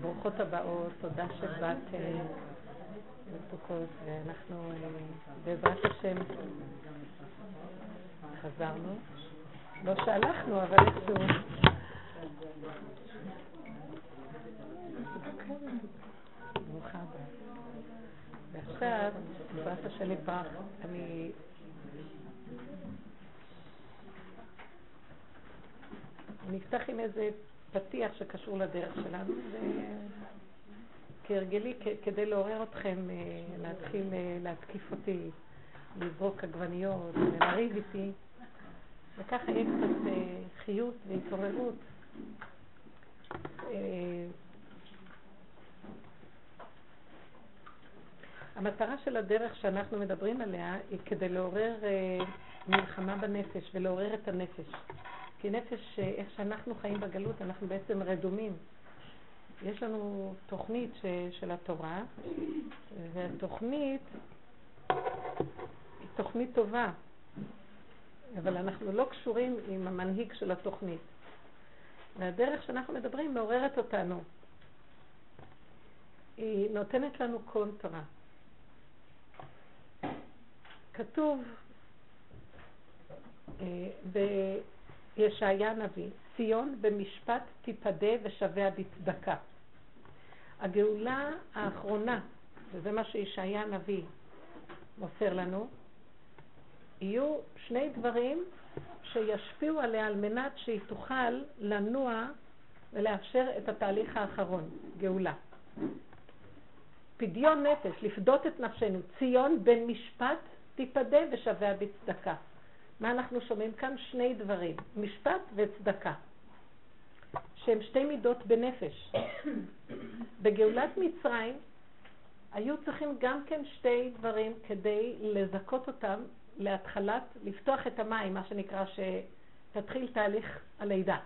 ברוכות הבאות, תודה שבאתם, מתוקות, ואנחנו אה, בעזרת השם חזרנו. לא שהלכנו, אבל איכשהו... ברוכה הבאה. ועכשיו, בעזרת השם יתברך, אני אני אפתח עם איזה פתיח שקשור לדרך שלנו, וכהרגלי, כדי לעורר אתכם אה, להתחיל אה, להתקיף אותי, לזרוק עגבניות, ולריב איתי, וככה יהיה קצת אה, חיות והתעוררות. המטרה של הדרך שאנחנו מדברים עליה היא כדי לעורר מלחמה בנפש ולעורר את הנפש. כי נפש, איך שאנחנו חיים בגלות, אנחנו בעצם רדומים. יש לנו תוכנית ש, של התורה, והתוכנית היא תוכנית טובה, אבל אנחנו לא קשורים עם המנהיג של התוכנית. והדרך שאנחנו מדברים מעוררת אותנו. היא נותנת לנו קונטרה. כתוב אה, ישעיה הנביא, ציון במשפט תיפדה ושביה בצדקה. הגאולה האחרונה, וזה מה שישעיה הנביא מוסר לנו, יהיו שני דברים שישפיעו עליה על מנת שהיא תוכל לנוע ולאפשר את התהליך האחרון, גאולה. פדיון נפש, לפדות את נפשנו, ציון בן משפט תיפדה ושביה בצדקה. מה אנחנו שומעים כאן? שני דברים, משפט וצדקה, שהם שתי מידות בנפש. בגאולת מצרים היו צריכים גם כן שתי דברים כדי לזכות אותם להתחלת, לפתוח את המים, מה שנקרא, שתתחיל תהליך הלידה.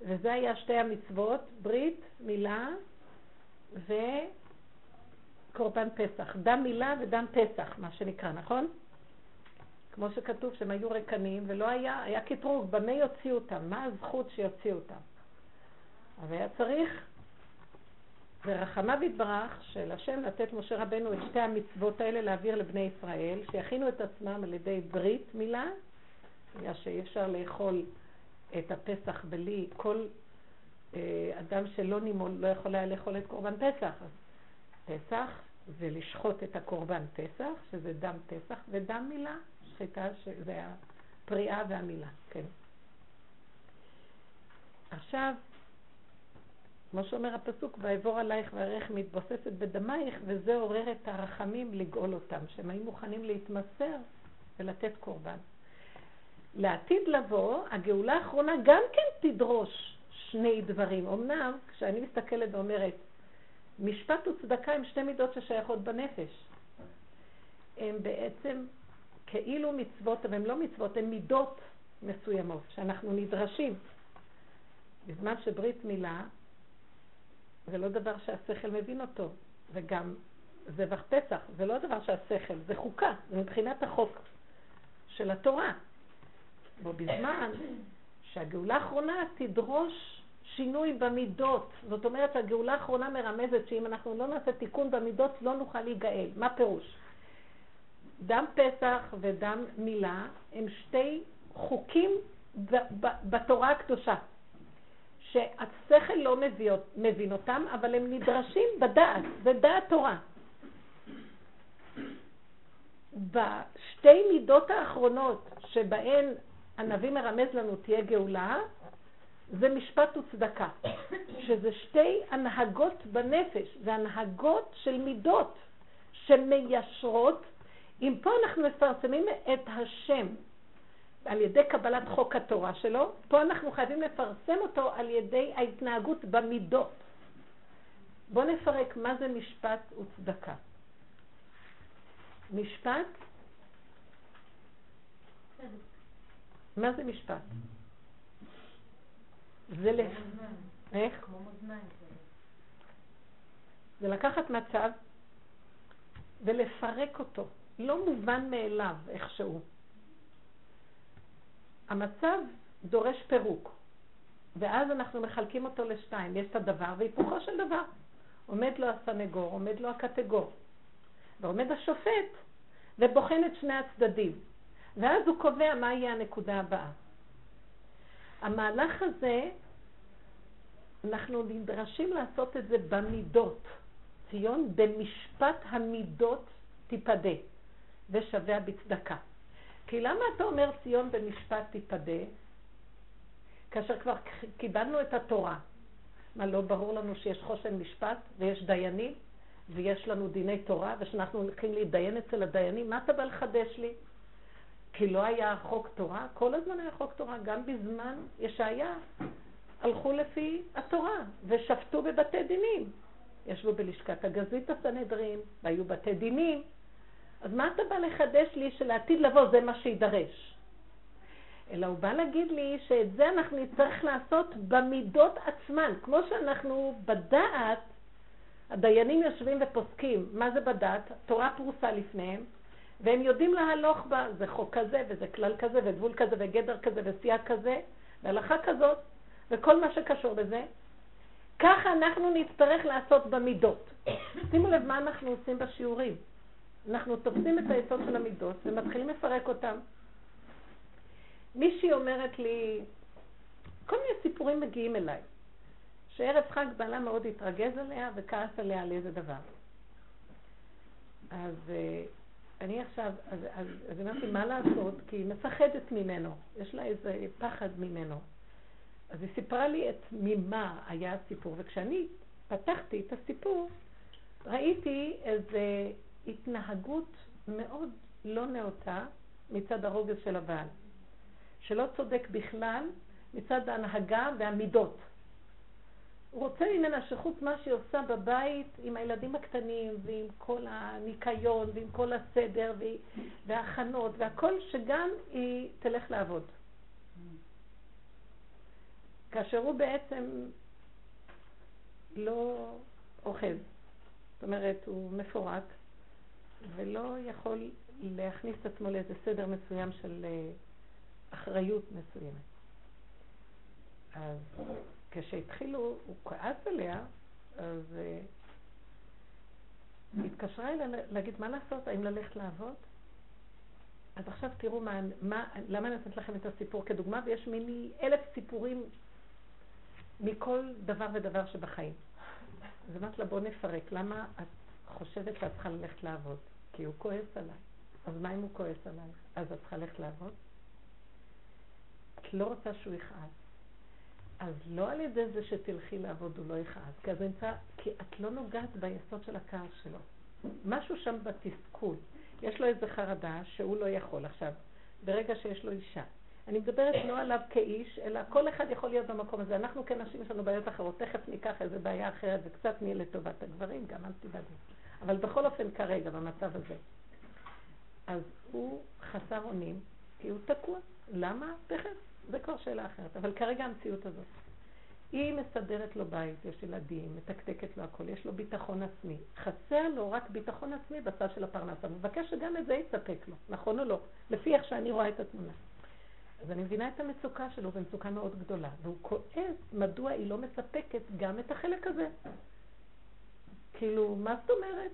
וזה היה שתי המצוות, ברית, מילה וקורבן פסח. דם מילה ודם פסח, מה שנקרא, נכון? כמו שכתוב שהם היו רקנים, ולא היה, היה קטרוג, במה יוציאו אותם? מה הזכות שיוציאו אותם? אבל היה צריך, ברחמיו יתברך, של השם לתת משה רבנו את שתי המצוות האלה להעביר לבני ישראל, שיכינו את עצמם על ידי ברית מילה, בגלל שאי אפשר לאכול את הפסח בלי, כל אה, אדם שלא נימול לא יכול היה לאכול את קורבן פסח. אז פסח זה לשחוט את הקורבן פסח, שזה דם פסח, ודם מילה, שחיטה, שזה הפריאה והמילה, כן. עכשיו, כמו שאומר הפסוק, ואעבור עלייך וערך מתבוססת בדמייך, וזה עורר את הרחמים לגאול אותם, שהם היו מוכנים להתמסר ולתת קורבן. לעתיד לבוא, הגאולה האחרונה גם כן תדרוש שני דברים. אמנם, כשאני מסתכלת ואומרת, משפט וצדקה הם שתי מידות ששייכות בנפש. הם בעצם כאילו מצוות, אבל הן לא מצוות, הן מידות מסוימות שאנחנו נדרשים. בזמן שברית מילה זה לא דבר שהשכל מבין אותו, וגם זבח פסח זה לא דבר שהשכל, זה חוקה, זה מבחינת החוק של התורה. ובזמן שהגאולה האחרונה תדרוש שינוי במידות. זאת אומרת, הגאולה האחרונה מרמזת שאם אנחנו לא נעשה תיקון במידות, לא נוכל להיגאל. מה פירוש? דם פסח ודם מילה הם שתי חוקים בתורה הקדושה, שהשכל לא מבין אותם, אבל הם נדרשים בדעת, זה דעת תורה. בשתי מידות האחרונות שבהן הנביא מרמז לנו תהיה גאולה, זה משפט וצדקה, שזה שתי הנהגות בנפש, זה הנהגות של מידות שמיישרות אם פה אנחנו מפרסמים את השם על ידי קבלת חוק התורה שלו, פה אנחנו חייבים לפרסם אותו על ידי ההתנהגות במידות. בואו נפרק מה זה משפט וצדקה. משפט, מה זה משפט? זה ל... איך? זה לקחת מצב ולפרק אותו. לא מובן מאליו איכשהו. המצב דורש פירוק. ואז אנחנו מחלקים אותו לשתיים. יש את הדבר והיפוכו של דבר. עומד לו הסנגור, עומד לו הקטגור, ועומד השופט ובוחן את שני הצדדים. ואז הוא קובע מה יהיה הנקודה הבאה. המהלך הזה, אנחנו נדרשים לעשות את זה במידות. ציון, במשפט המידות תיפדה, ושווה בצדקה. כי למה אתה אומר ציון במשפט תיפדה? כאשר כבר קיבלנו את התורה. מה, לא ברור לנו שיש חושן משפט ויש דיינים ויש לנו דיני תורה ושאנחנו הולכים להתדיין אצל הדיינים? מה אתה בא לחדש לי? כי לא היה חוק תורה? כל הזמן היה חוק תורה, גם בזמן ישעיה הלכו לפי התורה ושפטו בבתי דינים. ישבו בלשכת הגזית הסנהדרין והיו בתי דינים. אז מה אתה בא לחדש לי שלעתיד לבוא זה מה שידרש? אלא הוא בא להגיד לי שאת זה אנחנו נצטרך לעשות במידות עצמן. כמו שאנחנו בדעת, הדיינים יושבים ופוסקים. מה זה בדעת? תורה פרוסה לפניהם, והם יודעים להלוך בה. זה חוק כזה, וזה כלל כזה, וגבול כזה, וגדר כזה, וסייג כזה, והלכה כזאת, וכל מה שקשור בזה. ככה אנחנו נצטרך לעשות במידות. שימו לב מה אנחנו עושים בשיעורים. אנחנו תופסים את היסוד של המידות ומתחילים לפרק אותם. מישהי אומרת לי, כל מיני סיפורים מגיעים אליי, שערב חג בעלה מאוד התרגז עליה וכעס עליה על איזה דבר. אז אה, אני עכשיו, אז, אז, אז אמרתי, מה לעשות? כי היא מפחדת ממנו, יש לה איזה פחד ממנו. אז היא סיפרה לי את ממה היה הסיפור, וכשאני פתחתי את הסיפור, ראיתי איזו התנהגות מאוד לא נאותה מצד הרוגז של הבעל. שלא צודק בכלל מצד ההנהגה והמידות. הוא רוצה ממנה שחוץ מה שהיא עושה בבית עם הילדים הקטנים ועם כל הניקיון ועם כל הסדר וההכנות והכל, שגם היא תלך לעבוד. כאשר הוא בעצם לא אוחז. זאת אומרת, הוא מפורק ולא יכול להכניס את עצמו לאיזה סדר מסוים של אה, אחריות מסוימת. אז כשהתחילו, הוא כעס עליה, אז uh, התקשרה אליה להגיד מה לעשות, האם ללכת לעבוד? אז עכשיו תראו מה, מה, למה אני נותנת לכם את הסיפור כדוגמה, ויש מיני אלף סיפורים מכל דבר ודבר שבחיים. אז אמרת לה, בוא נפרק, למה את חושבת שאת צריכה ללכת לעבוד? כי הוא כועס עליי. אז מה אם הוא כועס עליי? אז את צריכה ללכת לעבוד? את לא רוצה שהוא יכעס. אז לא על ידי זה שתלכי לעבוד הוא לא יכעס, כי, נמצא, כי את לא נוגעת ביסוד של הכעס שלו. משהו שם בתסכול. יש לו איזה חרדה שהוא לא יכול. עכשיו, ברגע שיש לו אישה, אני מדברת לא עליו כאיש, אלא כל אחד יכול להיות במקום הזה. אנחנו כנשים יש לנו בעיות אחרות, תכף ניקח איזה בעיה אחרת וקצת נהיה לטובת הגברים, גם אל תדאגו. אבל בכל אופן כרגע, במצב הזה. אז הוא חסר אונים, כי הוא תקוע. למה? תכף. זה כבר שאלה אחרת, אבל כרגע המציאות הזאת. היא מסדרת לו בית, יש ילדים, מתקתקת לו הכל, יש לו ביטחון עצמי. חסר לו רק ביטחון עצמי בצד של הפרנסה. מבקש שגם את זה יספק לו, נכון או לא? לפי איך שאני רואה את התמונה. אז אני מבינה את המצוקה שלו, ומצוקה מאוד גדולה. והוא כועס מדוע היא לא מספקת גם את החלק הזה. כאילו, מה זאת אומרת?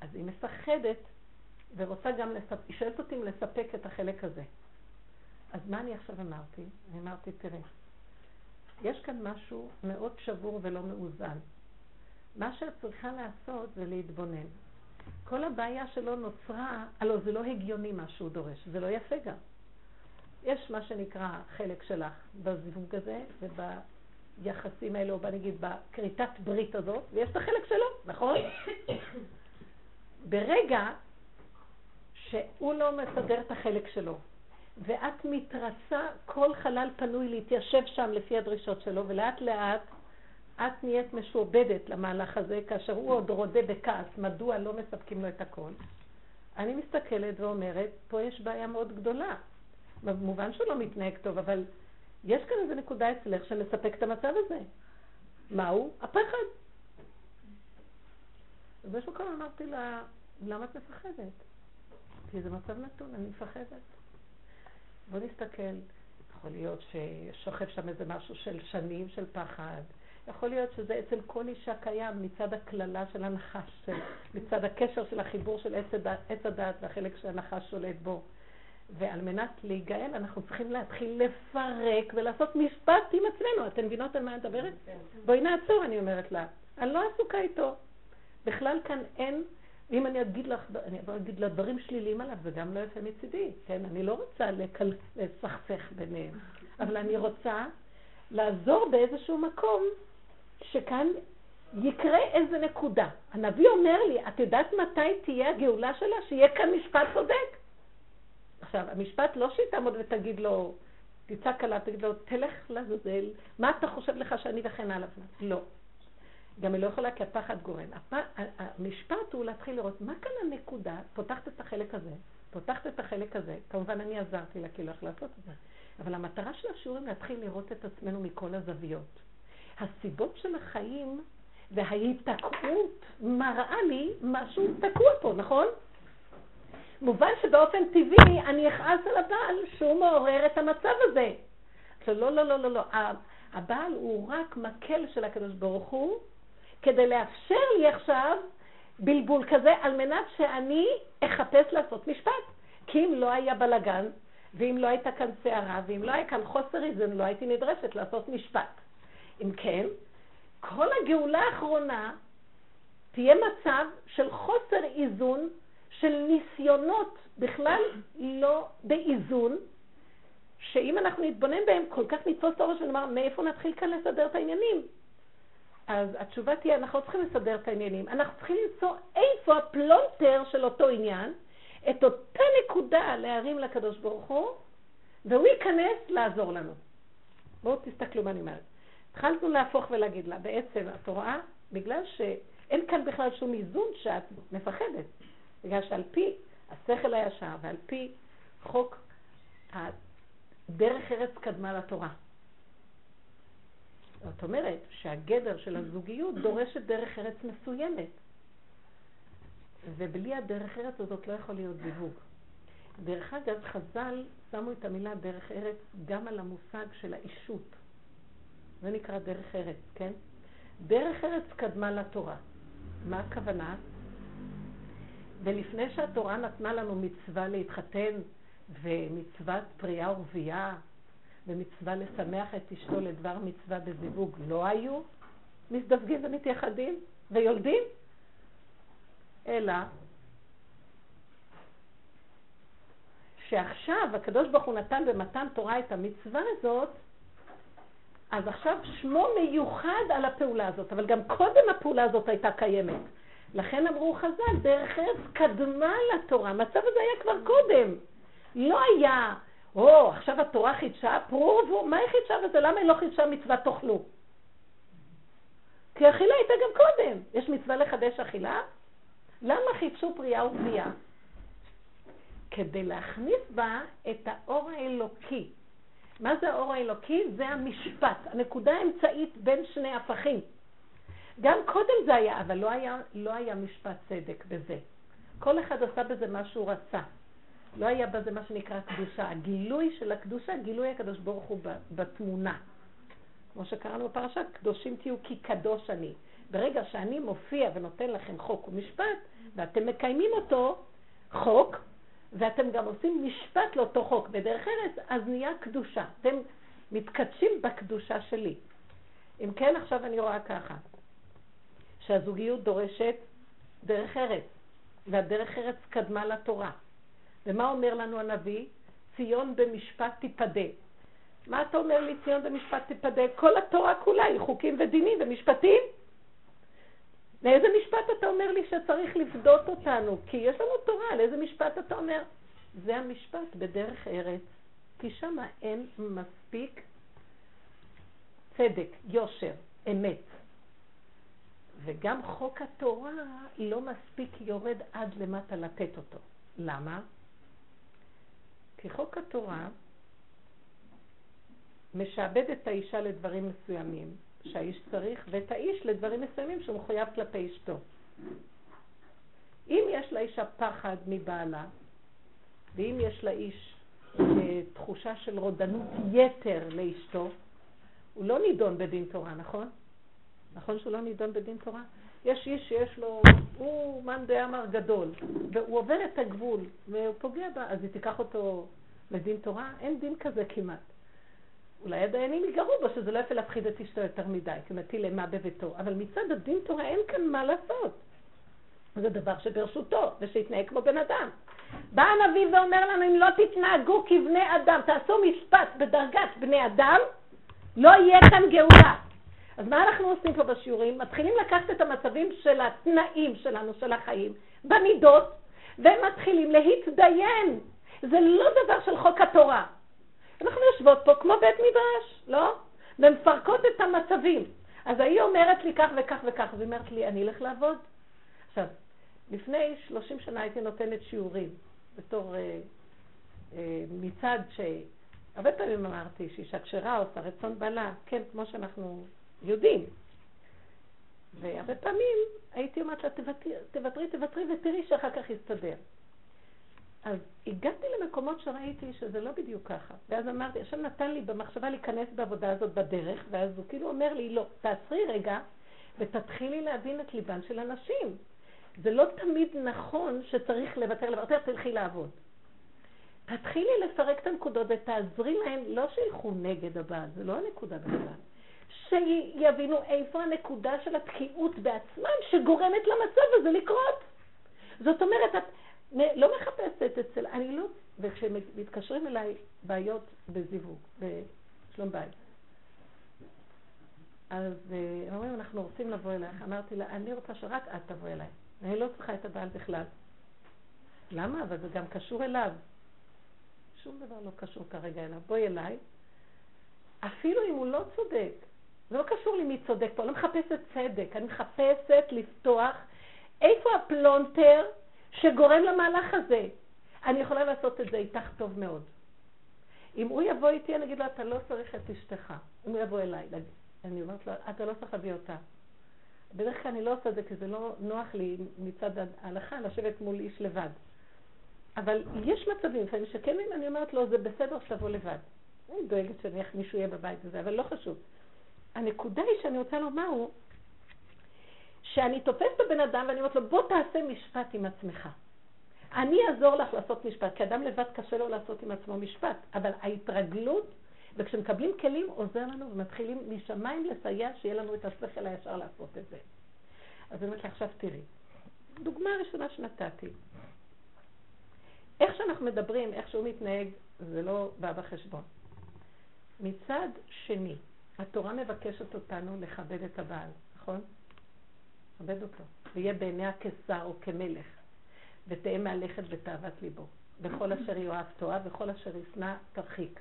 אז היא מפחדת ורוצה גם לספק, היא שואלת אותי אם לספק את החלק הזה. אז מה אני עכשיו אמרתי? אני אמרתי, תראה, יש כאן משהו מאוד שבור ולא מאוזן. מה שאת צריכה לעשות זה להתבונן. כל הבעיה שלו נוצרה, הלוא זה לא הגיוני מה שהוא דורש, זה לא יפה גם. יש מה שנקרא חלק שלך בזיווג הזה וביחסים האלה, או בוא נגיד בכריתת ברית הזאת, ויש את החלק שלו, נכון? ברגע שהוא לא מסדר את החלק שלו, ואת מתרצה כל חלל פנוי להתיישב שם לפי הדרישות שלו, ולאט לאט את נהיית משועבדת למהלך הזה, כאשר הוא עוד רודה בכעס, מדוע לא מספקים לו את הכל. אני מסתכלת ואומרת, פה יש בעיה מאוד גדולה. במובן שהוא לא מתנהג טוב, אבל יש כאן איזו נקודה אצלך שמספק את המצב הזה. מהו? הפחד. ובאיזשהו מקום אמרתי לה, למה את מפחדת? כי זה מצב נתון, אני מפחדת. בוא נסתכל, יכול להיות ששוכב שם איזה משהו של שנים של פחד. יכול להיות שזה אצל כל אישה קיים מצד הקללה של הנחש, מצד הקשר של החיבור של עץ הדעת והחלק שהנחש שולט בו. ועל מנת להיגאל אנחנו צריכים להתחיל לפרק ולעשות משפט עם עצמנו. אתן מבינות על מה אני מדברת? כן. בואי נעצור, אני אומרת לה. אני לא עסוקה איתו. בכלל כאן אין, אם אני אגיד לך, אני אגיד לה דברים שליליים עליו, זה גם לא יפה מצידי, כן? אני לא רוצה לסכסך ביניהם, אבל אני רוצה לעזור באיזשהו מקום שכאן יקרה איזה נקודה. הנביא אומר לי, את יודעת מתי תהיה הגאולה שלה? שיהיה כאן משפט צודק. עכשיו, המשפט לא שהיא תעמוד ותגיד לו, תצעק עליו, תגיד לו, תלך לעזאזל, מה אתה חושב לך שאני וכן הלאה? לא. גם היא לא יכולה כי הפחד גורם. המשפט הוא להתחיל לראות מה כאן הנקודה, פותחת את החלק הזה, פותחת את החלק הזה, כמובן אני עזרתי לה כאילו איך לעשות את זה, אבל המטרה של השיעורים להתחיל לראות את עצמנו מכל הזוויות. הסיבות של החיים וההיתקעות מראה לי משהו תקוע פה, נכון? מובן שבאופן טבעי אני אכעס על הבעל שהוא מעורר את המצב הזה. עכשיו, לא, לא, לא, לא, לא. הבעל הוא רק מקל של הקדוש ברוך הוא, כדי לאפשר לי עכשיו בלבול כזה, על מנת שאני אחפש לעשות משפט. כי אם לא היה בלגן, ואם לא הייתה כאן סערה, ואם לא היה כאן חוסר איזון, לא הייתי נדרשת לעשות משפט. אם כן, כל הגאולה האחרונה תהיה מצב של חוסר איזון, של ניסיונות בכלל לא באיזון, שאם אנחנו נתבונן בהם, כל כך נתפוס את הראש ונאמר, מאיפה נתחיל כאן לסדר את העניינים? אז התשובה תהיה, אנחנו לא צריכים לסדר את העניינים, אנחנו צריכים למצוא איפה הפלונטר של אותו עניין, את אותה נקודה להרים לקדוש ברוך הוא, והוא ייכנס לעזור לנו. בואו תסתכלו מה אני אומרת. התחלנו להפוך ולהגיד לה, בעצם, את רואה, בגלל שאין כאן בכלל שום איזון שאת מפחדת, בגלל שעל פי השכל הישר ועל פי חוק דרך ארץ קדמה לתורה. זאת אומרת שהגדר של הזוגיות דורשת דרך ארץ מסוימת. ובלי הדרך ארץ הזאת לא יכול להיות זיווג. דרך אגב, חז"ל שמו את המילה דרך ארץ גם על המושג של האישות. זה נקרא דרך ארץ, כן? דרך ארץ קדמה לתורה. מה הכוונה? ולפני שהתורה נתנה לנו מצווה להתחתן ומצוות פריאה ורבייה ומצווה לשמח את אשתו לדבר מצווה בזיווג לא היו מזדווגים ומתייחדים ויולדים, אלא שעכשיו הקדוש ברוך הוא נתן במתן תורה את המצווה הזאת, אז עכשיו שמו מיוחד על הפעולה הזאת, אבל גם קודם הפעולה הזאת הייתה קיימת. לכן אמרו חז"ל, דרך ארץ קדמה לתורה, המצב הזה היה כבר קודם. לא היה או, עכשיו התורה חידשה, פרו מה היא חידשה בזה? למה היא לא חידשה מצווה תאכלו? כי אכילה הייתה גם קודם. יש מצווה לחדש אכילה? למה חידשו פריאה ופריאה? כדי להכניס בה את האור האלוקי. מה זה האור האלוקי? זה המשפט, הנקודה האמצעית בין שני הפכים. גם קודם זה היה, אבל לא היה, לא היה משפט צדק בזה. כל אחד עשה בזה מה שהוא רצה. לא היה בזה מה שנקרא קדושה. הגילוי של הקדושה, גילוי הקדוש ברוך הוא בתמונה. כמו שקראנו בפרשה, קדושים תהיו כי קדוש אני. ברגע שאני מופיע ונותן לכם חוק ומשפט, ואתם מקיימים אותו, חוק, ואתם גם עושים משפט לאותו חוק בדרך ארץ, אז נהיה קדושה. אתם מתקדשים בקדושה שלי. אם כן, עכשיו אני רואה ככה, שהזוגיות דורשת דרך ארץ, והדרך ארץ קדמה לתורה. ומה אומר לנו הנביא? ציון במשפט תיפדה. מה אתה אומר לי ציון במשפט תיפדה? כל התורה כולה היא חוקים ודינים ומשפטים. לאיזה משפט אתה אומר לי שצריך לפדות אותנו? כי יש לנו תורה, על איזה משפט אתה אומר? זה המשפט בדרך ארץ, כי שם אין מספיק צדק, יושר, אמת. וגם חוק התורה לא מספיק יורד עד למטה לתת אותו. למה? כי חוק התורה משעבד את האישה לדברים מסוימים שהאיש צריך, ואת האיש לדברים מסוימים שהוא מחויב כלפי אשתו. אם יש לאישה פחד מבעלה, ואם יש לאיש אה, תחושה של רודנות יתר לאשתו, הוא לא נידון בדין תורה, נכון? נכון שהוא לא נידון בדין תורה? יש איש שיש לו, הוא מאן דאמר גדול, והוא עובר את הגבול, והוא פוגע בה, אז היא תיקח אותו לדין תורה? אין דין כזה כמעט. אולי הדיינים יגרו בו שזה לא יפה להפחיד את אשתו יותר מדי, כי מטיל אימה בביתו, אבל מצד הדין תורה אין כאן מה לעשות. זה דבר שברשותו, ושיתנהג כמו בן אדם. בא הנביא ואומר לנו, אם לא תתנהגו כבני אדם, תעשו משפט בדרגת בני אדם, לא יהיה כאן גאולה. אז מה אנחנו עושים פה בשיעורים? מתחילים לקחת את המצבים של התנאים שלנו, של החיים, במידות, ומתחילים להתדיין. זה לא דבר של חוק התורה. אנחנו יושבות פה כמו בית מדרש, לא? ומפרקות את המצבים. אז היא אומרת לי כך וכך וכך, והיא אומרת לי, אני אלך לעבוד. עכשיו, לפני 30 שנה הייתי נותנת שיעורים בתור אה, אה, מצד ש... הרבה פעמים אמרתי שאישה כשרה עושה רצון בעלה, כן, כמו שאנחנו יודעים. והרבה פעמים הייתי אומרת לה, תוותרי, תוותרי ותראי שאחר כך יסתדר. אז הגעתי למקומות שראיתי שזה לא בדיוק ככה. ואז אמרתי, השם נתן לי במחשבה להיכנס בעבודה הזאת בדרך, ואז הוא כאילו אומר לי, לא, תעצרי רגע ותתחילי להבין את ליבן של אנשים. זה לא תמיד נכון שצריך לוותר, לוותר, תלכי לעבוד. תתחילי לפרק את הנקודות ותעזרי להם, לא שילכו נגד הבעל, זה לא הנקודה בכלל. שיבינו איפה הנקודה של התקיעות בעצמם שגורמת למצב הזה לקרות. זאת אומרת, את לא מחפשת אצל, אני לא, וכשמתקשרים אליי בעיות בזיווג, בשלום בית, אז אה, הם אומרים, אנחנו רוצים לבוא אלייך. אמרתי לה, אני רוצה שרק את תבוא אליי. אני לא צריכה את הבעל בכלל. למה? אבל זה גם קשור אליו. שום דבר לא קשור כרגע אליו. בואי אליי. אפילו אם הוא לא צודק, זה לא קשור לי מי צודק פה, אני לא מחפשת צדק, אני מחפשת לפתוח איפה הפלונטר שגורם למהלך הזה. אני יכולה לעשות את זה איתך טוב מאוד. אם הוא יבוא איתי, אני אגיד לו, אתה לא צריך את אשתך. אם הוא יבוא אליי, אני אומרת לו, אתה לא צריך להביא אותה. בדרך כלל אני לא עושה את זה כי זה לא נוח לי מצד ההלכה לשבת מול איש לבד. אבל יש מצבים לפעמים שכן אני אומרת לו, זה בסדר שתבוא לבד. אני דואגת שאיך מישהו יהיה בבית הזה, אבל לא חשוב. הנקודה היא שאני רוצה לומר הוא, שאני תופסת בבן אדם ואני אומרת לו, בוא תעשה משפט עם עצמך. אני אעזור לך לעשות משפט, כי אדם לבד קשה לו לעשות עם עצמו משפט, אבל ההתרגלות, וכשמקבלים כלים עוזר לנו ומתחילים משמיים לסייע שיהיה לנו את השכל הישר לעשות את זה. אז אני אומרת לי, עכשיו תראי, דוגמה ראשונה שנתתי. איך שאנחנו מדברים, איך שהוא מתנהג, זה לא בא בחשבון. מצד שני, התורה מבקשת אותנו לכבד את הבעל, נכון? לכבד אותו, ויהיה בעיניה כשר או כמלך, ותהא מהלכת בתאוות ליבו. בכל אשר יאהב תועה, וכל אשר ישנא תרחיק.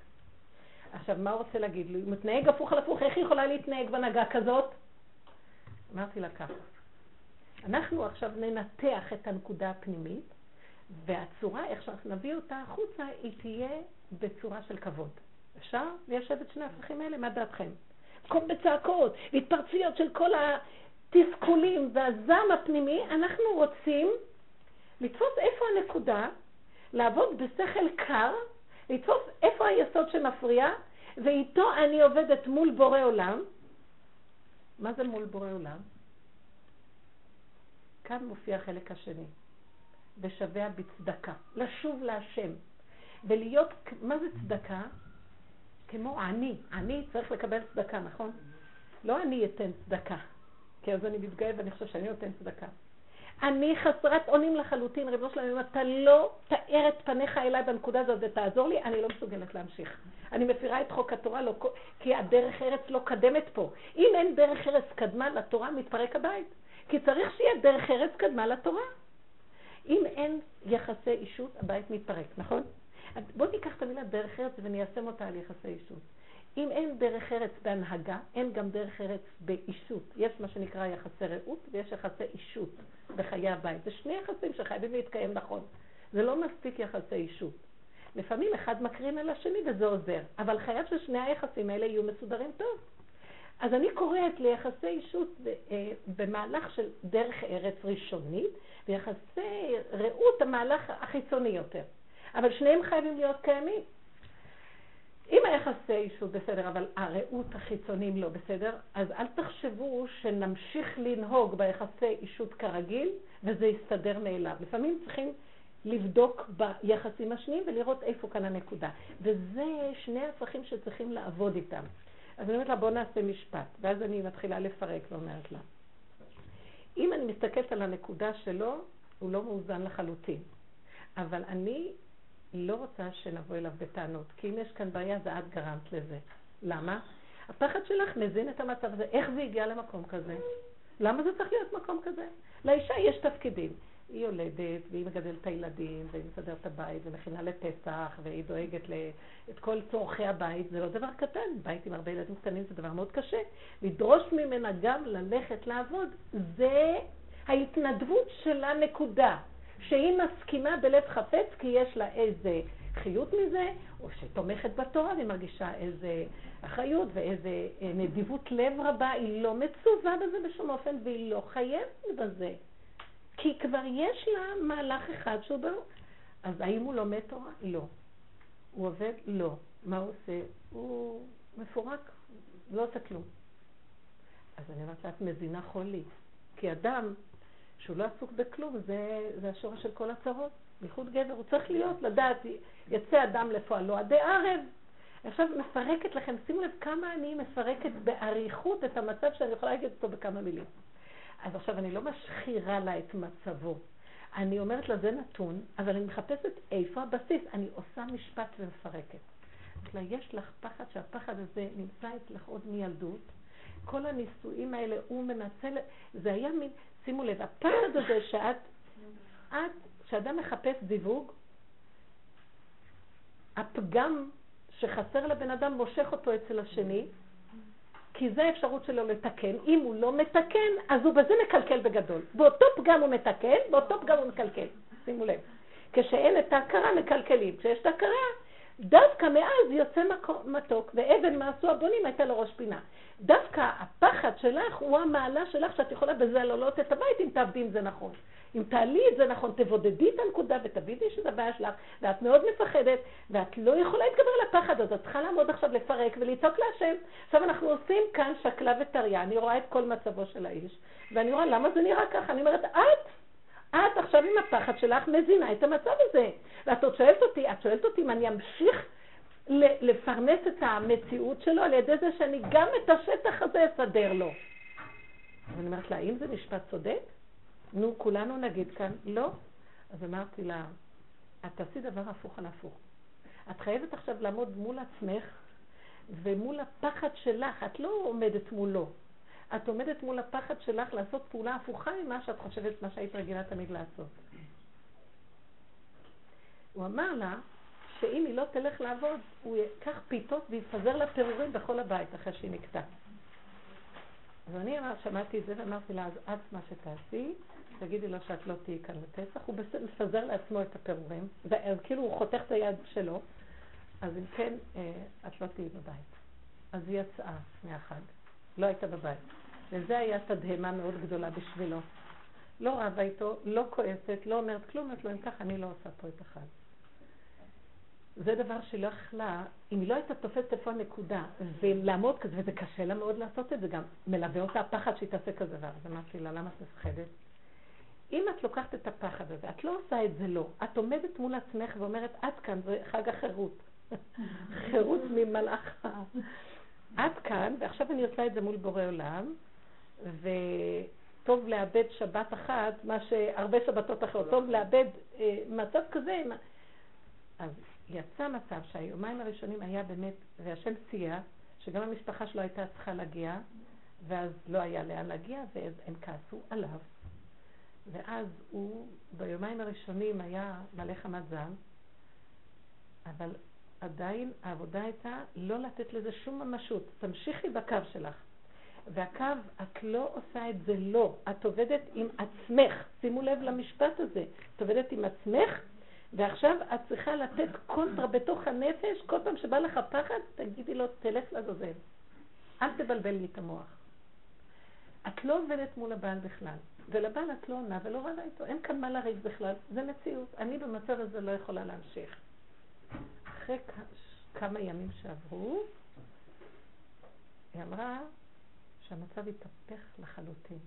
עכשיו, מה הוא רוצה להגיד לי? הוא מתנהג הפוך על הפוך, איך היא יכולה להתנהג בהנהגה כזאת? אמרתי לה ככה, אנחנו עכשיו ננתח את הנקודה הפנימית, והצורה, איך שאנחנו נביא אותה החוצה, היא תהיה בצורה של כבוד. אפשר ליישב את שני הפכים האלה? מה דעתכם? במקום בצעקות והתפרצויות של כל התסכולים והזעם הפנימי, אנחנו רוצים לתפוס איפה הנקודה, לעבוד בשכל קר, לתפוס איפה היסוד שמפריע, ואיתו אני עובדת מול בורא עולם. מה זה מול בורא עולם? כאן מופיע החלק השני. ושבע בצדקה. לשוב להשם. ולהיות, מה זה צדקה? כמו עני. עני צריך לקבל צדקה, נכון? לא אני אתן צדקה, כי אז אני מתגאה ואני חושב שאני נותן צדקה. אני חסרת אונים לחלוטין, ריבונו שלנו, אם אתה לא תאר את פניך אליי בנקודה הזאת ותעזור לי, אני לא מסוגלת להמשיך. אני מפירה את חוק התורה, לא, כי הדרך ארץ לא קדמת פה. אם אין דרך ארץ קדמה לתורה, מתפרק הבית. כי צריך שיהיה דרך ארץ קדמה לתורה. אם אין יחסי אישות, הבית מתפרק, נכון? בואו ניקח את המילה דרך ארץ וניישם אותה על יחסי אישות. אם אין דרך ארץ בהנהגה, אין גם דרך ארץ באישות. יש מה שנקרא יחסי רעות ויש יחסי אישות בחיי הבית. זה שני יחסים שחייבים להתקיים נכון. זה לא מספיק יחסי אישות. לפעמים אחד מקרין על השני וזה עוזר, אבל חייב ששני היחסים האלה יהיו מסודרים טוב. אז אני קוראת ליחסי אישות אה, במהלך של דרך ארץ ראשונית, ויחסי רעות המהלך החיצוני יותר. אבל שניהם חייבים להיות קיימים. אם היחסי אישות בסדר, אבל הרעות החיצוניים לא בסדר, אז אל תחשבו שנמשיך לנהוג ביחסי אישות כרגיל, וזה יסתדר מאליו. לפעמים צריכים לבדוק ביחסים השניים ולראות איפה כאן הנקודה. וזה שני הפכים שצריכים לעבוד איתם. אז אני אומרת לה, בוא נעשה משפט. ואז אני מתחילה לפרק ואומרת לה, אם אני מסתכלת על הנקודה שלו, הוא לא מאוזן לחלוטין. אבל אני לא רוצה שנבוא אליו בטענות, כי אם יש כאן בעיה, זה את גרמת לזה. למה? הפחד שלך מזין את המצב הזה. איך זה הגיע למקום כזה? למה זה צריך להיות מקום כזה? לאישה יש תפקידים. היא יולדת, והיא מגדלת את הילדים, והיא מסדרת את הבית, ומכינה לפסח, והיא דואגת את כל צורכי הבית. זה לא דבר קטן, בית עם הרבה ילדים קטנים זה דבר מאוד קשה. לדרוש ממנה גם ללכת לעבוד, זה ההתנדבות שלה נקודה. שהיא מסכימה בלב חפץ כי יש לה איזה חיות מזה, או שתומכת בתורה והיא מרגישה איזה אחריות ואיזה אה, נדיבות לב רבה, היא לא מצווה בזה בשום אופן והיא לא חייבת בזה. כי כבר יש לה מהלך אחד שהוא ברור. אז האם הוא לומד תורה? לא. הוא עובד? לא. מה הוא עושה? הוא מפורק, לא עושה כלום. אז אני אומרת לה, את מזינה חולי. כי אדם שהוא לא עסוק בכלום, זה, זה השורש של כל הצרות. בייחוד גבר, הוא צריך להיות, לדעת, יצא אדם לפועלו עדי ערב. עכשיו מפרקת לכם, שימו לב כמה אני מפרקת באריכות את המצב שאני יכולה להגיד אותו בכמה מילים. אז עכשיו אני לא משחירה לה את מצבו. אני אומרת לה, זה נתון, אבל אני מחפשת איפה הבסיס. אני עושה משפט ומפרקת. לה, יש לך פחד שהפחד הזה נמצא אצלך עוד מילדות. כל הנישואים האלה, הוא מנצל, זה היה מין, שימו לב, הפחד הזה שאת, את, כשאדם מחפש זיווג, הפגם שחסר לבן אדם מושך אותו אצל השני, כי זה האפשרות שלו לתקן. אם הוא לא מתקן, אז הוא בזה מקלקל בגדול. באותו פגם הוא מתקן, באותו פגם הוא מקלקל. שימו לב. כשאין את ההכרה, מקלקלים. כשיש את ההכרה, דווקא מאז יוצא מתוק, ואבן מעשו הבונים הייתה לו ראש פינה. דווקא הפחד שלך הוא המעלה שלך שאת יכולה בזה להעלות את הבית אם תעבדי עם זה נכון. אם תעלי את זה נכון, תבודדי את הנקודה ותבידי שזה הבעיה שלך, ואת מאוד מפחדת, ואת לא יכולה להתגבר על הפחד, אז את צריכה לעמוד עכשיו לפרק ולצעוק להשם. עכשיו אנחנו עושים כאן שקלה וטריה, אני רואה את כל מצבו של האיש, ואני רואה למה זה נראה ככה, אני אומרת, את, את עכשיו עם הפחד שלך מזינה את המצב הזה. ואת עוד שואלת אותי, את שואלת אותי אם אני אמשיך לפרנס את המציאות שלו על ידי זה שאני גם את השטח הזה אסדר לו. ואני אומרת לה, האם זה משפט צודק? נו, כולנו נגיד כאן, לא. אז אמרתי לה, את תעשי דבר הפוך על הפוך. את חייבת עכשיו לעמוד מול עצמך ומול הפחד שלך, את לא עומדת מולו. את עומדת מול הפחד שלך לעשות פעולה הפוכה ממה שאת חושבת, מה שהיית רגילה תמיד לעשות. הוא אמר לה, שאם היא לא תלך לעבוד, הוא ייקח פיתות ויפזר לה פירורים בכל הבית אחרי שהיא נקטעה. אז אני שמעתי את זה ואמרתי לה, אז את מה שתעשי, תגידי לו שאת לא תהיי כאן לפסח, הוא מפזר לעצמו את הפירורים, אז כאילו הוא חותך את היד שלו, אז אם כן, אה, את לא תהיי בבית. אז היא יצאה מהחג, לא הייתה בבית. וזה היה תדהמה מאוד גדולה בשבילו. לא רבה איתו, לא כועסת, לא אומרת כלום, אומרת לו, אם ככה אני לא עושה פה את החג. זה דבר שלא יכלה, אם היא לא הייתה תופסת איפה הנקודה, ולעמוד כזה, וזה קשה לה מאוד לעשות את זה גם, מלווה אותה הפחד שהיא תעשה כזה דבר. אז אמרתי לה, למה את מפחדת? אם את לוקחת את הפחד הזה, את לא עושה את זה לא, את עומדת מול עצמך ואומרת, עד כאן, זה חג החירות. חירות ממלאך. עד כאן, ועכשיו אני עושה את זה מול בורא עולם, וטוב לאבד שבת אחת, מה שהרבה שבתות אחרות, טוב לאבד אה, מצב כזה. אז יצא מצב שהיומיים הראשונים היה באמת, והשם סייע, שגם המשפחה שלו הייתה צריכה להגיע, ואז לא היה לאן להגיע, ואז הם כעסו עליו. ואז הוא ביומיים הראשונים היה מלא חמת זעם, אבל עדיין העבודה הייתה לא לתת לזה שום ממשות. תמשיכי בקו שלך. והקו, את לא עושה את זה לא. את עובדת עם עצמך. שימו לב למשפט הזה. את עובדת עם עצמך ועכשיו את צריכה לתת קונטרה בתוך הנפש, כל פעם שבא לך פחד, תגידי לו, תלך לעזאזל. אל תבלבל לי את המוח. את לא עובדת מול הבעל בכלל, ולבעל את לא עונה ולא רבה איתו, אין כאן מה לריב בכלל, זה מציאות. אני במצב הזה לא יכולה להמשיך. אחרי כמה ימים שעברו, היא אמרה שהמצב התהפך לחלוטין.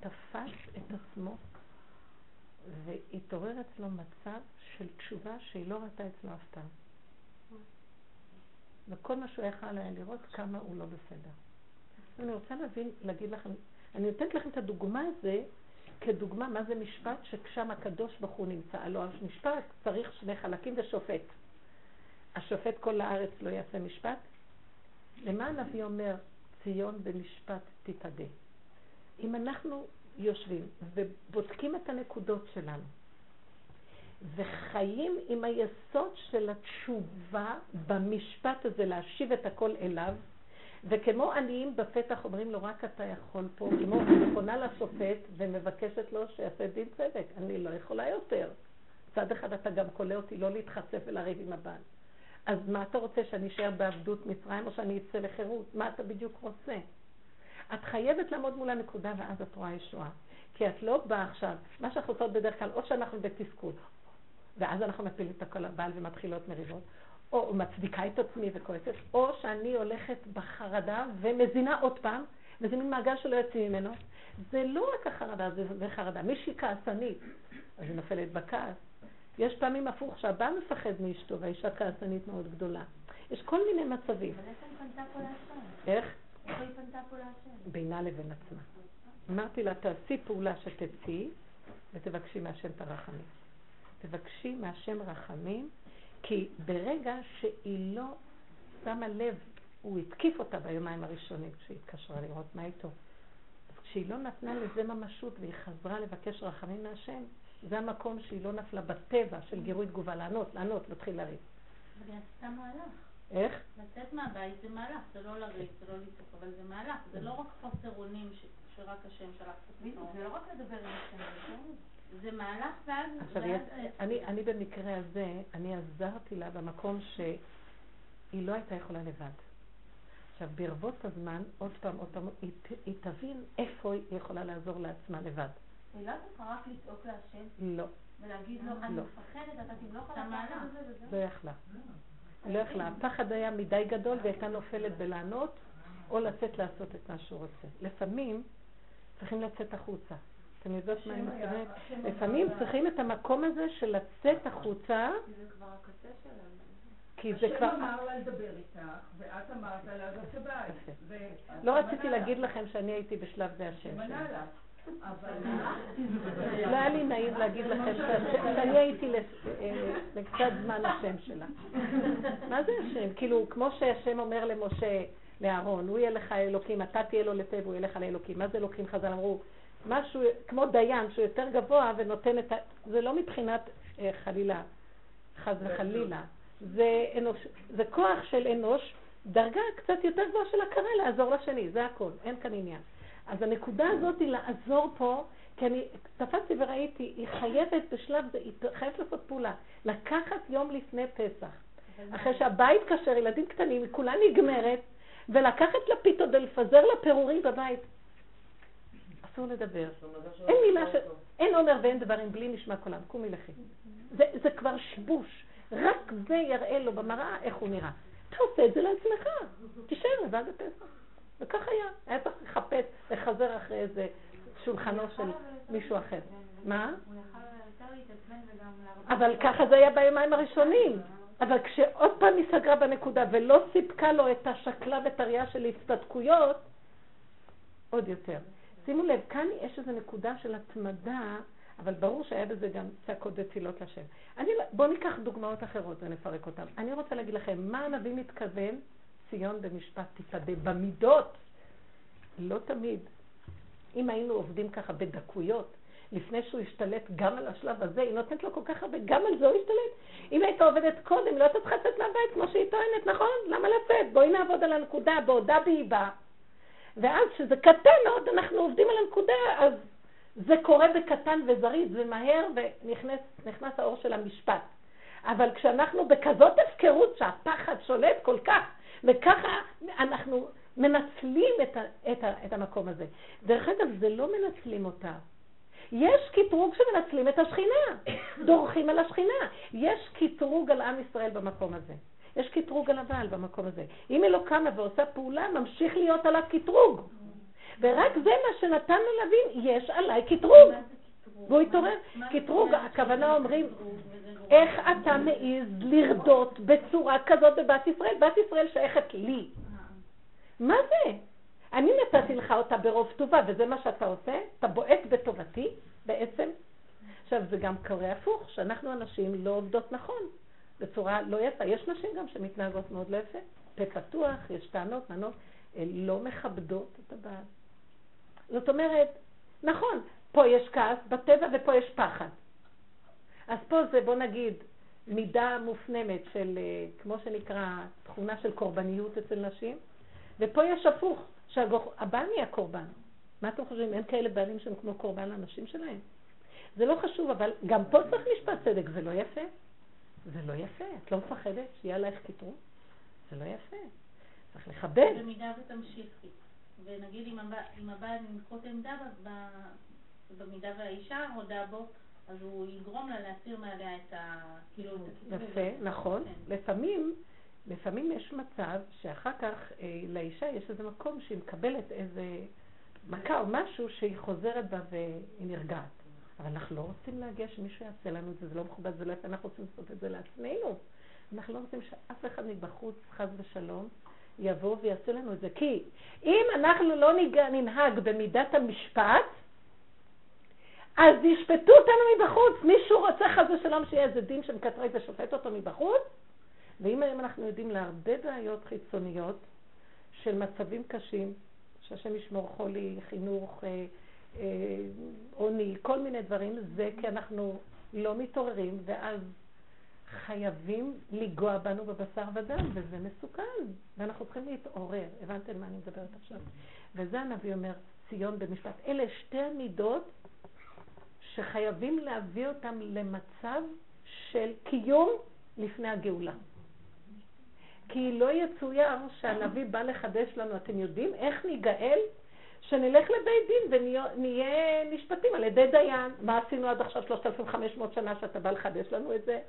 תפס את עצמו והתעורר אצלו מצב של תשובה שהיא לא ראתה אצלו אף פעם. וכל מה שהוא יכל היה לראות כמה הוא לא בסדר. אני רוצה להבין, להגיד לכם, אני נותנת לכם את הדוגמה הזה כדוגמה מה זה משפט ששם הקדוש ברוך הוא נמצא. הלוא המשפט צריך שני חלקים ושופט. השופט כל הארץ לא יעשה משפט? למה הנביא אומר ציון במשפט תתאדה? אם אנחנו יושבים ובודקים את הנקודות שלנו וחיים עם היסוד של התשובה במשפט הזה להשיב את הכל אליו, וכמו עניים בפתח אומרים לו, רק אתה יכול פה, כמו פונה לשופט ומבקשת לו שיעשה דין צדק, אני לא יכולה יותר. מצד אחד אתה גם קולה אותי לא להתחצף ולריב עם הבעל. אז מה אתה רוצה, שאני אשאר בעבדות מצרים או שאני אצא לחירות? מה אתה בדיוק רוצה? את חייבת לעמוד מול הנקודה ואז את רואה ישועה. כי את לא באה עכשיו, מה שאנחנו עושות בדרך כלל, או שאנחנו בתסכול, ואז אנחנו מפילים את הבעל ומתחילות מריבות, או מצדיקה את עצמי וכועסת, או שאני הולכת בחרדה ומזינה עוד פעם, וזה מין מעגל שלא יוצאים ממנו. זה לא רק החרדה, זה חרדה. מישהי כעסנית, אז היא נופלת בכעס. יש פעמים הפוך שהבא מפחד מאשתו והאישה כעסנית מאוד גדולה. יש כל מיני מצבים. אבל איך היא פנתה פה להשם? איך? איך היא פנתה פה להשם? בינה לבין עצמה. אמרתי לה, תעשי פעולה שתצאי ותבקשי מהשם את הרחמים. תבקשי מהשם רחמים, כי ברגע שהיא לא שמה לב, הוא התקיף אותה ביומיים הראשונים כשהיא התקשרה לראות מה איתו. אז כשהיא לא נתנה לזה ממשות והיא חזרה לבקש רחמים מהשם, זה המקום שהיא לא נפלה בטבע של גירוי תגובה, לענות, לענות, להתחיל לריב. אבל היא עשתה מהלך. איך? לצאת מהבית זה מהלך, זה לא לריב, זה לא לצעוק, אבל זה מהלך, זה לא רק חוסר אונים שרק השם שלח את עצמו. זה לא רק לדבר עם השם, זה מהלך ואז... עכשיו, אני, אני במקרה הזה, אני עזרתי לה במקום שהיא לא הייתה יכולה לבד. עכשיו, ברבות הזמן, עוד פעם, עוד פעם, היא, היא תבין איפה היא יכולה לעזור לעצמה לבד. היא לא צריכה רק לצעוק להשם? לא. ולהגיד לו, אני מפחדת, אתה תמלוך על המעלה. לא יכלה. לא יכלה. הפחד היה מדי גדול והייתה נופלת בלענות, או לצאת לעשות את מה שהוא רוצה. לפעמים צריכים לצאת החוצה. אתם יודעות מה אני מתכוונת? לפעמים צריכים את המקום הזה של לצאת החוצה. זה כבר הקצה שלנו. כי זה כבר... השם אמר לה לדבר איתך, ואת אמרת לה לעזוב את הבית. לא רציתי להגיד לכם שאני הייתי בשלב זה השם שלי. לא היה לי נעים להגיד לכם שאני הייתי אה, לקצת זמן השם שלה. מה זה השם? כאילו, כמו שהשם אומר למשה, לאהרון, הוא יהיה לך אלוקים, אתה תהיה לו לפה והוא יהיה לך לאלוקים. מה זה אלוקים? חז"ל אמרו, משהו כמו דיין שהוא יותר גבוה ונותן את ה... זה לא מבחינת אה, חלילה, חס וחלילה. זה, אנוש, זה כוח של אנוש, דרגה קצת יותר גבוהה של הכרה לעזור לשני, זה הכל, אין כאן עניין. אז הנקודה הזאת היא לעזור פה, כי אני תפסתי וראיתי, היא חייבת בשלב זה, היא חייבת לעשות פעולה, לקחת יום לפני פסח. אחרי שהבית כשר, ילדים קטנים, היא כולה נגמרת, ולקחת לפיתות ולפזר לה פירורים בבית. אסור לדבר. אין מילה ש... אין עומר ואין דברים בלי נשמע קולם. קומי לכי. זה, זה כבר שיבוש. רק זה יראה לו במראה איך הוא נראה. אתה עושה את זה לעצמך. תישאר לבד בפסח. וכך היה. היה צריך לחפש, לחזר אחרי איזה שולחנו של מישהו אחר. מה? אבל ככה זה היה ביומיים הראשונים. אבל כשעוד פעם היא סגרה בנקודה ולא סיפקה לו את השקלה ואת הראייה של הצטדקויות, עוד יותר. שימו לב, כאן יש איזו נקודה של התמדה, אבל ברור שהיה בזה גם צעקות ותפילות לשם. אני, בואו ניקח דוגמאות אחרות ונפרק אותן. אני רוצה להגיד לכם, מה הנביא מתכוון? ציון במשפט תתאדה במידות. לא תמיד. אם היינו עובדים ככה בדקויות, לפני שהוא השתלט גם על השלב הזה, היא נותנת לו כל כך הרבה, גם על זה הוא השתלט. אם היית עובדת קודם, לא הייתה צריכה לצאת מהבית כמו שהיא טוענת, נכון? למה לצאת? בואי נעבוד על הנקודה בעודה באיבה. ואז כשזה קטן מאוד, אנחנו עובדים על הנקודה, אז זה קורה בקטן וזריז ומהר, ונכנס האור של המשפט. אבל כשאנחנו בכזאת הפקרות שהפחד שולט כל כך, וככה אנחנו מנצלים את, ה, את, ה, את המקום הזה. דרך אגב, זה לא מנצלים אותה. יש קטרוג שמנצלים את השכינה, דורכים על השכינה. יש קטרוג על עם ישראל במקום הזה. יש קטרוג על הבעל במקום הזה. אם היא לא קמה ועושה פעולה, ממשיך להיות עליו קטרוג. ורק זה מה שנתן לו להבין, יש עליי קטרוג. והוא התעורר. קטרוג, הכוונה אומרים, איך אתה מעז לרדות בצורה כזאת בבת ישראל? בת ישראל שייכת לי. מה זה? אני נתתי לך אותה ברוב טובה, וזה מה שאתה עושה? אתה בועט בטובתי, בעצם. עכשיו, זה גם קורה הפוך, שאנחנו הנשים לא עובדות נכון, בצורה לא יפה. יש נשים גם שמתנהגות מאוד לא יפה. פה פתוח, יש טענות, מענות, הן לא מכבדות את הבעל. זאת אומרת, נכון, פה יש כעס בטבע ופה יש פחד. אז פה זה, בוא נגיד, מידה מופנמת של, אה, כמו שנקרא, תכונה של קורבניות אצל נשים, ופה יש הפוך, שהבעל נהיה קורבן. מה אתם חושבים? אין כאלה בעלים שהם כמו קורבן לנשים שלהם? זה לא חשוב, אבל גם פה צריך משפט צדק, זה לא יפה. זה לא יפה. את לא מפחדת שיהיה עלייך קיטרוג? זה לא יפה. צריך לכבד. במידה ותמשיכי. ונגיד אם הבעל ינקוט עמדה במידה והאישה הודה בו, אז הוא יגרום לה להסיר מעליה את ה... כאילו, יפה, נכון. כן. לפעמים, לפעמים יש מצב שאחר כך אה, לאישה יש איזה מקום שהיא מקבלת איזה מכה או משהו שהיא חוזרת בה והיא נרגעת. אבל אנחנו לא רוצים להגיע שמישהו יעשה לנו את זה, זה לא מכובד, זה לא יפה, אנחנו רוצים לעשות את זה לעצמנו. אנחנו לא רוצים שאף אחד מבחוץ, חס ושלום, יבוא ויעשה לנו את זה. כי אם אנחנו לא ננהג במידת המשפט, אז ישפטו אותנו מבחוץ. מישהו רוצה חס ושלום שיהיה איזה דין שמקטרג ושופט אותו מבחוץ? ואם היום אנחנו יודעים להרבה בעיות חיצוניות של מצבים קשים, שהשם ישמור חולי, חינוך, אה, עוני, כל מיני דברים, זה כי אנחנו לא מתעוררים, ואז חייבים לנגוע בנו בבשר ודם, וזה מסוכן, ואנחנו צריכים להתעורר. הבנתם מה אני מדברת עכשיו? וזה הנביא אומר, ציון במשפט. אלה שתי המידות שחייבים להביא אותם למצב של קיום לפני הגאולה. כי לא יצויר שהנביא בא לחדש לנו, אתם יודעים איך ניגאל? שנלך לבית דין ונהיה נשפטים על ידי דיין. מה עשינו עד עכשיו 3,500 שנה שאתה בא לחדש לנו את זה?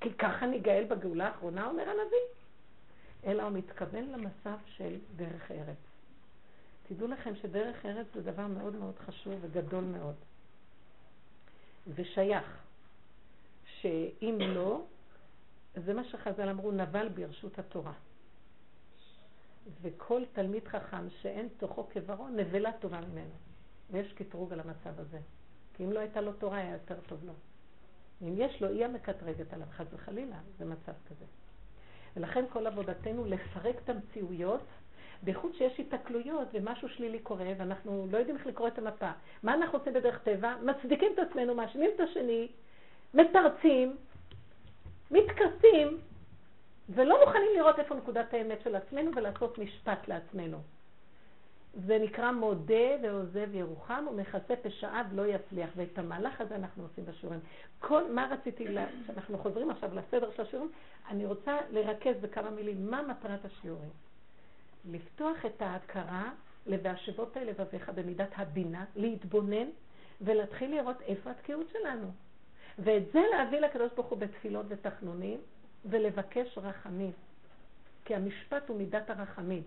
כי ככה ניגאל בגאולה האחרונה, אומר הנביא. אלא הוא מתכוון למצב של דרך ארץ. תדעו לכם שדרך ארץ זה דבר מאוד מאוד חשוב וגדול מאוד. ושייך. שאם לא, זה מה שחז"ל אמרו, נבל ברשות התורה. וכל תלמיד חכם שאין תוכו כברו, נבלה טובה ממנו. ויש קטרוג על המצב הזה. כי אם לא הייתה לו תורה, היה יותר טוב לו. אם יש לו, היא המקטרגת עליו, חס וחלילה, זה מצב כזה. ולכן כל עבודתנו לפרק את המציאויות, בייחוד שיש התקלויות ומשהו שלילי קורה, ואנחנו לא יודעים איך לקרוא את המפה. מה אנחנו עושים בדרך טבע? מצדיקים את עצמנו, מאשימים את השני, מתרצים, מתכסים, ולא מוכנים לראות איפה נקודת האמת של עצמנו ולעשות משפט לעצמנו. זה נקרא מודה ועוזב ירוחם ומכסה פשעיו לא יצליח. ואת המהלך הזה אנחנו עושים בשיעורים. כל, מה רציתי, לה, שאנחנו חוזרים עכשיו לסדר של השיעורים, אני רוצה לרכז בכמה מילים מה מטרת השיעורים. לפתוח את ההכרה ל"והשבות האלה לבביך" במידת הבינה, להתבונן ולהתחיל לראות איפה התקיעות שלנו. ואת זה להביא לקדוש ברוך הוא בתפילות ותחנונים ולבקש רחמים. כי המשפט הוא מידת הרחמים.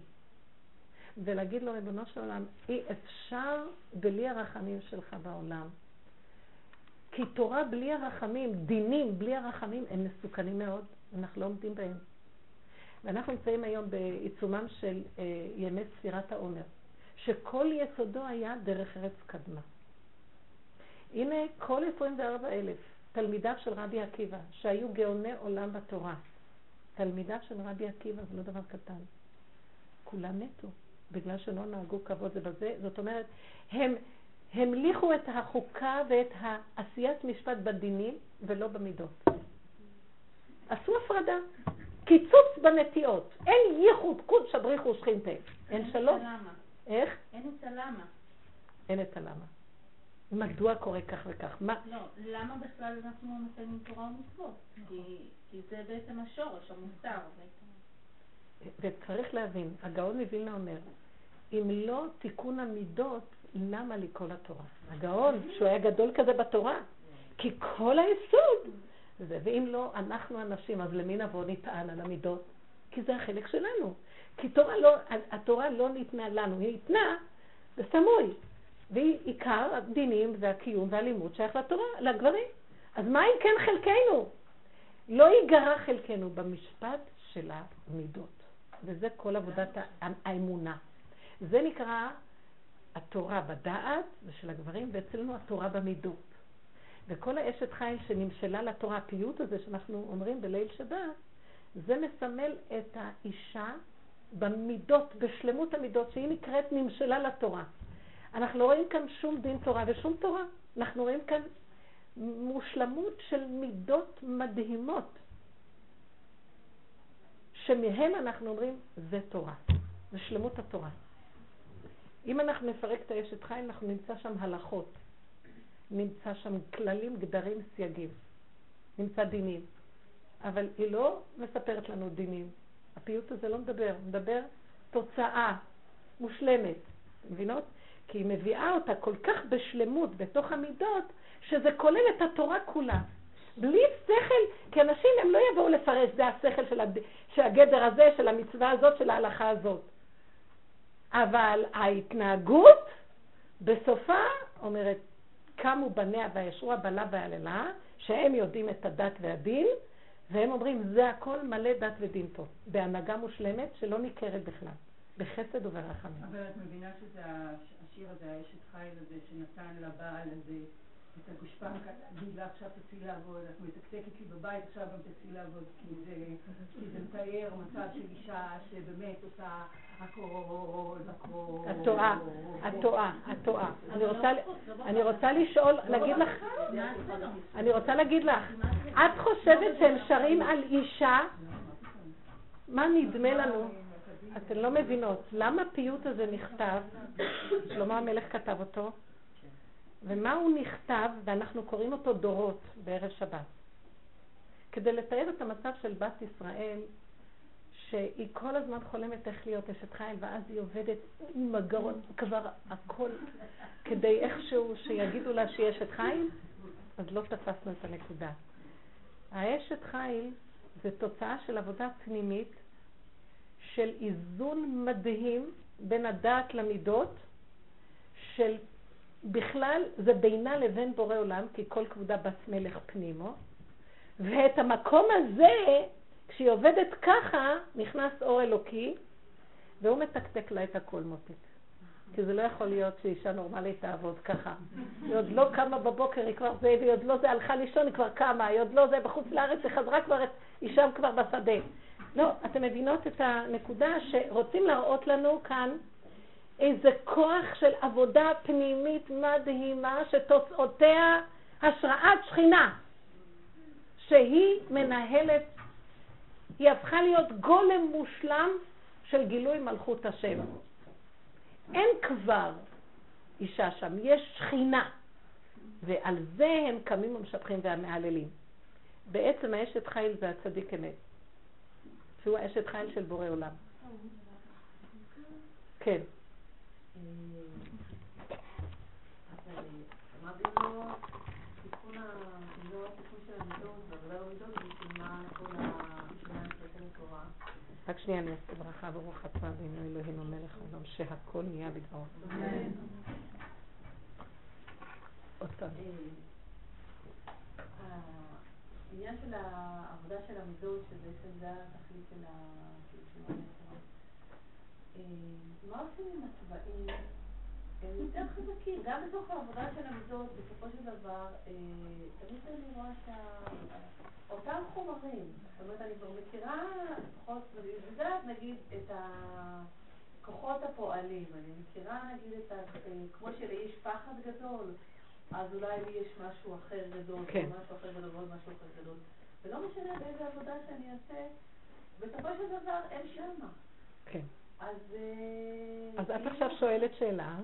ולהגיד לו, ריבונו של עולם, אי אפשר בלי הרחמים שלך בעולם. כי תורה בלי הרחמים, דינים בלי הרחמים, הם מסוכנים מאוד, אנחנו לא עומדים בהם. ואנחנו נמצאים היום בעיצומם של אה, ימי ספירת העומר, שכל יסודו היה דרך ארץ קדמה. הנה כל 24 אלף תלמידיו של רבי עקיבא, שהיו גאוני עולם בתורה, תלמידיו של רבי עקיבא, זה לא דבר קטן, כולם מתו. בגלל שלא נהגו כבוד זה בזה. זאת אומרת, הם המליכו את החוקה ואת העשיית משפט בדינים ולא במידות. עשו הפרדה. קיצוץ בנטיעות. אין ייחוד קוד שבריחו שכינתה. אין שלום. איך? אין את הלמה. אין את הלמה. מדוע קורה כך וכך? מה? לא, למה בכלל אנחנו מקיימים תורה ומצוות? כי זה בעצם השורש, המוסר. וצריך להבין, הגאון מווילנה אומר, אם לא תיקון המידות, למה לי כל התורה? הגאון, שהוא היה גדול כזה בתורה, כי כל היסוד זה, ואם לא, אנחנו הנשים, אז למי נבוא נטען על המידות? כי זה החלק שלנו. כי תורה לא, התורה לא ניתנה לנו, היא ניתנה בסמוי. והיא עיקר הדינים והקיום והלימוד שייך לתורה, לגברים. אז מה אם כן חלקנו? לא ייגרע חלקנו במשפט של המידות. וזה כל עבודת האמונה. זה נקרא התורה בדעת, ושל הגברים, ואצלנו התורה במידות. וכל האשת חיל שנמשלה לתורה, הפיוט הזה שאנחנו אומרים בליל שבת, זה מסמל את האישה במידות, בשלמות המידות, שהיא נקראת נמשלה לתורה. אנחנו לא רואים כאן שום דין תורה ושום תורה. אנחנו רואים כאן מושלמות של מידות מדהימות, שמהם אנחנו אומרים, זה תורה, זה שלמות התורה. אם אנחנו נפרק את האשת חי, אנחנו נמצא שם הלכות, נמצא שם כללים, גדרים, סייגים, נמצא דינים. אבל היא לא מספרת לנו דינים. הפיוט הזה לא מדבר, מדבר תוצאה מושלמת. מבינות? כי היא מביאה אותה כל כך בשלמות בתוך המידות, שזה כולל את התורה כולה. בלי שכל, כי אנשים הם לא יבואו לפרש, זה השכל של, הד... של הגדר הזה, של המצווה הזאת, של ההלכה הזאת. אבל ההתנהגות, בסופה, אומרת, קמו בניה וישרו הבלה והעללה, שהם יודעים את הדת והדין, והם אומרים, זה הכל מלא דת ודין פה, בהנהגה מושלמת שלא ניכרת בכלל, בחסד וברחמים. אבל את מבינה שזה השיר הזה, האשת חיל הזה, שנתן לבעל הזה את הגושפנקה, להגיד לה עכשיו תצאי לעבוד, את מתקתקת לי בבית, עכשיו גם תצאי לעבוד, כי זה, כי זה מתאר מצב של אישה שבאמת עושה הכל, הכל. את טועה, את טועה, את טועה. אני רוצה לשאול, להגיד לך, אני רוצה להגיד לך, את חושבת שהם שרים על אישה? מה נדמה לנו? אתן לא מבינות. למה הפיוט הזה נכתב? שלמה המלך כתב אותו. ומה הוא נכתב, ואנחנו קוראים אותו דורות בערב שבת. כדי לתאר את המצב של בת ישראל, שהיא כל הזמן חולמת איך להיות אשת חיל, ואז היא עובדת עם הגרון, כבר הכל, כדי איכשהו שיגידו לה שהיא אשת חיל, אז לא תפסנו את הנקודה. האשת חיל זה תוצאה של עבודה פנימית של איזון מדהים בין הדעת למידות, של בכלל זה בינה לבין בורא עולם, כי כל כבודה בת מלך פנימו, ואת המקום הזה, כשהיא עובדת ככה, נכנס אור אלוקי, והוא מתקתק לה את הכל מותק. כי זה לא יכול להיות שאישה נורמלית תעבוד ככה. היא עוד לא קמה בבוקר, היא כבר זה, והיא עוד לא זה, הלכה לישון, היא כבר קמה, היא עוד לא זה, בחוץ לארץ, היא חזרה כבר, היא שם כבר בשדה. לא, אתם מבינות את הנקודה שרוצים להראות לנו כאן איזה כוח של עבודה פנימית מדהימה שתוצאותיה השראת שכינה, שהיא מנהלת, היא הפכה להיות גולם מושלם של גילוי מלכות השם. אין כבר אישה שם, יש שכינה, ועל זה הם קמים ומשבחים והמהללים. בעצם האשת חיל זה הצדיק אמת, שהוא האשת חיל של בורא עולם. כן. רק שנייה אני אעשה ברכה ברוך אתה ואינו אלוהינו מלך העולם שהכל נהיה בדברו. עוד פעם. העניין של העבודה של המידות, שבעצם זה התכלית של התורה. מה עושים עם הצבעים? הם יותר חזקים, גם בתוך העבודה של המידות, בסופו של דבר, תמיד אני רואה שאותם חומרים, זאת אומרת, אני כבר מכירה, לפחות, יודעת, נגיד, את הכוחות הפועלים, אני מכירה, נגיד, את ה... כמו שלאיש פחד גדול, אז אולי לי יש משהו אחר גדול, כן. משהו אחר גדול ועוד משהו אחר גדול. ולא משנה באיזה עבודה שאני אעשה, בסופו של דבר הם שמה. כן. אז... אה, אז את עכשיו שואלת שאלה.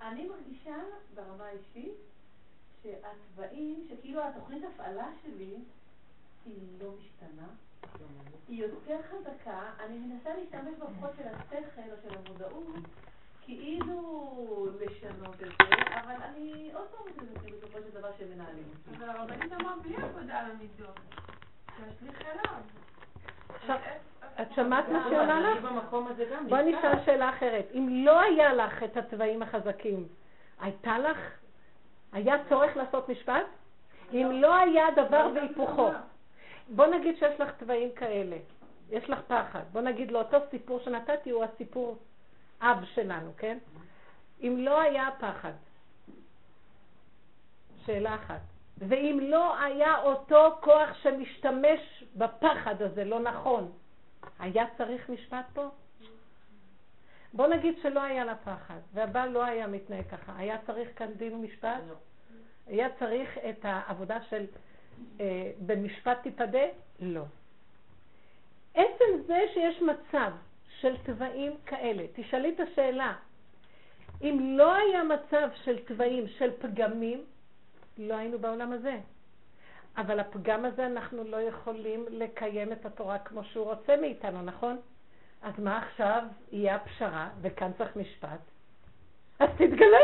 אני מרגישה ברמה האישית שהצבעים, שכאילו התוכנית הפעלה שלי היא לא משתנה. היא יותר חזקה, אני מנסה להשתמש בכוחות של השכל או של המודעות, כאילו לשנות את זה, אבל אני עוד פעם חושבת בסופו של דבר שמנהלים אותי. אבל הרבנית אמרה בלי עבודה על המידות. תשליך אליו. עכשיו, את שמעת מה שהיא עונה לך? בואי נשאל שאלה אחרת. אם לא היה לך את הצבעים החזקים, הייתה לך, היה צורך לעשות משפט? אם לא היה דבר והיפוכו. בוא נגיד שיש לך צבעים כאלה, יש לך פחד. בוא נגיד לו, אותו סיפור שנתתי הוא הסיפור אב שלנו, כן? אם לא היה פחד, שאלה אחת, ואם לא היה אותו כוח שמשתמש בפחד הזה לא נכון, היה צריך משפט פה? בוא נגיד שלא היה לה פחד, והבעל לא היה מתנהג ככה, היה צריך כאן דין ומשפט? לא. היה צריך את העבודה של אה, במשפט תיפדה? לא. עצם זה שיש מצב של תוואים כאלה, תשאלי את השאלה, אם לא היה מצב של תוואים, של פגמים, לא היינו בעולם הזה. אבל הפגם הזה אנחנו לא יכולים לקיים את התורה כמו שהוא רוצה מאיתנו, נכון? אז מה עכשיו יהיה הפשרה, וכאן צריך משפט? אז תתגלה.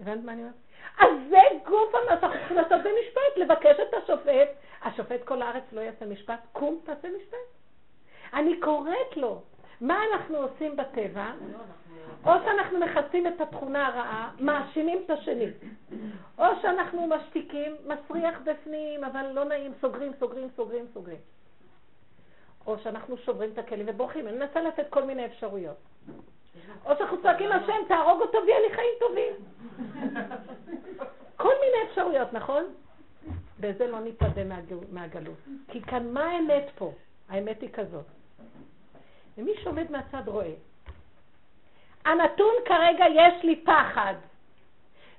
הבנת מה אני אומרת? אז זה גוף שאנחנו צריכים לעשות במשפט, לבקש את השופט. השופט כל הארץ לא יעשה משפט, קום תעשה משפט. אני קוראת לו. מה אנחנו עושים בטבע? או שאנחנו מכסים את התכונה הרעה, מאשימים את השני. או שאנחנו משתיקים, מסריח בפנים, אבל לא נעים, סוגרים, סוגרים, סוגרים, סוגרים. או שאנחנו שוברים את הכלים ובורחים. אני מנסה לתת כל מיני אפשרויות. או שאנחנו צועקים השם, תהרוג אותו ויהיה לי חיים טובים. כל מיני אפשרויות, נכון? בזה לא ניפדה מהגלות. כי כאן מה האמת פה? האמת היא כזאת. ומי שעומד מהצד רואה. הנתון כרגע יש לי פחד.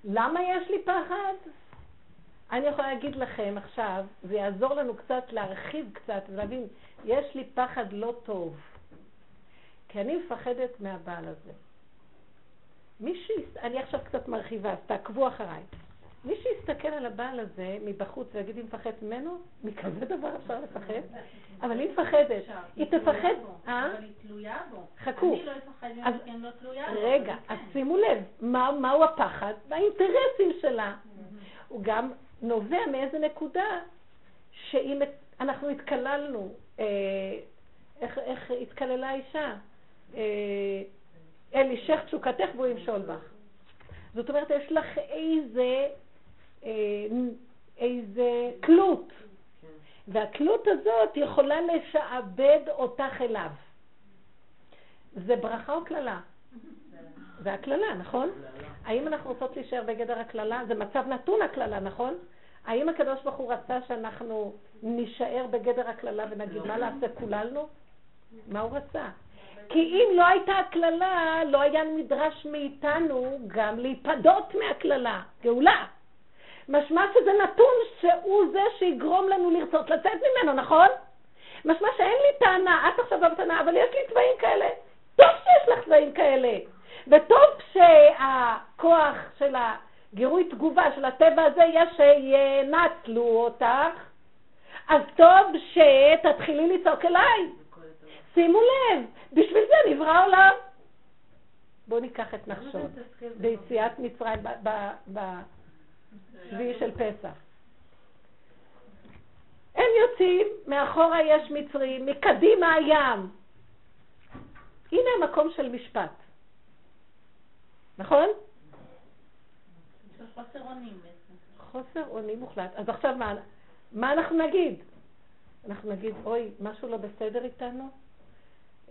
למה יש לי פחד? אני יכולה להגיד לכם עכשיו, זה יעזור לנו קצת להרחיב קצת ולהבין, יש לי פחד לא טוב. כי אני מפחדת מהבעל הזה. מי ש... אני עכשיו קצת מרחיבה, אז תעקבו אחריי. מי שיסתכל על הבעל הזה מבחוץ ויגיד, היא מפחדת ממנו, מכזה דבר אפשר לפחד? אבל היא מפחדת. היא תפחד... אה? אבל היא תלויה בו. חכו. אני לא אפחד ממנו כי אני לא תלויה בו. רגע, אז שימו לב, מהו הפחד? והאינטרסים שלה. הוא גם נובע מאיזה נקודה שאנחנו התקללנו, אה, איך התקללה האישה? אה, אל אישך תשוקתך והוא ימשול בך. זאת אומרת, יש לך איזה, איזה תלות, והתלות הזאת יכולה לשעבד אותך אליו. זה ברכה או קללה? זה הקללה, נכון? האם אנחנו רוצות להישאר בגדר הקללה? זה מצב נתון הקללה, נכון? האם הקדוש ברוך הוא רצה שאנחנו נישאר בגדר הקללה ונגיד מה לעשות כולנו? מה הוא רצה? כי אם לא הייתה הקללה, לא היה נדרש מאיתנו גם להיפדות מהקללה, גאולה. משמע שזה נתון שהוא זה שיגרום לנו לרצות לצאת ממנו, נכון? משמע שאין לי טענה, את עכשיו לא בטענה, אבל יש לי צבעים כאלה. טוב שיש לך צבעים כאלה. וטוב שהכוח של הגירוי תגובה של הטבע הזה יש שינצלו אותך, אז טוב שתתחילי לצעוק אליי. שימו לב, בשביל זה נברא העולם. בואו ניקח את נחשון, ביציאת מצרים, בשביעי של פסח. הם יוצאים, מאחורה יש מצרים, מקדימה הים. הנה המקום של משפט. נכון? חוסר אונים. חוסר אונים מוחלט. אז עכשיו מה, מה אנחנו נגיד? אנחנו נגיד, אוי, משהו לא בסדר איתנו?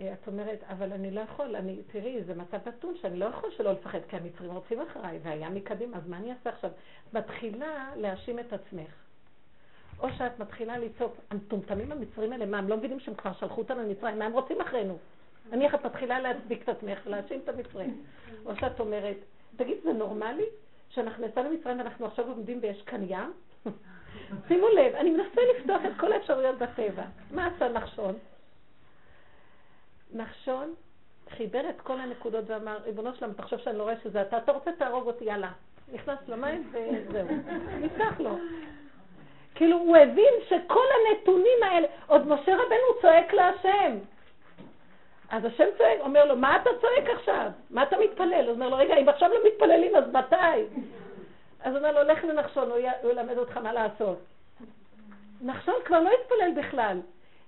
אה, את אומרת, אבל אני לא יכול, אני, תראי, זה מצב נתון שאני לא יכול שלא לפחד, כי המצרים רודפים אחריי, והיה מקדימה, אז מה אני אעשה עכשיו? מתחילה להאשים את עצמך. או שאת מתחילה לצעוק, המטומטמים המצרים האלה, מה, הם לא מבינים שהם כבר שלחו אותנו למצרים, מה הם רוצים אחרינו? איך את מתחילה להצדיק את עצמך ולהאשים את המצרים. או שאת אומרת, תגיד, זה נורמלי שאנחנו יצאנו למצרים ואנחנו עכשיו עומדים ויש כאן ים? שימו לב, אני מנסה לפתוח את כל האפשרויות בטבע. מה עשה נחשון? נחשון חיבר את כל הנקודות ואמר, ריבונו שלם, חושב שאני לא רואה שזה אתה, אתה רוצה תהרוג אותי, יאללה. נכנס למים וזהו. נפתח לו. כאילו הוא הבין שכל הנתונים האלה, עוד משה רבנו צועק להשם. אז השם צועק, אומר לו, מה אתה צועק עכשיו? מה אתה מתפלל? הוא אומר לו, רגע, אם עכשיו לא מתפללים, אז מתי? אז הוא אומר לו, לך לנחשון, הוא ילמד אותך מה לעשות. נחשון כבר לא התפלל בכלל,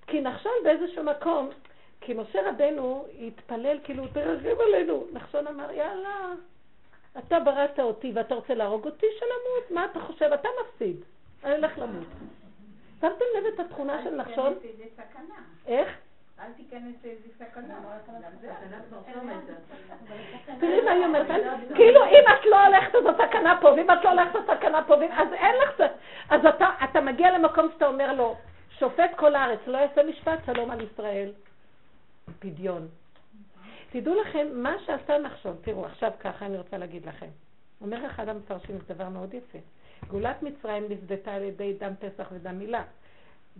כי נחשון באיזשהו מקום, כי משה רבנו התפלל, כאילו, תרחם עלינו. נחשון אמר, יאללה, אתה בראת אותי ואתה רוצה להרוג אותי, שנמות, מה אתה חושב? אתה מפסיד, אני הולך למות. שמתם לב את התכונה של נחשון? איך? אל תיכנס לאיזה סכנה. תראי מה היא אומרת, כאילו אם את לא הולכת אז הסכנה פה, ואם את לא הולכת אז הסכנה פה, אז אין לך... אז אתה מגיע למקום שאתה אומר לו, שופט כל הארץ, לא יעשה משפט שלום על ישראל. פדיון. תדעו לכם, מה שעשה נחשון, תראו, עכשיו ככה אני רוצה להגיד לכם. אומר אחד המפרשים דבר מאוד יפה. גאולת מצרים נפדתה על ידי דם פסח ודם מילה.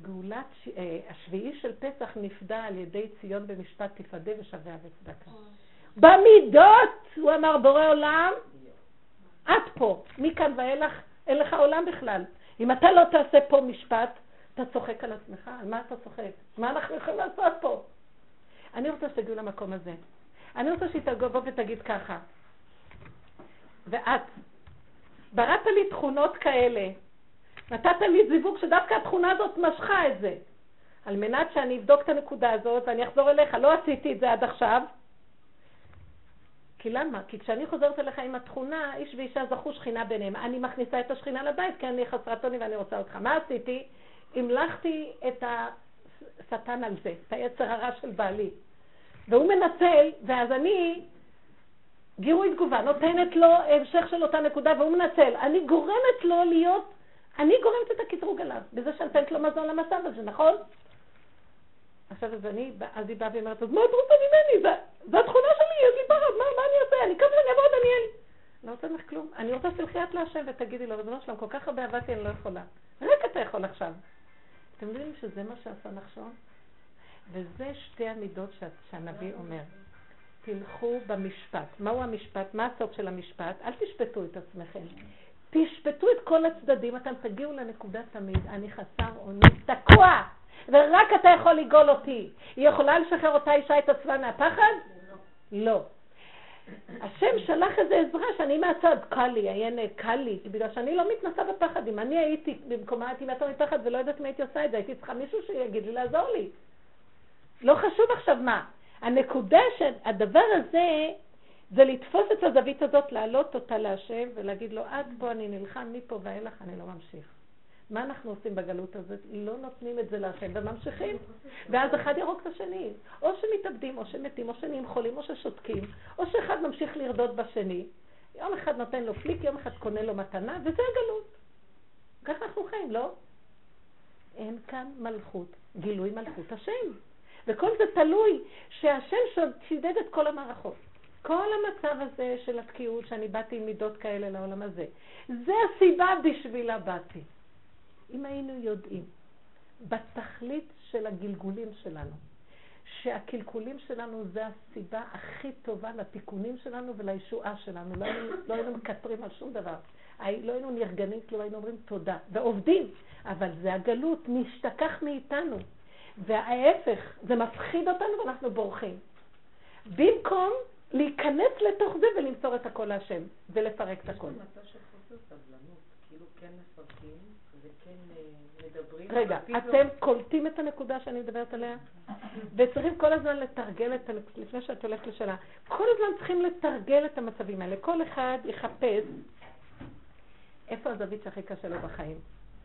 גאולת אה, השביעי של פסח נפדה על ידי ציון במשפט תפדה ושביה וצדקה. במידות, הוא אמר, בורא עולם, את פה, מכאן ואילך, אין לך עולם בכלל. אם אתה לא תעשה פה משפט, אתה צוחק על עצמך, על מה אתה צוחק? מה אנחנו יכולים לעשות פה? אני רוצה שתגיעו למקום הזה. אני רוצה שהיא תבוא ותגיד ככה, ואת, בראת לי תכונות כאלה, נתת לי זיווג שדווקא התכונה הזאת משכה את זה. על מנת שאני אבדוק את הנקודה הזאת ואני אחזור אליך. לא עשיתי את זה עד עכשיו. כי למה? כי כשאני חוזרת אליך עם התכונה, איש ואישה זכו שכינה ביניהם. אני מכניסה את השכינה לבית כי אני חסרת אוני ואני רוצה אותך. מה עשיתי? המלכתי את השטן על זה, את היצר הרע של בעלי. והוא מנצל, ואז אני, גירוי תגובה, נותנת לו המשך של אותה נקודה והוא מנצל. אני גורמת לו להיות אני גורמת את הקטרוג עליו, בזה שאני נותנת לו מזון למצב הזה, נכון? עכשיו, אז אני, אז היא באה ואומרת, אז מה את רוצה ממני? זו התכונה שלי, יש לי פחד, מה, מה אני עושה? אני שאני אעבור דניאל. לא רוצה ממך כלום. אני רוצה שתלכי את להשם ותגידי לו, ריבונו שלום, כל כך הרבה עבדתי, אני לא יכולה. רק אתה יכול עכשיו. אתם יודעים שזה מה שעשה נחשון? וזה שתי המידות שהנביא אומר. תלכו במשפט. מהו המשפט? מה הסוף של המשפט? אל תשפטו את עצמכם. תשפטו את כל הצדדים, אתם תגיעו לנקודה תמיד, אני חסר אונים, תקוע, ורק אתה יכול לגאול אותי. היא יכולה לשחרר אותה אישה את עצמה מהפחד? לא. השם שלח איזה עזרה שאני מהצד, קל לי, עיין, קל לי, בגלל שאני לא מתנסה בפחד. אם אני הייתי במקומה, הייתי מתה מפחד ולא יודעת אם הייתי עושה את זה, הייתי צריכה מישהו שיגיד לי לעזור לי. לא חשוב עכשיו מה. הנקודה שהדבר הזה זה לתפוס את הזווית הזאת, להעלות אותה להשם ולהגיד לו, עד פה אני נלחם, מפה ואילך אני לא ממשיך. מה אנחנו עושים בגלות הזאת? לא נותנים את זה להשם וממשיכים. ואז אחד ירוק את השני. או שמתאבדים, או שמתים, או שנהיים חולים, או ששותקים, או שאחד ממשיך לרדות בשני. יום אחד נותן לו פליק, יום אחד קונה לו מתנה, וזה הגלות. ככה אנחנו חיים, לא? אין כאן מלכות, גילוי מלכות השם. וכל זה תלוי שהשם שידד את כל המערכות. כל המצב הזה של התקיעות, שאני באתי עם מידות כאלה לעולם הזה, זה הסיבה בשבילה באתי. אם היינו יודעים, בתכלית של הגלגולים שלנו, שהקלקולים שלנו זה הסיבה הכי טובה לתיקונים שלנו ולישועה שלנו. לא היינו, לא היינו מקטרים על שום דבר. לא היינו נרגנים, כאילו היינו אומרים תודה. ועובדים, אבל זה הגלות, נשתכח מאיתנו. וההפך, זה מפחיד אותנו ואנחנו בורחים. במקום להיכנס לתוך זה ולמסור את הכל להשם, ולפרק את הכל. יש מצב של חוסר סבלנות, כאילו כן מפרקים וכן אה, מדברים. רגע, אתם קולטים את הנקודה שאני מדברת עליה? וצריכים כל הזמן לתרגל את, לפני שאת הולכת לשאלה, כל הזמן צריכים לתרגל את המצבים האלה. כל אחד יחפש איפה הזווית שהכי קשה לו בחיים.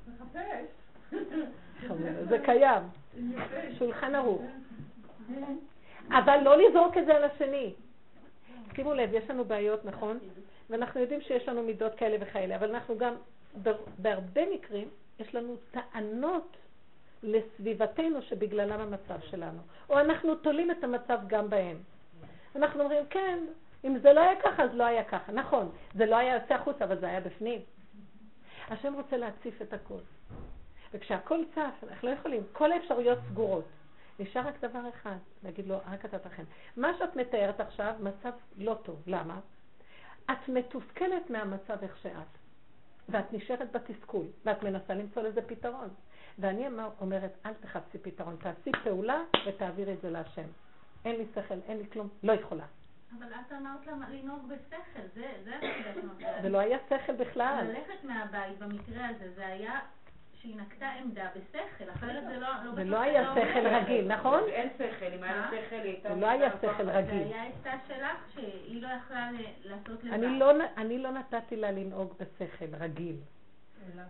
מחפש. זה קיים. שולחן ערוך. אבל לא לזרוק את זה על השני. שימו לב, יש לנו בעיות, נכון? ואנחנו יודעים שיש לנו מידות כאלה וכאלה, אבל אנחנו גם, בהרבה מקרים, יש לנו טענות לסביבתנו שבגללם המצב שלנו. או אנחנו תולים את המצב גם בהם. אנחנו אומרים, כן, אם זה לא היה ככה, אז לא היה ככה. נכון, זה לא היה יוצא החוצה, אבל זה היה בפנים. השם רוצה להציף את הכל. וכשהכל צף, אנחנו לא יכולים, כל האפשרויות סגורות. נשאר רק דבר אחד, להגיד לו, רק אתה תכן. מה שאת מתארת עכשיו, מצב לא טוב. למה? את מתוסכלת מהמצב איך שאת. ואת נשארת בתסכול, ואת מנסה למצוא לזה פתרון. ואני אומרת, אל תחפשי פתרון, תעשי פעולה ותעבירי את זה להשם. אין לי שכל, אין לי כלום, לא יכולה. אבל את אמרת לה לנהוג בשכל, זה, זה. זה לא היה שכל בכלל. ללכת מהבית במקרה הזה, זה היה שהיא נקטה עמדה בשכל, אחרת זה לא... לא זה לא היה שכל רגיל, נכון? אין שכל, אם היה שכל היא הייתה... זה לא היה שכל רגיל. זה היה עצה שלך שהיא לא יכלה לעשות לבד. אני לא נתתי לה לנהוג בשכל רגיל.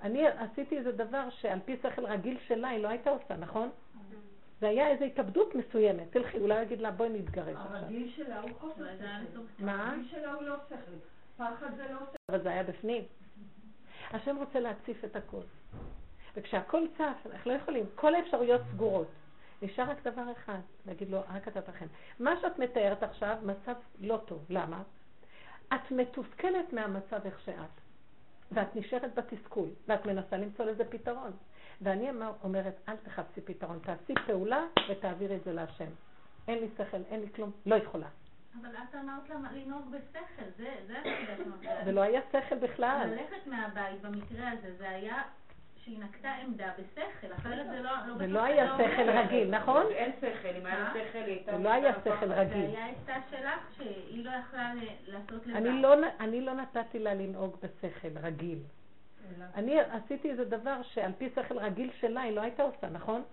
אני עשיתי איזה דבר שעל פי שכל רגיל שלה היא לא הייתה עושה, נכון? זה היה איזו התאבדות מסוימת. תלכי, אולי אגיד לה, בואי נתגרש עכשיו. הרגיל שלה הוא חוסר שכל. מה? הרגיל שלה הוא לא שכל. פחד זה לא שכל. אבל זה היה בפנים. השם רוצה להציף את הכל. וכשהכל צף, אנחנו לא יכולים, כל האפשרויות סגורות. נשאר רק דבר אחד, להגיד לו, רק אתה תכן. מה שאת מתארת עכשיו, מצב לא טוב. למה? את מתוסכלת מהמצב איך שאת, ואת נשארת בתסכול, ואת מנסה למצוא לזה פתרון. ואני אומרת, אל תחפשי פתרון, תעשי פעולה ותעבירי את זה להשם. אין לי שכל, אין לי כלום, לא יכולה. אבל את אמרת לה לנהוג בשכל, זה, זה זה לא היה שכל בכלל. ללכת מהבית במקרה הזה, זה היה שהיא נקטה עמדה בשכל, אחרת זה לא... לא זה לא היה שכל רגיל, נכון? אין שכל, אם היה שכל היא הייתה... זה לא היה שכל רגיל. זה היה עצה שלך שהיא לא יכלה לעשות לבד. אני לא נתתי לה לנהוג בשכל רגיל. אני עשיתי איזה דבר שעל פי שכל רגיל שלה היא לא הייתה עושה, נכון?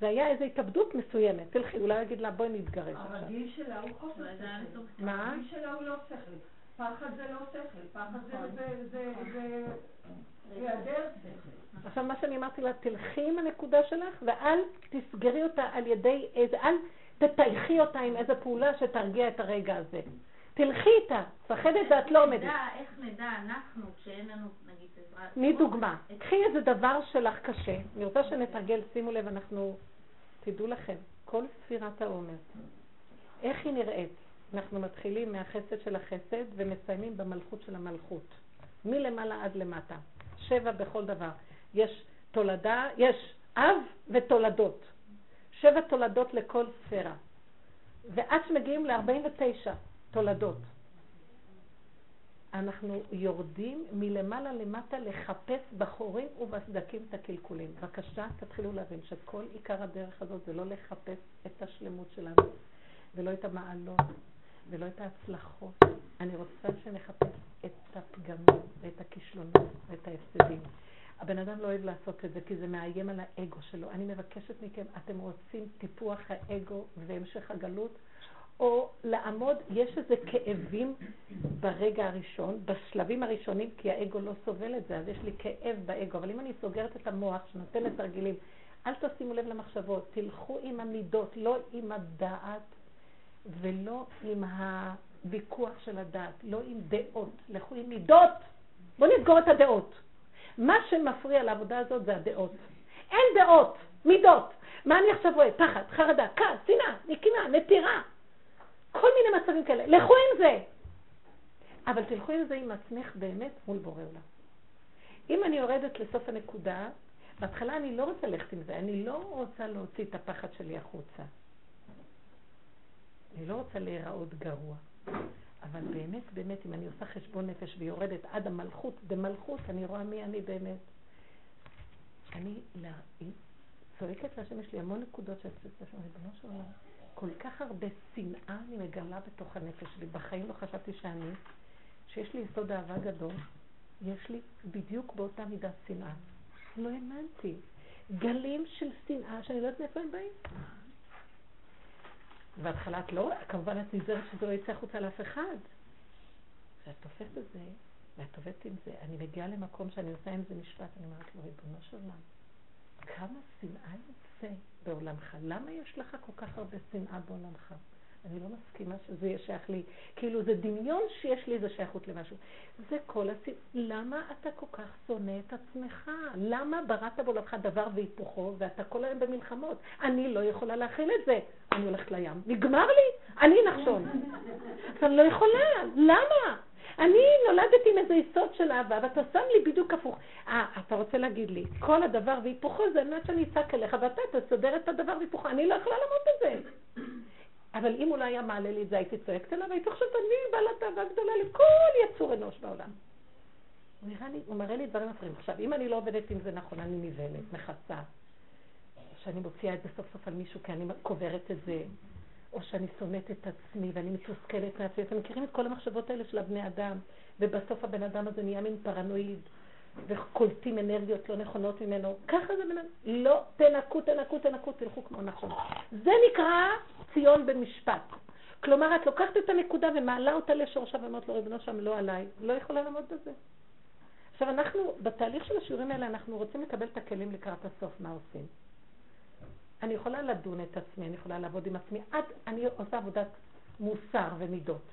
זה היה איזו התאבדות מסוימת. תלכי, אולי אגיד לה, בואי נתגרש עכשיו. הרגיל שלה הוא חוסר שכל. מה? הרגיל שלה הוא לא שכל. פחד זה לא שכל. פחד זה היעדר שכל. עכשיו, מה שאני אמרתי לה, תלכי עם הנקודה שלך ואל תסגרי אותה על ידי איזה, אל תטייחי אותה עם איזה פעולה שתרגיע את הרגע הזה. תלכי איתה, מפחדת ואת לא עומדת. איך נדע אנחנו, כשאין לנו, נגיד, עזרה... תני דוגמה. קחי איזה דבר שלך קשה. אני רוצה שנתרגל, שימו לב, אנחנו... תדעו לכם, כל ספירת העומר, איך היא נראית? אנחנו מתחילים מהחסד של החסד ומסיימים במלכות של המלכות. מלמעלה עד למטה. שבע בכל דבר. יש תולדה, יש אב ותולדות. שבע תולדות לכל ספירה. ועד שמגיעים ל-49 תולדות. אנחנו יורדים מלמעלה למטה לחפש בחורים ובסדקים את הקלקולים. בבקשה, תתחילו להבין שכל עיקר הדרך הזאת זה לא לחפש את השלמות שלנו, ולא את המעלות, ולא את ההצלחות. אני רוצה שנחפש את הפגמים, ואת הכישלונות, ואת ההפסדים. הבן אדם לא אוהב לעשות את זה, כי זה מאיים על האגו שלו. אני מבקשת מכם, אתם רוצים טיפוח האגו והמשך הגלות? או לעמוד, יש איזה כאבים ברגע הראשון, בשלבים הראשונים, כי האגו לא סובל את זה, אז יש לי כאב באגו. אבל אם אני סוגרת את המוח שנותנת תרגילים, אל תשימו לב למחשבות, תלכו עם המידות, לא עם הדעת ולא עם הוויכוח של הדעת, לא עם דעות, לכו עם מידות. בואו נסגור את הדעות. מה שמפריע לעבודה הזאת זה הדעות. אין דעות, מידות. מה אני עכשיו רואה? פחד, חרדה, כעס, שנאה, נקימה, נטירה. כל מיני מצבים כאלה. לכו עם זה. אבל תלכו עם זה עם עצמך באמת מול בורא עולם. אם אני יורדת לסוף הנקודה, בהתחלה אני לא רוצה ללכת עם זה, אני לא רוצה להוציא את הפחד שלי החוצה. אני לא רוצה להיראות גרוע. אבל באמת, באמת, אם אני עושה חשבון נפש ויורדת עד המלכות, במלכות אני רואה מי אני באמת. אני צועקת להשם, יש לי המון נקודות שאני צועקת להשם, ריבונו של עולם. כל כך הרבה שנאה אני מגלה בתוך הנפש שלי. בחיים לא חשבתי שאני, שיש לי יסוד אהבה גדול, יש לי בדיוק באותה מידה שנאה. לא האמנתי. גלים של שנאה שאני לא יודעת מאיפה הם באים. בהתחלה את לא, כמובן את נזהרת שזה לא יצא החוצה לאף אחד. ואת תופסת את זה, ואת עובדת עם זה. אני מגיעה למקום שאני עושה עם זה משפט, אני אומרת לו, ריבונו של עולם, כמה שנאה יוצא בעולמך? למה יש לך כל כך הרבה שנאה בעולמך? אני לא מסכימה שזה יהיה שייך לי. כאילו זה דמיון שיש לי איזה שייכות למשהו. זה כל הסיב... למה אתה כל כך שונא את עצמך? למה בראת בעולמך דבר והיפוכו ואתה כל היום במלחמות? אני לא יכולה להכיל את זה. אני הולכת לים. נגמר לי? אני נחשון. אז אני לא יכולה. למה? אני נולדתי עם איזה יסוד של אהבה, ואתה שם לי בדיוק הפוך. אה, אתה רוצה להגיד לי, כל הדבר והיפוכו זה על מנת שאני אצעק אליך, ואתה תסדר את הדבר והיפוכו. אני לא יכולה לעמוד בזה. אבל אם הוא לא היה מעלה לי את זה, הייתי צועקת אליו, הייתי חושבת, אני בעלת אהבה גדולה לכל יצור אנוש בעולם. הוא לי, הוא מראה לי דברים אחרים. עכשיו, אם אני לא עובדת עם זה נכון, אני נבהלת, מכסה. שאני מוציאה את זה סוף סוף על מישהו כי אני קוברת את זה, או שאני שונאת את עצמי ואני מתוסכלת מעצמי. אתם מכירים את כל המחשבות האלה של הבני אדם, ובסוף הבן אדם הזה נהיה מין פרנואיד, וקולטים אנרגיות לא נכונות ממנו. ככה זה בן אדם. לא, תנקו, תנקו, תנקו, תלכו כמו נכון. זה נקרא ציון במשפט. כלומר, את לוקחת את הנקודה ומעלה אותה לשורשה ואומרת לו, ריבונו שם לא עליי, לא יכולה לעמוד בזה. עכשיו, אנחנו, בתהליך של השיעורים האלה, אנחנו רוצים לקבל את הכלים לקראת הסוף, מה עושים. אני יכולה לדון את עצמי, אני יכולה לעבוד עם עצמי, עד אני עושה עבודת מוסר ומידות.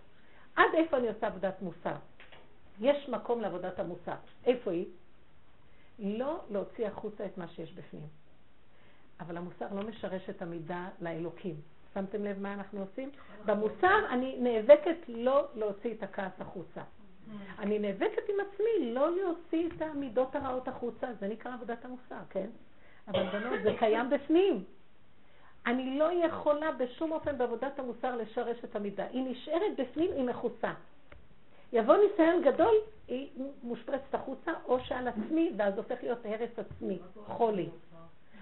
עד איפה אני עושה עבודת מוסר? יש מקום לעבודת המוסר. איפה היא? לא להוציא החוצה את מה שיש בפנים. אבל המוסר לא משרש את המידה לאלוקים. שמתם לב מה אנחנו עושים? במוסר אני נאבקת לא להוציא את הכעס החוצה. אני נאבקת עם עצמי לא להוציא את המידות הרעות החוצה, זה נקרא עבודת המוסר, כן? אבל בנות, זה קיים בפנים. אני לא יכולה בשום אופן בעבודת המוסר לשרש את המידה. היא נשארת בפנים, היא מכוסה. יבוא ניסיון גדול, היא מושפרצת החוצה, או שעל עצמי, ואז הופך להיות הרס עצמי, חולי.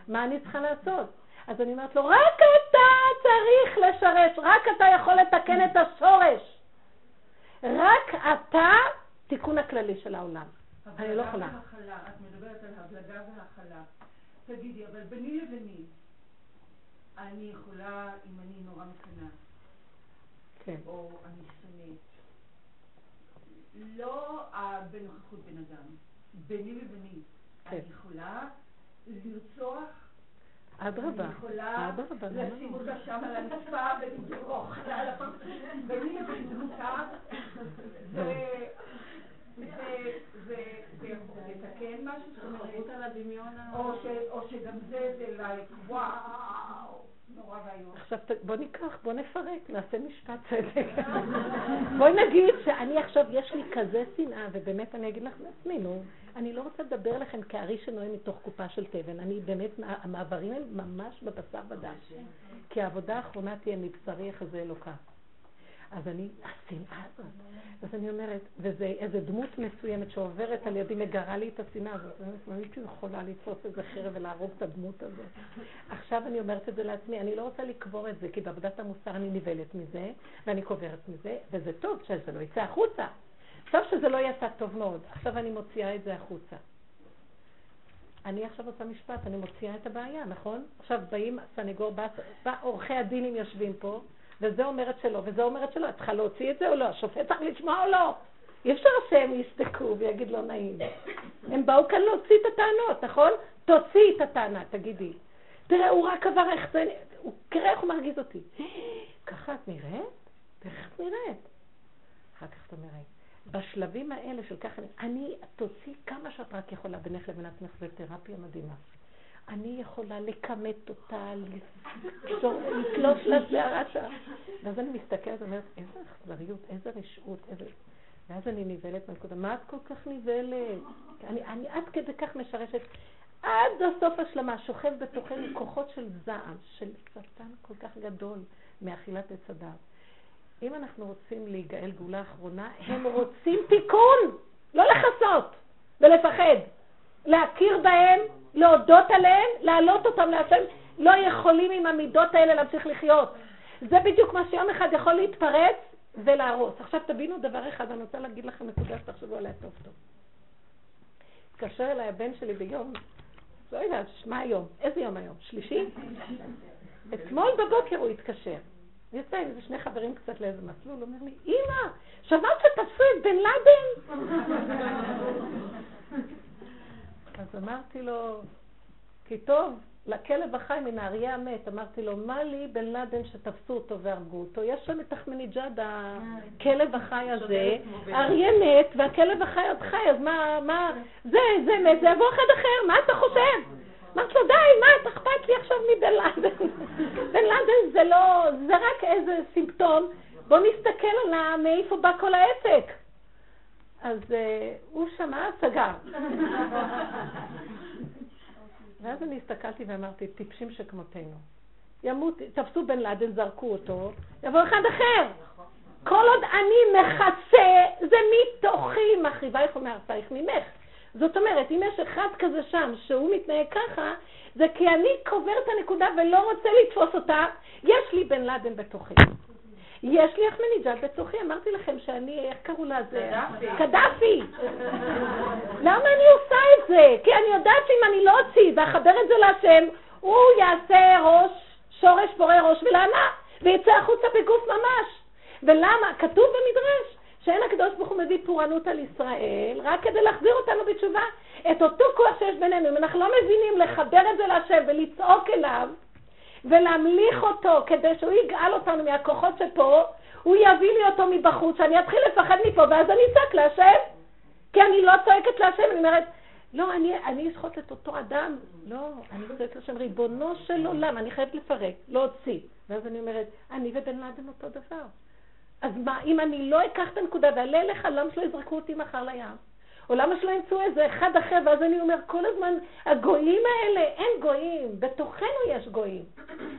מה אני צריכה לעשות? אז אני אומרת לו, רק אתה צריך לשרש, רק אתה יכול לתקן את השורש. רק אתה תיקון הכללי של העולם. אני לא יכולה. את מדברת על הבלגה והכלה. תגידי, אבל ביני לביני, אני יכולה, אם אני נורא מקנאה, כן. או אני שונאת, לא בנוכחות בן אדם, ביני לביני, כן. אני יכולה לרצוח אדרבה, אדרבה. אני יכולה לשים אותה שם על הנצפה ולדרוך על הפרצוף, ביני לבין דמותה, זה יכול לתקן משהו? או שגם זה, זה לייק, וואו. עכשיו בוא ניקח, בוא נפרק, נעשה משפט צדק. בואי נגיד שאני עכשיו, יש לי כזה שנאה, ובאמת אני אגיד לך לעצמי, נו, אני לא רוצה לדבר לכם כארי שנואם מתוך קופה של תבן, אני באמת, המעברים הם ממש בבשר ודם. כי העבודה האחרונה תהיה מבשרי יחזה אלוקה. אז אני, השנאה הזאת. אז אני אומרת, וזה איזה דמות מסוימת שעוברת על ידי, מגרה לי את השנאה הזאת. אני הייתי יכולה לתפוס איזה חרב ולהרוג את הדמות הזאת. עכשיו אני אומרת את זה לעצמי, אני לא רוצה לקבור את זה, כי בעבודת המוסר אני נבלת מזה, ואני קוברת מזה, וזה טוב שזה לא יצא החוצה. עכשיו שזה לא יצא טוב מאוד, עכשיו אני מוציאה את זה החוצה. אני עכשיו עושה משפט, אני מוציאה את הבעיה, נכון? עכשיו באים סנגור, בא, עורכי הדינים יושבים פה, וזה אומרת שלא, וזה אומרת שלא, את צריכה להוציא את זה או לא? השופט צריך לשמוע או לא? אי אפשר שהם יסתכלו ויגיד לא נעים. הם באו כאן להוציא את הטענות, נכון? תוציאי את הטענה, תגידי. תראה, הוא רק עבר איך זה... תראה איך הוא מרגיז אותי. ככה את נראית? תראה את נראית. אחר כך את אומרת, בשלבים האלה של ככה, אני, תוציא כמה שאת רק יכולה בינך לבין עצמך, זה תרפיה מדהימה. אני יכולה לכמת אותה, לתלוש לה שערה שם. ואז אני מסתכלת ואומרת, איזה אכזריות, איזה רשעות, איזה... ואז אני נבהלת מהנקודה, מה את כל כך נבהלת? אני, אני עד כדי כך משרשת, עד הסוף השלמה, שוכב בתוכנו כוחות של זעם, של שטן כל כך גדול מאכילת עץ הדת. אם אנחנו רוצים להיגאל גאולה אחרונה, הם רוצים תיקון, לא לכסות ולפחד. להכיר בהם, להודות עליהם, להעלות אותם להשם, לא יכולים עם המידות האלה להמשיך לחיות. זה בדיוק מה שיום אחד יכול להתפרץ ולהרוס. עכשיו תבינו דבר אחד, אני רוצה להגיד לכם נקודה שתחשבו עליה טוב טוב. התקשר אליי הבן שלי ביום, לא יודעת, מה היום? איזה יום היום? שלישי? אתמול בבוקר הוא התקשר. יצא עם איזה שני חברים קצת לאיזה מסלול, אומר לי, אמא, שמעת שתפסו את בן לאדן? אז אמרתי לו, כי טוב, לכלב החי מן האריה המת, אמרתי לו, מה לי בן לאדן שתפסו אותו והרגו אותו? יש שם את אחמניג'אד, הכלב החי הזה, אריה מת והכלב החי עוד חי, אז מה, מה, זה, זה מת, זה יבוא אחד אחר, מה אתה חושב? אמרתי לו, די, מה, אתה אכפת לי עכשיו מבן לאדן? בן לאדן זה לא, זה רק איזה סימפטום, בוא נסתכל על מאיפה בא כל העסק. אז uh, הוא שמע, סגר. ואז אני הסתכלתי ואמרתי, טיפשים שכמותנו. ימות, תפסו בן לאדן, זרקו אותו, יבוא אחד אחר. כל עוד אני מכסה, זה מתוכי מחריבייך ומארצייך ממך. זאת אומרת, אם יש אחד כזה שם שהוא מתנהג ככה, זה כי אני קובר את הנקודה ולא רוצה לתפוס אותה. יש לי בן לאדן בתוכי. יש לי אחמניג'אד בתוכי, אמרתי לכם שאני, איך קראו לה זה? קדאפי. למה אני עושה את זה? כי אני יודעת שאם אני לא אוציא ואחבר את זה להשם, הוא יעשה ראש, שורש פורה ראש ולענה, ויצא החוצה בגוף ממש. ולמה? כתוב במדרש שאין הקדוש ברוך הוא מביא פורענות על ישראל רק כדי להחזיר אותנו בתשובה. את אותו כוח שיש בינינו, אם אנחנו לא מבינים לחבר את זה להשם ולצעוק אליו, ולהמליך אותו כדי שהוא יגאל אותנו מהכוחות שפה, הוא יביא לי אותו מבחוץ, שאני אתחיל לפחד מפה, ואז אני אצעק להשם. כי אני לא צועקת להשם, אני אומרת, לא, אני, אשחוט את אותו אדם. לא, אני צועקת להשם, ריבונו של עולם, אני חייבת לפרק, להוציא. ואז אני אומרת, אני ובן לאדן אותו דבר. אז מה, אם אני לא אקח את הנקודה ואעלה לך, למה שלא יזרקו אותי מחר לים? או למה שלא ימצאו איזה אחד אחר, ואז אני אומר, כל הזמן, הגויים האלה, אין גויים, בתוכנו יש גויים.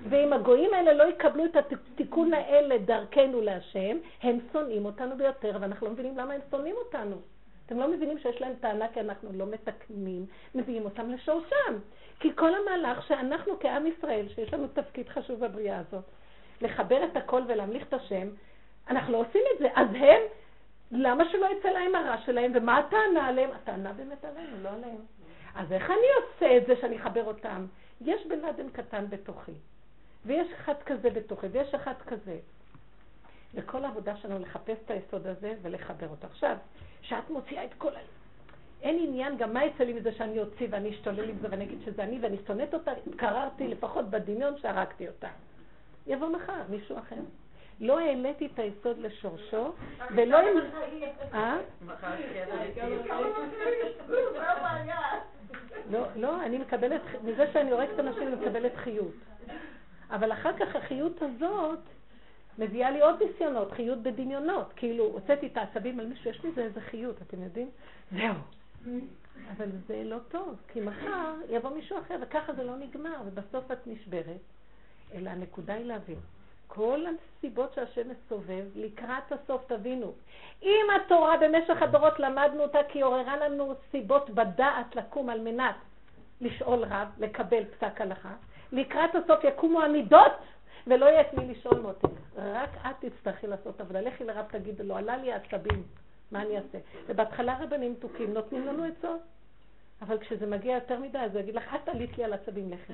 ואם הגויים האלה לא יקבלו את התיקון האלה דרכנו להשם, הם שונאים אותנו ביותר, ואנחנו לא מבינים למה הם שונאים אותנו. אתם לא מבינים שיש להם טענה כי אנחנו לא מתקנים, מביאים אותם לשורשם. כי כל המהלך שאנחנו כעם ישראל, שיש לנו תפקיד חשוב בבריאה הזאת, לחבר את הכל ולהמליך את השם, אנחנו לא עושים את זה. אז הם למה שלא יצא להם הרע שלהם, ומה הטענה עליהם? הטענה באמת עלינו, לא עליהם. אז איך אני עושה את זה שאני אחבר אותם? יש בן אדם קטן בתוכי, ויש אחד כזה בתוכי, ויש אחד כזה. וכל העבודה שלנו לחפש את היסוד הזה ולחבר אותו. עכשיו, כשאת מוציאה את כל ה... אין עניין גם מה יצא לי מזה שאני אוציא ואני אשתולל עם זה ואני אגיד שזה אני ואני שונאת אותה, קררתי לפחות בדמיון שהרגתי אותה. יבוא מחר מישהו אחר. לא העליתי את היסוד לשורשו, ולא עם... אה? לא, לא, אני מקבלת, מזה שאני הורגת אנשים אני מקבלת חיות. אבל אחר כך החיות הזאת מביאה לי עוד ניסיונות, חיות בדמיונות. כאילו, הוצאתי את העצבים על מישהו, יש לי איזה חיות, אתם יודעים? זהו. אבל זה לא טוב, כי מחר יבוא מישהו אחר, וככה זה לא נגמר, ובסוף את נשברת. אלא הנקודה היא להבין. כל הסיבות שהשם מסובב, לקראת הסוף תבינו. אם התורה במשך הדורות למדנו אותה כי עוררה לנו סיבות בדעת לקום על מנת לשאול רב, לקבל פסק הלכה, לקראת הסוף יקומו המידות ולא יהיה את מי לשאול מותק. רק את תצטרכי לעשות עבודה. לכי לרב תגידי לו, עלה לי עצבים, מה אני אעשה? ובהתחלה רבנים מתוקים נותנים לנו עצות. אבל כשזה מגיע יותר מדי, אז הוא יגיד לך, את עלית לי על עצבים לכי.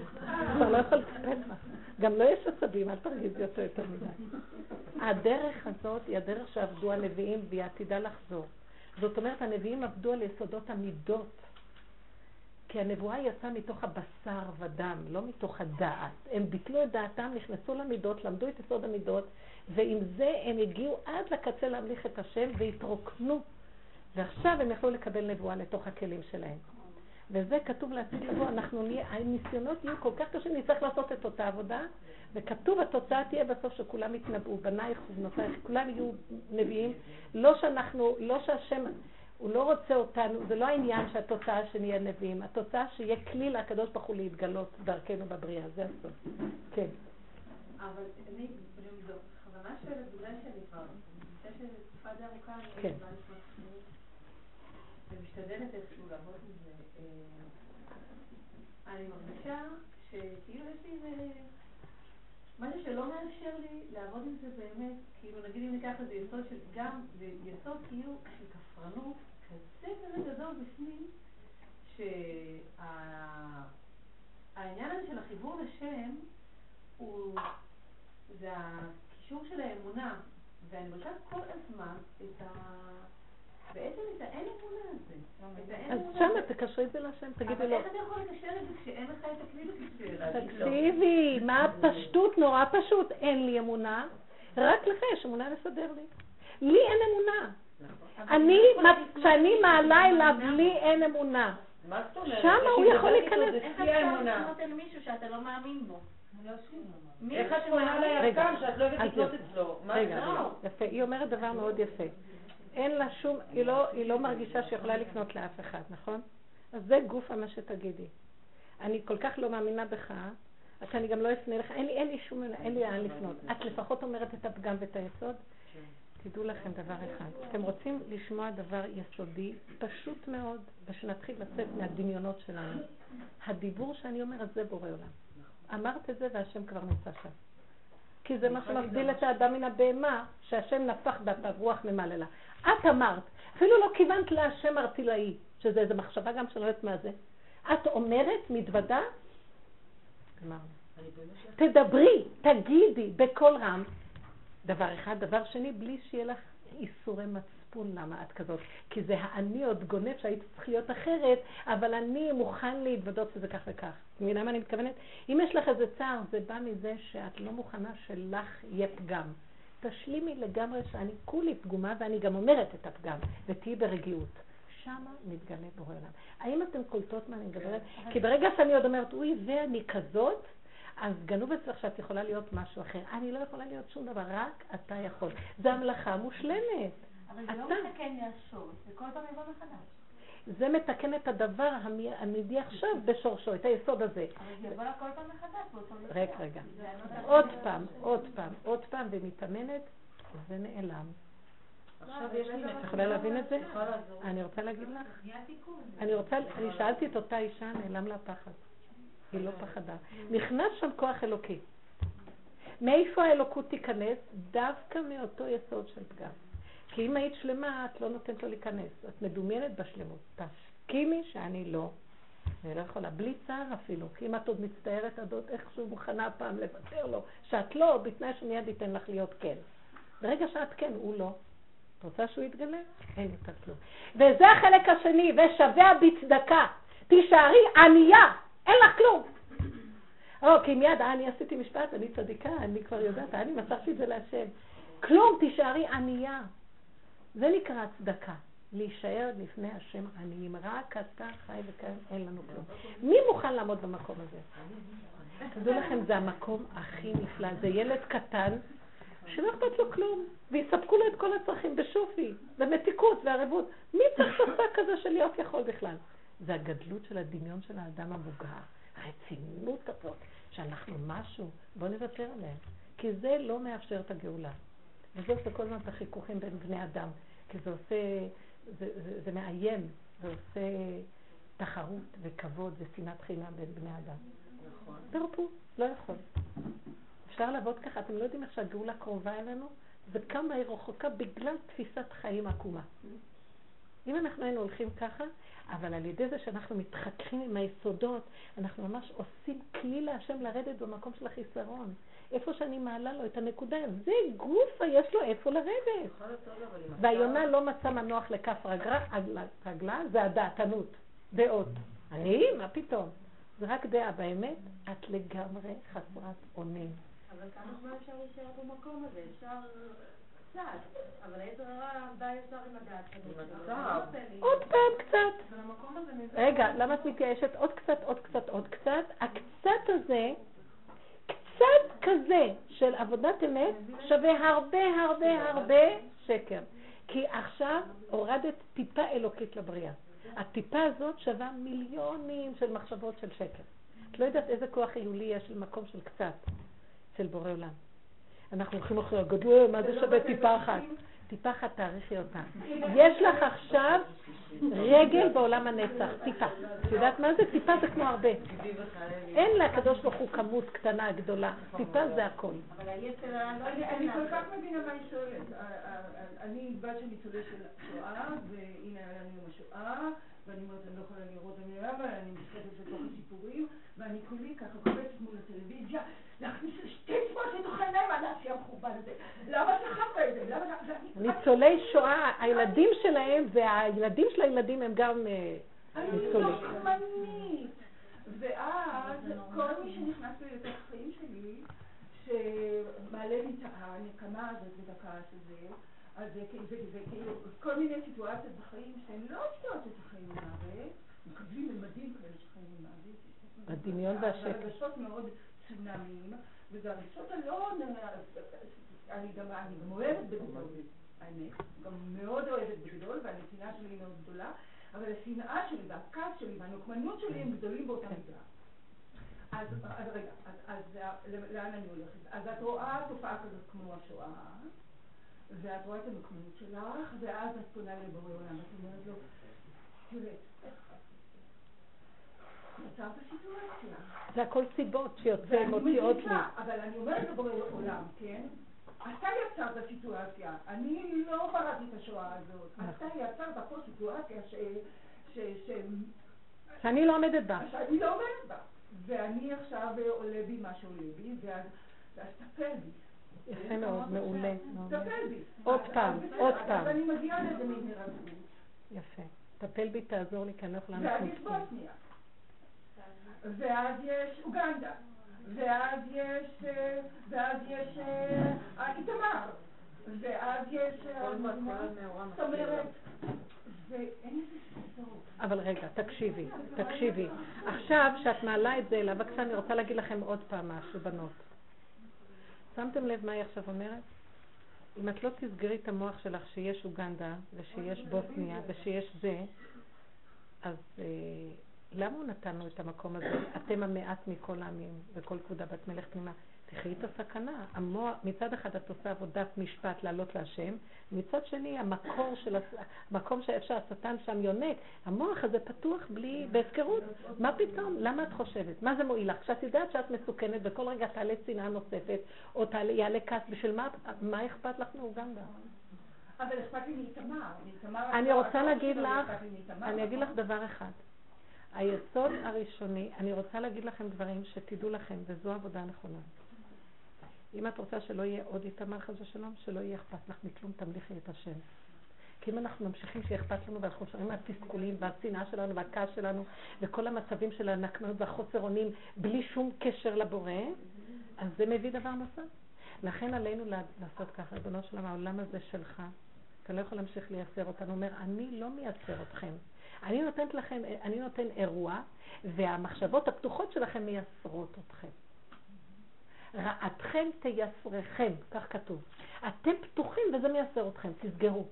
כבר לא יכול לטפל בה. גם לא יש עצבים, אל תרגיזי אותו יותר מדי. הדרך הזאת היא הדרך שעבדו הנביאים והיא עתידה לחזור. זאת אומרת, הנביאים עבדו על יסודות המידות. כי הנבואה יצאה מתוך הבשר ודם, לא מתוך הדעת. הם ביטלו את דעתם, נכנסו למידות, למדו את יסוד המידות, ועם זה הם הגיעו עד לקצה להמליך את השם והתרוקנו. ועכשיו הם יכלו לקבל נבואה לתוך הכלים שלהם. וזה כתוב לעתיד לבוא, אנחנו נהיה, הניסיונות יהיו כל כך קשים, נצטרך לעשות את אותה עבודה, וכתוב התוצאה תהיה בסוף שכולם יתנבאו, בנייך ובנותייך, כולם יהיו נביאים, לא שאנחנו, לא שהשם, הוא לא רוצה אותנו, זה לא העניין שהתוצאה שנהיה נביאים, התוצאה שיהיה כלי לקדוש ברוך הוא להתגלות דרכנו בבריאה, זה הסוף. כן. אבל אני בכוונה שואלת, בגלל שאני כבר, לפני תקופה די ארוכה, אני כן. משתדלת איכשהו לעבוד עם זה. אני מרגישה שכאילו יש לי איזה משהו שלא מאפשר לי לעבוד עם זה באמת, כאילו נגיד אם ניקח איזה יסוד של גם, זה יסוד כאילו של כפרנות כזה כזה גדול בפנים, שהעניין הזה של החיבור לשם הוא, זה הקישור של האמונה, ואני מרגישה כל הזמן את ה... בעצם את האין אמונה הזה. אז שמה תקשרי את זה להשם, תגידי לו. אבל איך אתה יכול לקשר את זה כשאין לך את הכלי לקשר? תקשיבי, מה הפשטות? נורא פשוט. אין לי אמונה, רק לך יש אמונה לסדר לי. לי אין אמונה. אני, כשאני מעלה אליו, לי אין אמונה. שמה הוא יכול להיכנס. איך אתה נותן למישהו שאתה לא מאמין בו? איך את פונה לירקן שאת לא אוהבת לקנות אצלו? מה רגע, זה? רגע, יפה. היא אומרת דבר מאוד יפה. אין לה שום, היא לא, היא לא מרגישה שיכולה לקנות לאף אחד, נכון? אז זה גוף מה שתגידי. אני כל כך לא מאמינה בך, אז אני גם לא אפנה לך, אין לי, אין לי שום, אין לי לאן לפנות. את לפחות אומרת את הפגם ואת היסוד? תדעו לכם דבר אחד. אתם רוצים לשמוע דבר יסודי, פשוט מאוד, ושנתחיל לצאת מהדמיונות שלנו. הדיבור שאני אומרת זה בורא עולם. אמרת את זה והשם כבר נמצא שם. כי זה מה שמבדיל את האדם מן הבהמה, שהשם נפח דעתה רוח ממעללה. את אמרת, אפילו לא כיוונת להשם ארצילאי, שזה איזו מחשבה גם שלא יודעת מה זה. את אומרת, מתוודה, תדברי, תגידי בקול רם, דבר אחד. דבר שני, בלי שיהיה לך איסורי מצפון למה את כזאת. כי זה האני עוד גונב שהיית צריך להיות אחרת, אבל אני מוכן להתוודות שזה כך וכך. מבינה מה אני מתכוונת? אם יש לך איזה צער, זה בא מזה שאת לא מוכנה שלך יהיה פגם. תשלימי לגמרי שאני כולי פגומה ואני גם אומרת את הפגם, ותהיי ברגיעות. שמה מתגלה בורא עולם. האם אתן קולטות מה אני מדברת? כי ברגע שאני עוד אומרת, אוי, ואני כזאת, אז גנוב אצלך שאת יכולה להיות משהו אחר. אני לא יכולה להיות שום דבר, רק אתה יכול. זו המלאכה מושלמת. אבל זה לא מתקן מהשורש, זה כל פעם יבוא מחדש. זה מתקן את הדבר המידי עכשיו בשורשו, את היסוד הזה. אבל זה יבוא לה כל פעם מחדש באותו מקרה. רגע, רגע. עוד פעם, עוד פעם, עוד פעם, ומתאמנת, זה נעלם. עכשיו יש לי את יכולה להבין את זה? אני רוצה להגיד לך. אני רוצה, אני שאלתי את אותה אישה, נעלם לה פחד. היא לא פחדה. נכנס שם כוח אלוקי. מאיפה האלוקות תיכנס? דווקא מאותו יסוד של פגם. כי אם היית שלמה, את לא נותנת לו להיכנס. את מדומיינת בשלמות. תסכימי שאני לא. אני לא יכולה, בלי צער אפילו. כי אם את עוד מצטערת, את עוד איכשהו מוכנה פעם לוותר לו. שאת לא, בתנאי שמיד ייתן לך להיות כן. ברגע שאת כן, הוא לא. את רוצה שהוא יתגלה? אין יותר כלום. וזה החלק השני, ושבע בצדקה. תישארי ענייה, אין לך כלום. או, כי מיד, אה, אני עשיתי משפט, אני צדיקה, אני כבר יודעת, אני מסרתי את זה להשם. כלום, תישארי ענייה. זה נקרא צדקה. להישאר לפני השם עניים. רק אתה חי וכאן אין לנו כלום. מי מוכן לעמוד במקום הזה? תדעו לכם, זה המקום הכי נפלא. זה ילד קטן שלא אכפת לו כלום, ויספקו לו את כל הצרכים בשופי, במתיקות וערבות. מי צריך שפה כזה של להיות יכול בכלל? זה הגדלות של הדמיון של האדם המוגר, הרצינות הזאת, שאנחנו משהו, בואו נוותר עליהם. כי זה לא מאפשר את הגאולה. וזה עושה כל הזמן את החיכוכים בין בני אדם, כי זה עושה, זה, זה, זה מאיים, זה עושה תחרות וכבוד ושנאת חינם בין בני אדם. נכון. תרפו, לא יכול. אפשר לעבוד ככה, אתם לא יודעים איך שהגאולה קרובה אלינו, וכמה היא רחוקה בגלל תפיסת חיים עקומה. אם אנחנו היינו הולכים ככה, אבל על ידי זה שאנחנו מתחככים עם היסודות, אנחנו ממש עושים כלי להשם לרדת במקום של החיסרון. איפה שאני מעלה לו את הנקודה, זה גופה, יש לו איפה לרדת. והיונה לא מצא מנוח לכף רגלה, זה הדעתנות, דעות. אני? מה פתאום? זה רק דעה. באמת, את לגמרי חסרת אונים. אבל כמה זמן אפשר להישאר במקום הזה? אפשר קצת, אבל היתר הרע בא ישר עם הדעת. עוד פעם קצת. רגע, למה את מתייאשת? עוד קצת, עוד קצת, עוד קצת. הקצת הזה, קצת כזה של עבודת אמת שווה הרבה הרבה הרבה שקר. כי עכשיו הורדת טיפה אלוקית לבריאה. הטיפה הזאת שווה מיליונים של מחשבות של שקר. את לא יודעת איזה כוח היולי יש למקום של קצת. אצל בורא עולם. אנחנו הולכים אחרי הגדול, מה זה שווה טיפה אחת? טיפה אחת תאריכי אותה. יש לך עכשיו רגל בעולם הנצח, טיפה. את יודעת מה זה? טיפה זה כמו הרבה. אין לקדוש ברוך הוא כמות קטנה, גדולה. טיפה זה הכל. היצר לא אני כל כך מבינה מה היא שואלת. אני בת של ניצולי של שואה, והנה היה לנו השואה, ואני אומרת, אני לא יכולה לראות המילה, אבל אני מסתכלת לתוך הסיפורים, ואני כולי ככה קופצת מול הטלוויזיה, להכניס שתי צבאות לתוך העיניים, הנאצי המכובד הזה. למה שכחת את זה? ניצולי שואה, הילדים שלהם והילדים של הילדים הם גם אה, ניצולים. אני לוחמנית. ואז כל מי שנכנס לי לתוך החיים שלי, שמעלה לי את הנקמה הזאת ואת הכעס הזה, אז זה כאילו כל מיני סיטואציות בחיים שהן לא סיטואציות של חיים ומוות, מקבלים ממדים כאלה של חיים ומוות. הדמיון והשקט. הרגשות מאוד צונאמיים, וזה הרגשות הלא... אני גם אוהבת בגדול, האמת, גם מאוד אוהבת בגדול, והנתינה שלי מאוד גדולה, אבל השנאה שלי והכעס שלי והנוקמנות שלי הם גדולים באותה מידה. אז רגע, אז לאן אני הולכת? אז את רואה תופעה כזאת כמו השואה, ואת רואה את המקומות שלך, ואז את פונה לבורא עולם, ואת אומרת לו, תראה, יצרת סיטואציה. זה הכל סיבות שיוצא מוציאות לי. אבל אני אומרת לבורא עולם, כן? אתה יצרת סיטואציה, אני לא בראתי את השואה הזאת. נכון. אתה יצרת פה סיטואציה ש... ש... ש... שאני לא עומדת בה. שאני לא עומדת בה. ואני עכשיו עולה בי מה שעולה בי, ואז תטפל בי. יפה מאוד, מעולה. מעולה. תטפל בי. עוד פעם, עוד אז פעם. אני מגיעה מין הירדמות. יפה. טפל בי, תעזור לי, כי אני לא יכולה ואז יש. בוסניה. ואז יש אוגנדה. ואז יש, אה, ואז יש אה, איתמר. ואז יש... אה, זאת אומרת, לזה. אבל רגע, תקשיבי, תקשיבי. עכשיו, כשאת מעלה את זה אליו, בבקשה, אני רוצה להגיד לכם עוד פעם משהו, בנות. שמתם לב מה היא עכשיו אומרת? אם את לא תסגרי את המוח שלך שיש אוגנדה, ושיש בוסניה, ושיש זה, אז אה, למה הוא נתן לו את המקום הזה? אתם המעט מכל העמים, וכל כבודה בת מלך פנימה. תחי את הסכנה. המוח, מצד אחד את עושה עבודת משפט לעלות להשם, מצד שני המקור של, המקום שאיפה שהשטן שם יונק, המוח הזה פתוח בלי, בהפקרות. מה פתאום? למה את חושבת? מה זה מועיל לך? כשאת יודעת שאת מסוכנת וכל רגע תעלה שנאה נוספת, או תעלה, יעלה כעס, בשביל מה, מה אכפת לך מאוגנדה? אבל אכפת לי מאיתמר. אני אתה- רוצה אתה להגיד לך, אני אגיד לך? דבר אחד. היסוד הראשוני, אני רוצה להגיד לכם דברים שתדעו לכם, וזו העבודה הנכונה. אם את רוצה שלא יהיה עוד איתמר חס ושלום, שלא יהיה אכפת לך מכלום, תמליכי את השם. כי אם אנחנו ממשיכים שיהיה אכפת לנו ואנחנו שומעים מהתסכולים והשנאה שלנו והכעס שלנו וכל המצבים של הנקמנות והחוסר אונים בלי שום קשר לבורא, אז זה מביא דבר נוסף. לכן עלינו לעשות ככה, ריבונו של עולם, העולם הזה שלך, אתה לא יכול להמשיך לייצר אותנו. הוא אומר, אני לא מייצר אתכם. אני נותנת לכם, אני נותן אירוע, והמחשבות הפתוחות שלכם מייסרות אתכם. רעתכם תייסרכם, כך כתוב. אתם פתוחים וזה מייסר אתכם, תסגרו.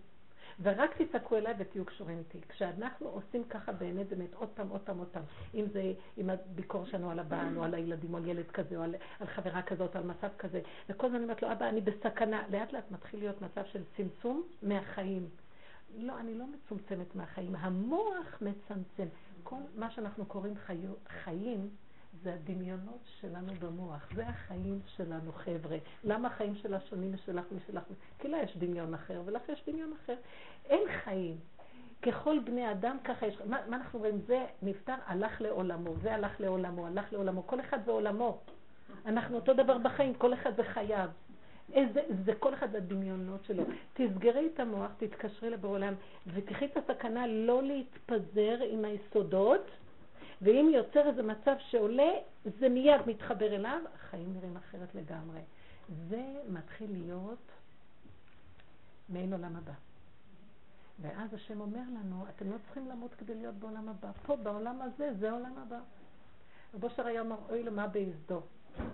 ורק תצעקו אליי ותהיו קשורים איתי. כשאנחנו עושים ככה באמת, באמת, עוד פעם, עוד פעם, עוד פעם, אם זה עם הביקור שלנו על הבעל, או על הילדים, או על ילד כזה, או על, על חברה כזאת, על מצב כזה, וכל הזמן אומרת לו, אבא, אני בסכנה. לאט לאט מתחיל להיות מצב של צמצום מהחיים. לא, אני לא מצומצמת מהחיים, המוח מצמצם. כל מה שאנחנו קוראים חיו, חיים, זה הדמיונות שלנו במוח. זה החיים שלנו, חבר'ה. למה החיים שלה שונים משלך משלך? כי לה יש דמיון אחר, ולך יש דמיון אחר. אין חיים. ככל בני אדם, ככה יש... מה, מה אנחנו רואים? זה נפטר, הלך לעולמו, זה הלך לעולמו, הלך לעולמו. כל אחד זה עולמו. אנחנו אותו דבר בחיים, כל אחד זה חייו. איזה, זה כל אחד הדמיונות שלו. תסגרי את המוח, תתקשרי לבורא עולם, ותחי את הסכנה לא להתפזר עם היסודות, ואם יוצר איזה מצב שעולה, זה מיד מתחבר אליו, החיים נראים אחרת לגמרי. זה מתחיל להיות מעין עולם הבא. ואז השם אומר לנו, אתם לא צריכים למות כדי להיות בעולם הבא. פה, בעולם הזה, זה העולם הבא. רבו שר היה אומר, אוי לו מה ביסדו.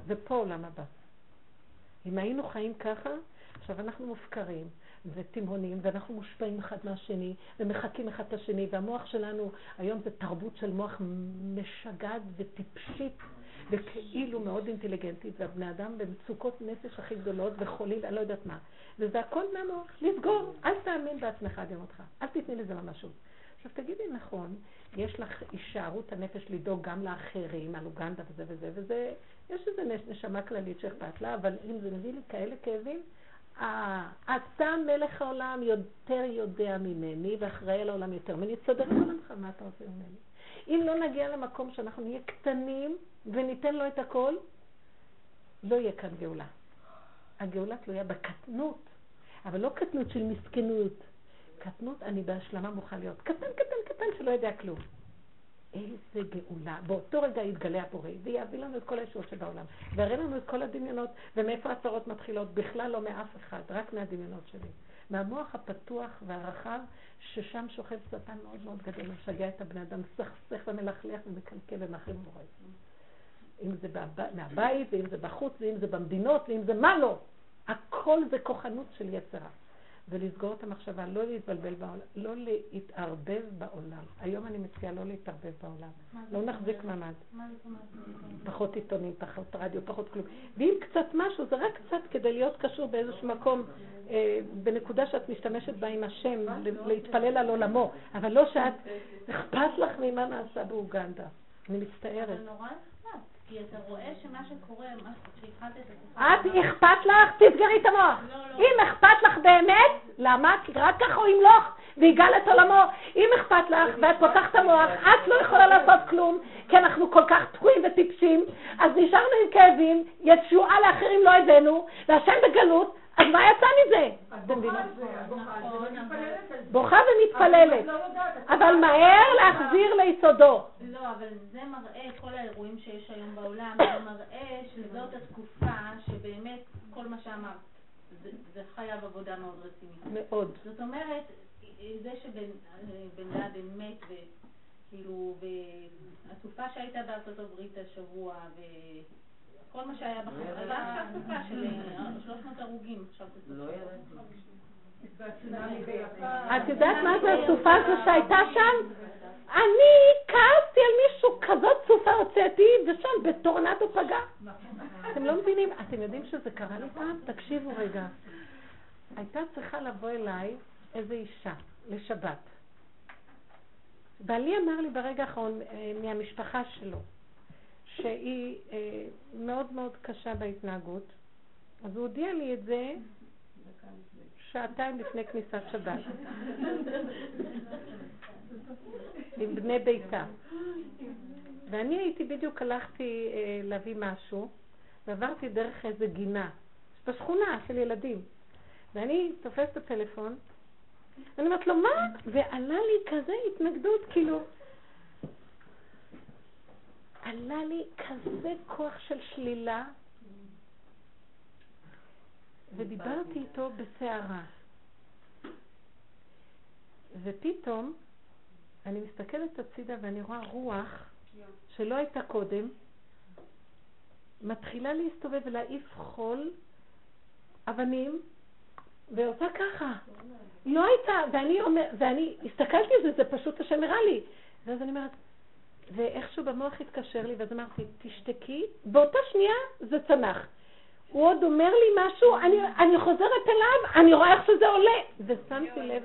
זה פה עולם הבא. אם היינו חיים ככה, עכשיו אנחנו מופקרים ותימהונים, ואנחנו מושפעים אחד מהשני, ומחקים אחד את השני, והמוח שלנו, היום זה תרבות של מוח משגעת וטיפשית, וכאילו מאוד אינטליגנטית, והבני אדם במצוקות נפש הכי גדולות, וחולים, אני לא יודעת מה. וזה הכל מהמוח, לסגור, אל תאמין בעצמך עד אותך, אל תתני לזה ממשות. עכשיו תגידי נכון, יש לך הישארות הנפש לדאוג גם לאחרים, על אוגנדה וזה וזה וזה, יש איזו נשמה כללית שאכפת לה, אבל אם זה מביא לי כאלה כאבים, אה, אתה מלך העולם יותר יודע ממני ואחראי על העולם יותר ממני, את עולמך, מה אתה רוצה ממני? אם לא נגיע למקום שאנחנו נהיה קטנים וניתן לו את הכל, לא יהיה כאן גאולה. הגאולה תלויה בקטנות, אבל לא קטנות של מסכנות. קטנות, אני בהשלמה מוכן להיות קטן, קטן, קטן, שלא יודע כלום. איזה גאולה. באותו רגע יתגלה הבורא, ויביא לנו את כל הישועות שבעולם, ויראה לנו את כל הדמיונות, ומאיפה הצרות מתחילות? בכלל לא מאף אחד, רק מהדמיונות שלי. מהמוח הפתוח והרחב, ששם שוכב שטן מאוד מאוד גדול, משגע את הבני אדם, סכסך ומלכלך ומקלקל ומחרים בורא. אם זה מהבית, ואם זה בחוץ, ואם זה במדינות, ואם זה מה לא. הכל זה כוחנות של יצרה. ולסגור את המחשבה, לא להתבלבל בעולם, לא להתערבב בעולם. היום אני מציעה לא להתערבב בעולם. לא נחזיק מעמד. פחות עיתונים, פחות רדיו, פחות כלום. ואם קצת משהו, זה רק קצת כדי להיות קשור באיזשהו מקום, אה, בנקודה שאת משתמשת בה עם השם, להתפלל על עולמו. אבל לא שאת, אכפת לך ממה נעשה באוגנדה. אני מצטערת. אבל נורא אכפת, כי אתה רואה שמה שקורה, מה שהתחלת את אכפת לך? תסגרי את המוח. לא, לא. אם אכפת לך באמת, למה? רק ככה הוא ימלוך ויגאל את עולמו. אם אכפת לך ואת פותחת את המוח, את לא יכולה לעשות כלום, כי אנחנו כל כך תקועים וטיפשים, אז נשארנו עם כאבים, ישועה לאחרים לא הבאנו, והשם בגלות, אז מה יצא מזה? אתם מבינים? בוכה ומתפללת. לא אבל מהר להחזיר ליסודו. לא, אבל זה מראה, כל האירועים שיש היום בעולם, זה מראה שזאת התקופה שבאמת כל מה שאמרת, זה, חייב עבודה מאוד רצינית. מאוד. זאת אומרת, זה שבן לאדן מת, וכאילו, והתקופה שהייתה בארצות הברית השבוע, וכל מה שהיה בחברה, זה עכשיו תקופה של אה, 300 הרוגים, עכשיו לא את יודעת מה זה הסופה הזו שהייתה שם? אני כעסתי על מישהו, כזאת סופה הוצאתי, ושם בטורנדו פגע. אתם לא מבינים? אתם יודעים שזה קרה לי פעם? תקשיבו רגע. הייתה צריכה לבוא אליי איזו אישה לשבת. בעלי אמר לי ברגע האחרון אה, מהמשפחה שלו, שהיא אה, מאוד מאוד קשה בהתנהגות, אז הוא הודיע לי את זה שעתיים לפני כניסת שבת. עם בני ביתה. ואני הייתי בדיוק, הלכתי אה, להביא משהו, ועברתי דרך איזה גינה, בשכונה של ילדים. ואני תופסת את הטלפון, ואני אומרת לו, מה? ועלה לי כזה התנגדות, כאילו... עלה לי כזה כוח של שלילה, ודיברתי איתו בסערה. ופתאום אני מסתכלת הצידה ואני רואה רוח שלא הייתה קודם, מתחילה להסתובב ולהעיף חול, אבנים, ועושה ככה. לא הייתה, ואני אומר, ואני הסתכלתי על זה, זה פשוט השם הראה לי. ואז אני אומרת, ואיכשהו במוח התקשר לי, ואז אמרתי, תשתקי, באותה שנייה זה צנח. הוא עוד אומר לי משהו, אני, אני חוזרת אליו, אני רואה איך שזה עולה. ושמתי לב,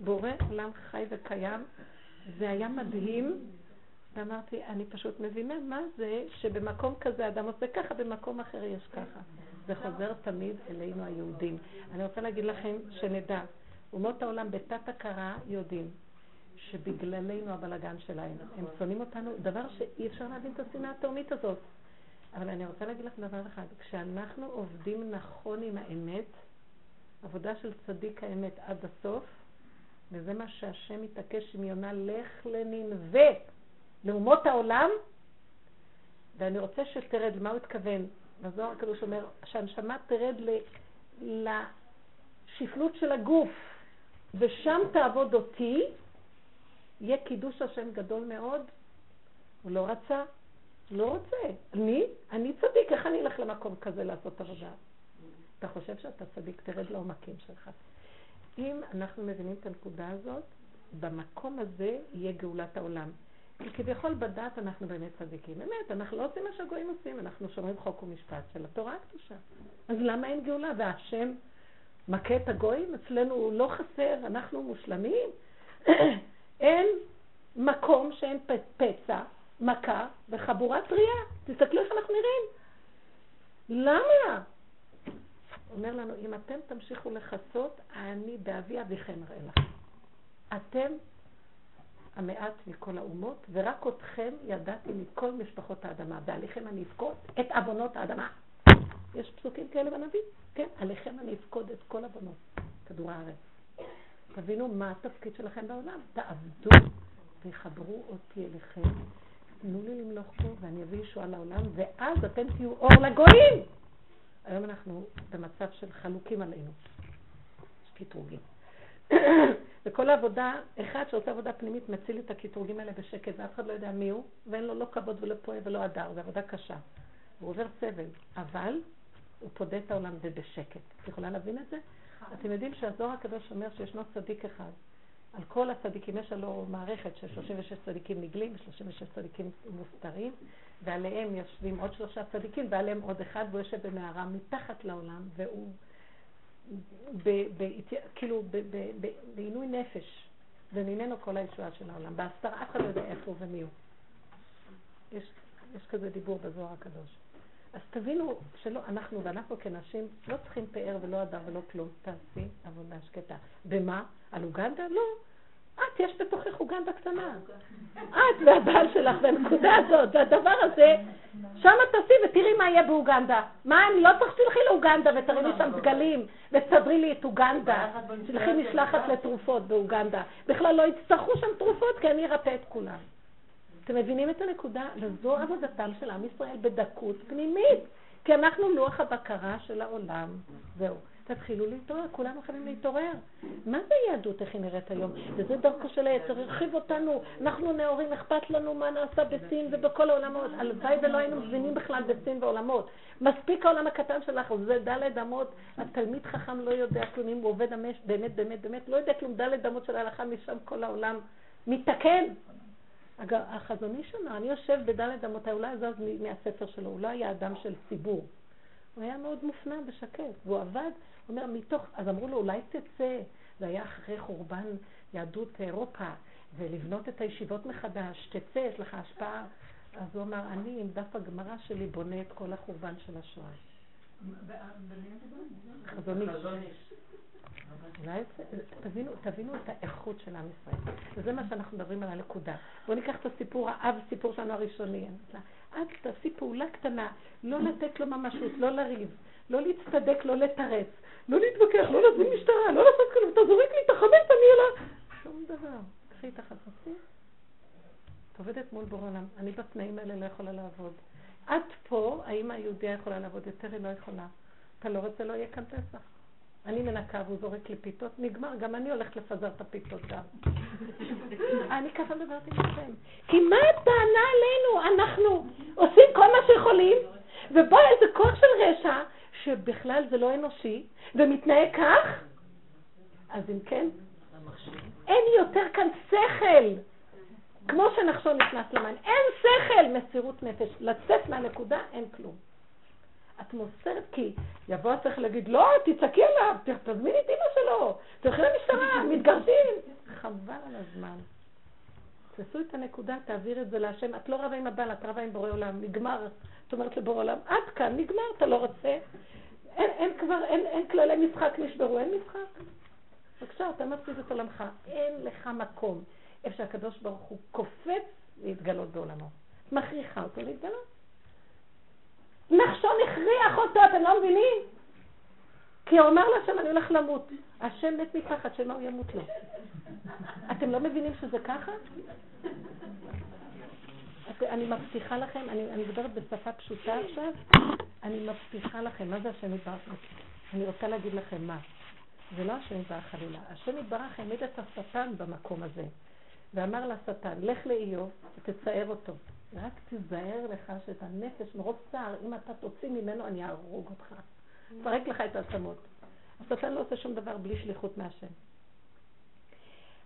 בורא עולם חי וקיים, זה היה מדהים, ואמרתי, אני פשוט מבינה מה זה שבמקום כזה אדם עושה ככה, במקום אחר יש ככה. זה חוזר תמיד אלינו היהודים. אני רוצה להגיד לכם שנדע, אומות העולם בתת הכרה יודעים שבגללנו הבלגן שלהם, הם שונאים אותנו, דבר שאי אפשר להבין את השנאה התאומית הזאת. אבל אני רוצה להגיד לך דבר אחד, כשאנחנו עובדים נכון עם האמת, עבודה של צדיק האמת עד הסוף, וזה מה שהשם מתעקש עם יונה, לך לננבה, לאומות העולם, ואני רוצה שתרד, למה הוא התכוון? בזוהר הקדוש אומר, שהנשמה תרד לשפלות של הגוף, ושם תעבוד אותי, יהיה קידוש השם גדול מאוד. הוא לא רצה, לא רוצה. אני? אני צדיק, איך אני אלך למקום כזה לעשות עבודה? אתה חושב שאתה צדיק, תרד לעומקים שלך. אם אנחנו מבינים את הנקודה הזאת, במקום הזה יהיה גאולת העולם. כי כביכול בדת אנחנו באמת צדיקים. באמת, אנחנו לא עושים מה שהגויים עושים, אנחנו שומרים חוק ומשפט של התורה הקדושה. אז למה אין גאולה? והשם מכה את הגויים? אצלנו לא חסר, אנחנו מושלמים. אין מקום שאין פצע, מכה וחבורה טריה. תסתכלו איך אנחנו נראים. למה? אומר לנו, אם אתם תמשיכו לחסות, אני באבי אביכם אראה לכם. אתם המעט מכל האומות, ורק אתכם ידעתי מכל משפחות האדמה, ועליכם אני אפקוד את עוונות האדמה. יש פסוקים כאלה בנביא, כן, עליכם אני אפקוד את כל עוונות כדור הארץ. תבינו מה התפקיד שלכם בעולם. תעבדו ויחברו אותי אליכם. תנו לי למלוך פה ואני אביא ישועה לעולם, ואז אתם תהיו אור לגויים. היום אנחנו במצב של חלוקים עלינו. יש קטרוגים. וכל העבודה, אחד שעושה עבודה פנימית מציל את הקטרוגים האלה בשקט, ואף אחד לא יודע מי הוא, ואין לו לא כבוד ולא פועל ולא הדר, זו עבודה קשה. הוא עובר סבל, אבל הוא פודה את העולם ובשקט. את יכולה להבין את זה? אתם יודעים שהזוהר הקדוש אומר שישנו צדיק אחד. על כל הצדיקים, יש הלוא מערכת של 36 צדיקים נגלים ו-36 צדיקים מוסתרים, ועליהם יושבים עוד שלושה צדיקים, ועליהם עוד אחד, והוא יושב במערה מתחת לעולם, והוא ב, ב, כאילו בעינוי נפש, וממנו כל הישועה של העולם. בהסתר אף אחד לא יודע איפה הוא ומי הוא. יש, יש כזה דיבור בזוהר הקדוש. אז תבינו שלא, אנחנו ואנחנו כנשים לא צריכים פאר ולא הדר ולא כלום. תעשי עבודה שקטה. במה? על אוגנדה? לא. את, יש בתוכך אוגנדה קטנה. את והבעל שלך בנקודה הזאת, והדבר הזה, שם תעשי ותראי מה יהיה באוגנדה. מה, אני לא צריך שתלכי לאוגנדה ותראי לי שם דגלים ותסדרי לי את אוגנדה. תלכי משלחת לתרופות באוגנדה. בכלל לא יצטרכו שם תרופות כי אני ארפא את כולם. אתם מבינים את הנקודה? וזו עבודתם של עם ישראל בדקות פנימית. כי אנחנו לוח הבקרה של העולם. זהו. תתחילו להתעורר, כולנו חייבים להתעורר. מה זה יהדות, איך היא נראית היום? וזה דרכו של היצר, הרחיב אותנו, אנחנו נאורים, אכפת לנו מה נעשה בסין ובכל העולמות. הלוואי ולא היינו מבינים בכלל בסין ועולמות. מספיק העולם הקטן שלך, זה דלת אמות, התלמיד חכם לא יודע כלום, אם הוא עובד המש, באמת, באמת, באמת, לא יודע כלום, דלת אמות של ההלכה, משם כל העולם מתקן. אגב, החזון איש אמר, אני יושב בדלת אמותיי, אולי זז מהספר שלו, הוא לא היה אדם של ציבור. הוא היה מאוד מופנם ושקט, והוא עבד, הוא אומר, מתוך, אז אמרו לו, אולי תצא, זה היה אחרי חורבן יהדות אירופה, ולבנות את הישיבות מחדש, תצא, יש לך השפעה. אז הוא אמר, אני עם דף הגמרא שלי בונה את כל החורבן של השואה. חזון איש. תבינו, תבינו את האיכות של עם ישראל. וזה מה שאנחנו מדברים על הנקודה. בואו ניקח את הסיפור, האב סיפור שלנו הראשוני. את תעשי פעולה קטנה, לא לתת לו ממשות, לא לריב, לא להצטדק, לא לתרץ, לא להתווכח, לא להזמין משטרה, לא לעשות כלום, אתה זורק לי את החמץ, אני אלה. שום דבר. קחי את החפצים. את עובדת מול בור עולם. אני בתנאים האלה לא יכולה לעבוד. את פה, האמא היהודיה יכולה לעבוד, יותר היא לא יכולה. אתה לא רוצה, לא יהיה כאן פסח. אני מנקה והוא זורק לי פיתות, נגמר, גם אני הולכת לפזר את הפיתות גם. אני ככה מדברת איתכם. כי מה הטענה עלינו? אנחנו עושים כל מה שיכולים, ובא איזה כוח של רשע, שבכלל זה לא אנושי, ומתנהג כך, אז אם כן, אין יותר כאן שכל. כמו שנחשון נכנס למים, אין שכל, מסירות נפש. לצאת מהנקודה, אין כלום. את מוסרת, כי יבוא השכל להגיד, לא, תצעקי עליו, תזמיני את אמא שלו, תלכי למשטרה, מתגרשים. חבל על הזמן. תעשו את הנקודה, תעביר את זה להשם. את לא רבה עם הבעל, את רבה עם בורא עולם. נגמר. את אומרת לבורא עולם, עד כאן, נגמר, אתה לא רוצה. אין, אין כבר, אין, אין כללי משחק נשברו, אין משחק. בבקשה, אתה מפסיד את עולמך. אין לך מקום. איפה שהקדוש ברוך הוא קופץ להתגלות בעולמו. מכריחה אותו להתגלות. נחשון הכריח אותו, אתם לא מבינים? כי הוא אמר להשם, אני הולך למות. השם מת מפחד, שמה הוא ימות לו. אתם לא מבינים שזה ככה? אני מבטיחה לכם, אני, אני מדברת בשפה פשוטה עכשיו, אני מבטיחה לכם, מה זה השם יתברך? אני רוצה להגיד לכם מה. זה לא השם יתברך חלילה. השם יתברך העמיד את השטן במקום הזה, ואמר לשטן, לך לאיוב ותצער אותו. רק תיזהר לך שאת הנפש מרוב צער, אם אתה תוציא ממנו, אני אהרוג אותך. תפרק לך את העצמות. השטן לא עושה שום דבר בלי שליחות מהשם.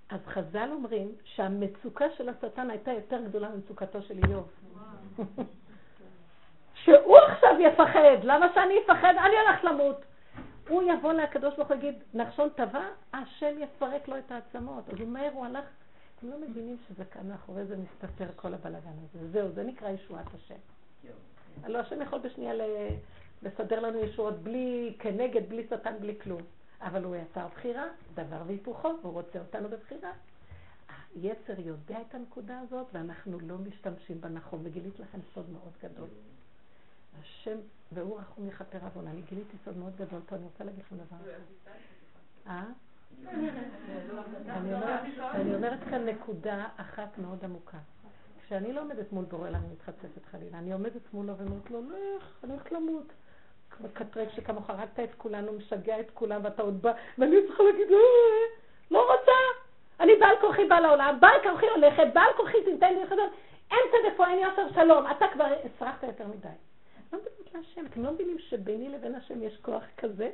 אז חז"ל אומרים שהמצוקה של השטן הייתה יותר גדולה ממצוקתו של איוב. שהוא עכשיו יפחד, למה שאני אפחד? אני הולך למות. הוא יבוא לקדוש ברוך הוא ויגיד, נחשון טבע, השם יפרק לו את העצמות. אז הוא מהר, הוא הלך אתם לא מבינים שזה כאן מאחורי זה מסתתר כל הבלאגן הזה. זהו, זה נקרא ישועת השם. הלוא השם יכול בשנייה לסדר לנו ישועות בלי, כנגד, בלי שטן, בלי כלום. אבל הוא יצר בחירה, דבר והיפוכו, והוא רוצה אותנו בבחירה. היצר יודע את הנקודה הזאת, ואנחנו לא משתמשים בה נכון. וגילית לכם סוד מאוד גדול. השם, והוא רחום יכפר עוון. אני גיליתי סוד מאוד גדול פה, אני רוצה להגיד לכם דבר אה? אני אומרת כאן נקודה אחת מאוד עמוקה. כשאני לא עומדת מול בורא אני מתחצפת חלילה, אני עומדת מולו ואומרת לו, לך, אני הולכת למות. קטרק שכמוך הרגת את כולנו, משגע את כולם, ואתה עוד בא, ואני צריכה להגיד, אה, לא רוצה. אני בעל כורחי בא לעולם, בעל כורחי הולכת, בעל כורחי תיתן לי חדר, אין צדק פה, אין יושר שלום, אתה כבר הסרחת יותר מדי. לא מדברת להשם, אתם לא מבינים שביני לבין השם יש כוח כזה?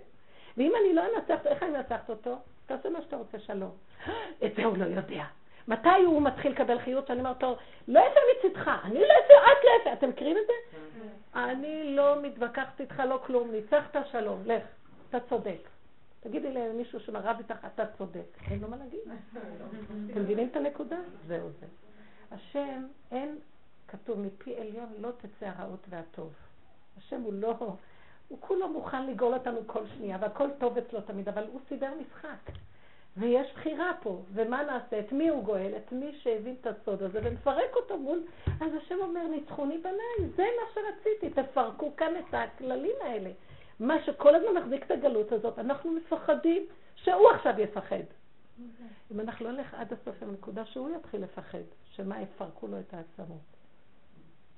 ואם אני לא אנצח, איך אני אנצחת אותו? תעשה מה שאתה רוצה, שלום. את זה הוא לא יודע. מתי הוא מתחיל לקבל חיות? שאני אומרת לו, לא יפה מצידך, אני לא יפה, את לא יפה. אתם מכירים את זה? כן. אני לא מתווכחת איתך, לא כלום, ניצחת שלום, לך, אתה צודק. תגידי למישהו שמרב איתך, אתה צודק. אין לו מה להגיד. אתם מבינים את הנקודה? זהו זה. השם, אין, כתוב, מפי עליון לא תצא הרעות והטוב. השם הוא לא, הוא כולו מוכן לגאול אותנו כל שנייה, והכל טוב אצלו תמיד, אבל הוא סידר משחק. ויש בחירה פה, ומה נעשה? את מי הוא גואל? את מי שהבין את הסוד הזה, ונפרק אותו מול... אז השם אומר, ניצחוני בניי, זה מה שרציתי, תפרקו כאן את הכללים האלה. מה שכל הזמן מחזיק את הגלות הזאת, אנחנו מפחדים שהוא עכשיו יפחד. אם אנחנו לא נלך עד הסוף עם הנקודה שהוא יתחיל לפחד, שמה יפרקו לו את העצמות.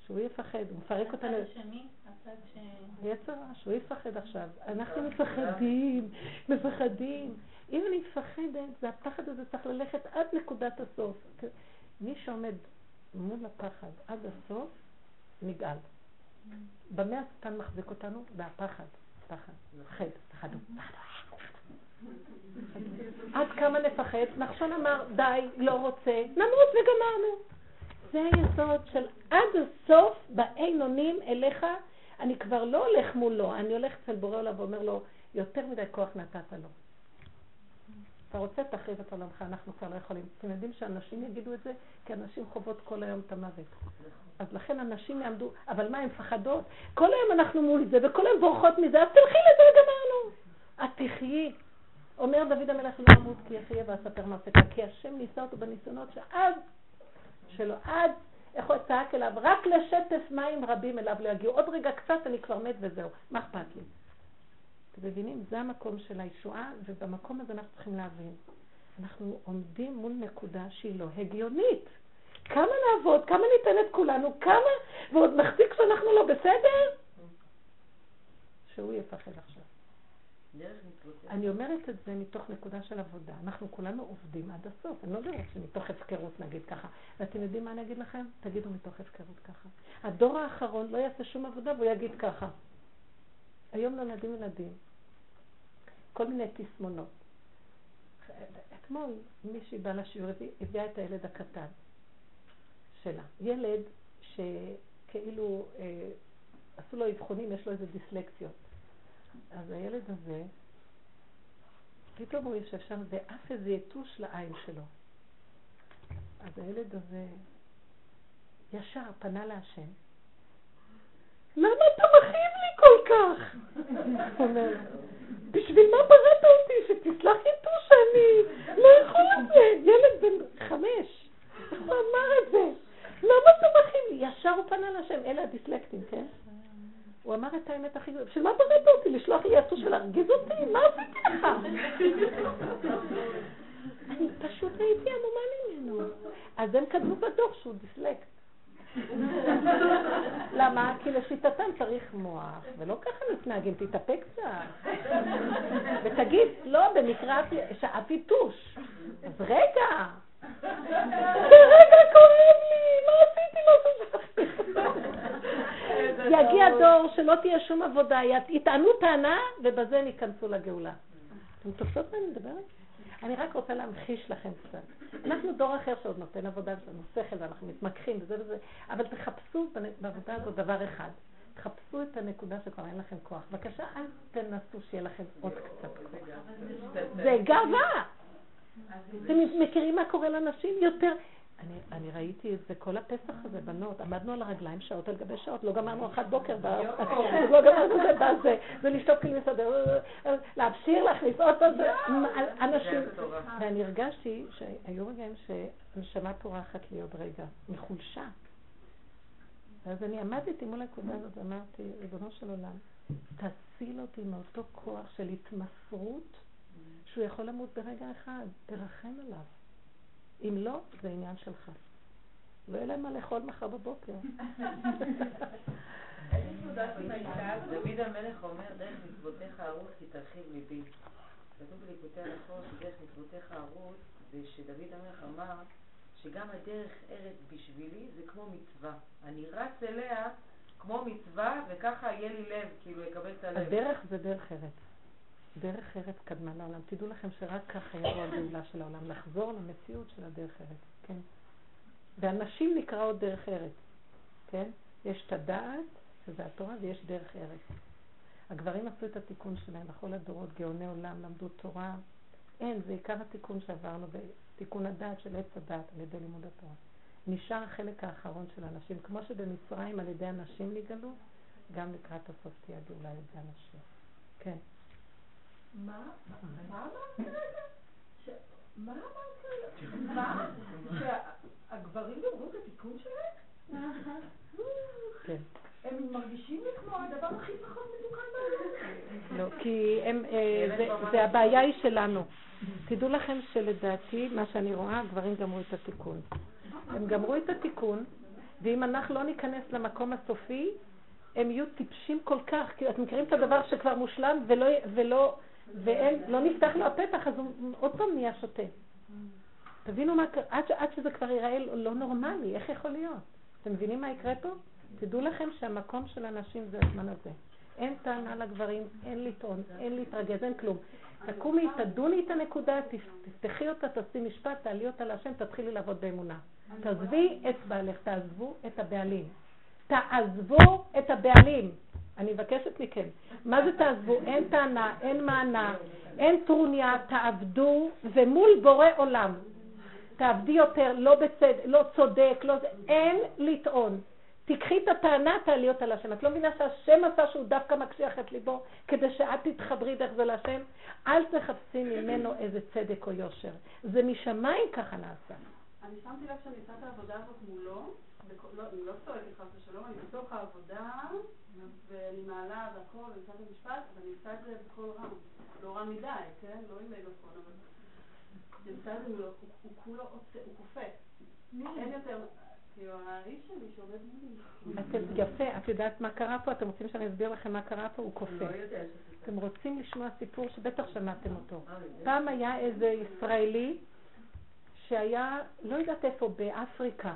שהוא יפחד, הוא מפרק אותנו. הצד השני, הצד ש... יצר רע, שהוא יפחד עכשיו. אנחנו מפחדים, מפחדים. אם אני מפחדת, זה הפחד הזה צריך ללכת עד נקודת הסוף. מי שעומד מול הפחד עד הסוף, נגאל. במה השטן מחזיק אותנו? בהפחד. פחד. פחד. פחדו. עד כמה נפחד? נחשון אמר, די, לא רוצה, נמות וגמרנו. זה היסוד של עד הסוף באין אונים אליך, אני כבר לא הולך מולו, אני הולך אצל בורא עולם ואומר לו, יותר מדי כוח נתת לו. אתה רוצה, תחריב את עולמך, אנחנו כבר לא יכולים. אתם יודעים שאנשים יגידו את זה? כי אנשים חוות כל היום את המוות. אז לכן אנשים יעמדו, אבל מה, הן מפחדות? כל היום אנחנו מול זה, וכל היום בורחות מזה, אז תלכי לזה וגמרנו. את תחיי. אומר דוד המלך לא אמות כי יחיה ואספר מעשיך, כי השם ניסה אותו בניסיונות שעד, שלו, עד, איך הוא צעק אליו, רק לשטף מים רבים אליו לא יגיעו. עוד רגע קצת אני כבר מת וזהו, מה אכפת לי? אתם מבינים? זה המקום של הישועה, ובמקום הזה אנחנו צריכים להבין. אנחנו עומדים מול נקודה שהיא לא הגיונית. כמה נעבוד, כמה ניתן את כולנו, כמה, ועוד נחזיק שאנחנו לא בסדר? שהוא יפחד עכשיו. אני אומרת את זה מתוך נקודה של עבודה. אנחנו כולנו עובדים עד הסוף. אני לא אומרת שמתוך הפקרות נגיד ככה. ואתם יודעים מה אני אגיד לכם? תגידו מתוך הפקרות ככה. הדור האחרון לא יעשה שום עבודה והוא יגיד ככה. היום נולדים ילדים. כל מיני תסמונות. אתמול מישהי באה לשיעור, הביאה את הילד הקטן שלה. ילד שכאילו אה, עשו לו אבחונים, יש לו איזה דיסלקציות. אז הילד הזה, פתאום הוא יושב שם ואף איזה יתוש לעין שלו. אז הילד הזה ישר פנה להשם. למה אתה מכאיב לי כל כך? הוא אומר, בשביל מה בראת אותי? שתסלח יתוש שאני לא יכול את זה. ילד בן חמש. הוא אמר את זה? למה אתה מכאיב לי? ישר הוא פנה להשם. אלה הדיסלקטים, כן? הוא אמר את האמת הכי גדולה. בשביל מה בראת אותי? לשלוח לי יתוש ולהרגיז אותי? מה עשיתי לך? אני פשוט הייתי עמומה ממנו. אז הם כתבו בדוח שהוא דיסלקט. למה? כי לשיטתם צריך מוח, ולא ככה מתנהגים, תתאפק קצת. ותגיד, לא, במקרה שאף יתוש. אז רגע, כרגע כואב לי, מה עשיתי משהו יגיע דור שלא תהיה שום עבודה, יטענו טענה ובזה הם ייכנסו לגאולה. אתם תופסות מה אני מדברת? אני רק רוצה להמחיש לכם קצת. אנחנו דור אחר שעוד נותן עבודה, לנו שכל ואנחנו מתמקחים וזה וזה, אבל תחפשו בעבודה הזאת דבר אחד. תחפשו את הנקודה שכבר אין לכם כוח. בבקשה, אל תנסו שיהיה לכם עוד קצת כוח. זה גאווה. אתם מכירים מה קורה לנשים? יותר... אני, אני ראיתי את זה כל הפסח הזה, בנות, עמדנו על הרגליים שעות על גבי שעות, לא גמרנו אחת בוקר, לא גמרנו את זה, ולשתות כאילו מסדר, להפשיר, להכניס עוד פעם, אנשים, ואני הרגשתי שהיו רגעים שהנשמה פורחת לי עוד רגע, מחולשה. אז אני עמדתי מול הנקודה הזאת ואמרתי, ריבונו של עולם, תציל אותי מאותו כוח של התמסרות שהוא יכול למות ברגע אחד, תרחם עליו. אם לא, זה עניין שלך. לא יהיה להם מה לאכול מחר בבוקר. דוד המלך אומר, דרך מצוותיך ארוץ כי תרחיב ליבי. כתוב בליקוטי הלכות שדרך מצוותיך ארוץ, זה שדוד המלך אמר שגם הדרך ארץ בשבילי זה כמו מצווה. אני רץ אליה כמו מצווה, וככה יהיה לי לב, כאילו יקבל את הלב. הדרך זה דרך ארץ. דרך ארץ קדמה לעולם. תדעו לכם שרק ככה יבוא הגאולה של העולם, לחזור למציאות של הדרך ארץ, כן? והנשים נקראות דרך ארץ, כן? יש את הדעת, שזה התורה, ויש דרך ארץ. הגברים עשו את התיקון שלהם בכל הדורות, גאוני עולם, למדו תורה. אין, זה עיקר התיקון שעברנו, בתיקון הדעת של עץ הדעת על ידי לימוד התורה. נשאר החלק האחרון של הנשים, כמו שבמצרים על ידי הנשים נגאלו, גם לקראת הסוף תהיה גאולה על ידי הנשים. כן. מה? מה אמרת רגע? מה אמרת מה? שהגברים גמרו את התיקון שלהם? כן. הם מרגישים לי כמו הדבר הכי פחות מתוקן בעולם. לא, כי הם, אה, זה, זה הבעיה היא שלנו. תדעו לכם שלדעתי, מה שאני רואה, הגברים גמרו את התיקון. הם גמרו את התיקון, ואם אנחנו לא ניכנס למקום הסופי, הם יהיו טיפשים כל כך, כי אתם מכירים את הדבר שכבר מושלם ולא, ולא, ואין, לא נפתח לו הפתח, אז הוא עוד פעם נהיה שוטה. תבינו מה, עד, עד שזה כבר ייראה לא נורמלי, איך יכול להיות? אתם מבינים מה יקרה פה? תדעו לכם שהמקום של הנשים זה הזמן הזה. אין טענה לגברים, אין לטעון, אין להתרגז, אין כלום. תקומי, תדוני את הנקודה, תפתחי אותה, תעשי משפט, תעלי אותה להשם, תתחילי לעבוד באמונה. תעזבי את בעלך, תעזבו את הבעלים. תעזבו את הבעלים. אני מבקשת מכם. מה זה תעזבו? אין טענה, אין מענה, אין טרוניה, תעבדו, ומול בורא עולם. תעבדי יותר, לא בצד, לא צודק, לא זה, אין לטעון. תיקחי את הטענה, תעלי אותה להשם. את לא מבינה שהשם עשה שהוא דווקא מקשיח את ליבו כדי שאת תתחברי דרך זה להשם? אל תחפשי ממנו איזה צדק או יושר. זה משמיים ככה נעשה. אני שמתי לב שאני עושה את העבודה הזאת מולו, לא, אני לא צועקת חס ושלום, אני בתוך העבודה, ואני מעלה והכל, ואני עושה את המשפט, ואני עושה את זה בקול רם. לא רם מדי, כן? לא עם מגפון, אבל... אני עושה את זה מולו, הוא כולו עושה, הוא קופץ. אין יותר... יפה, את יודעת מה קרה פה? אתם רוצים שאני אסביר לכם מה קרה פה? הוא קופא. לא אתם רוצים לשמוע סיפור שבטח שמעתם אותו. אה, פעם היה איזה ישראלי שהיה, לא יודעת איפה, באפריקה.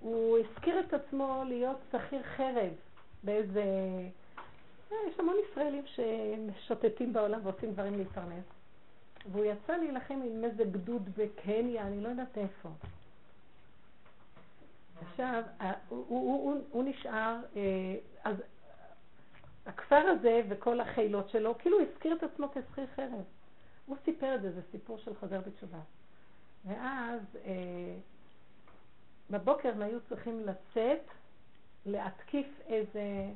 הוא הזכיר את עצמו להיות שכיר חרב באיזה... אה, יש המון ישראלים ששוטטים בעולם ועושים דברים להתפרנס. והוא יצא להילחם עם איזה גדוד בקניה, אני לא יודעת איפה. עכשיו, הוא, הוא, הוא, הוא נשאר, אה, אז הכפר הזה וכל החילות שלו, כאילו הוא הזכיר את עצמו כשכיר חרב. הוא סיפר את זה, זה סיפור של חזר בתשובה. ואז אה, בבוקר הם היו צריכים לצאת, להתקיף איזה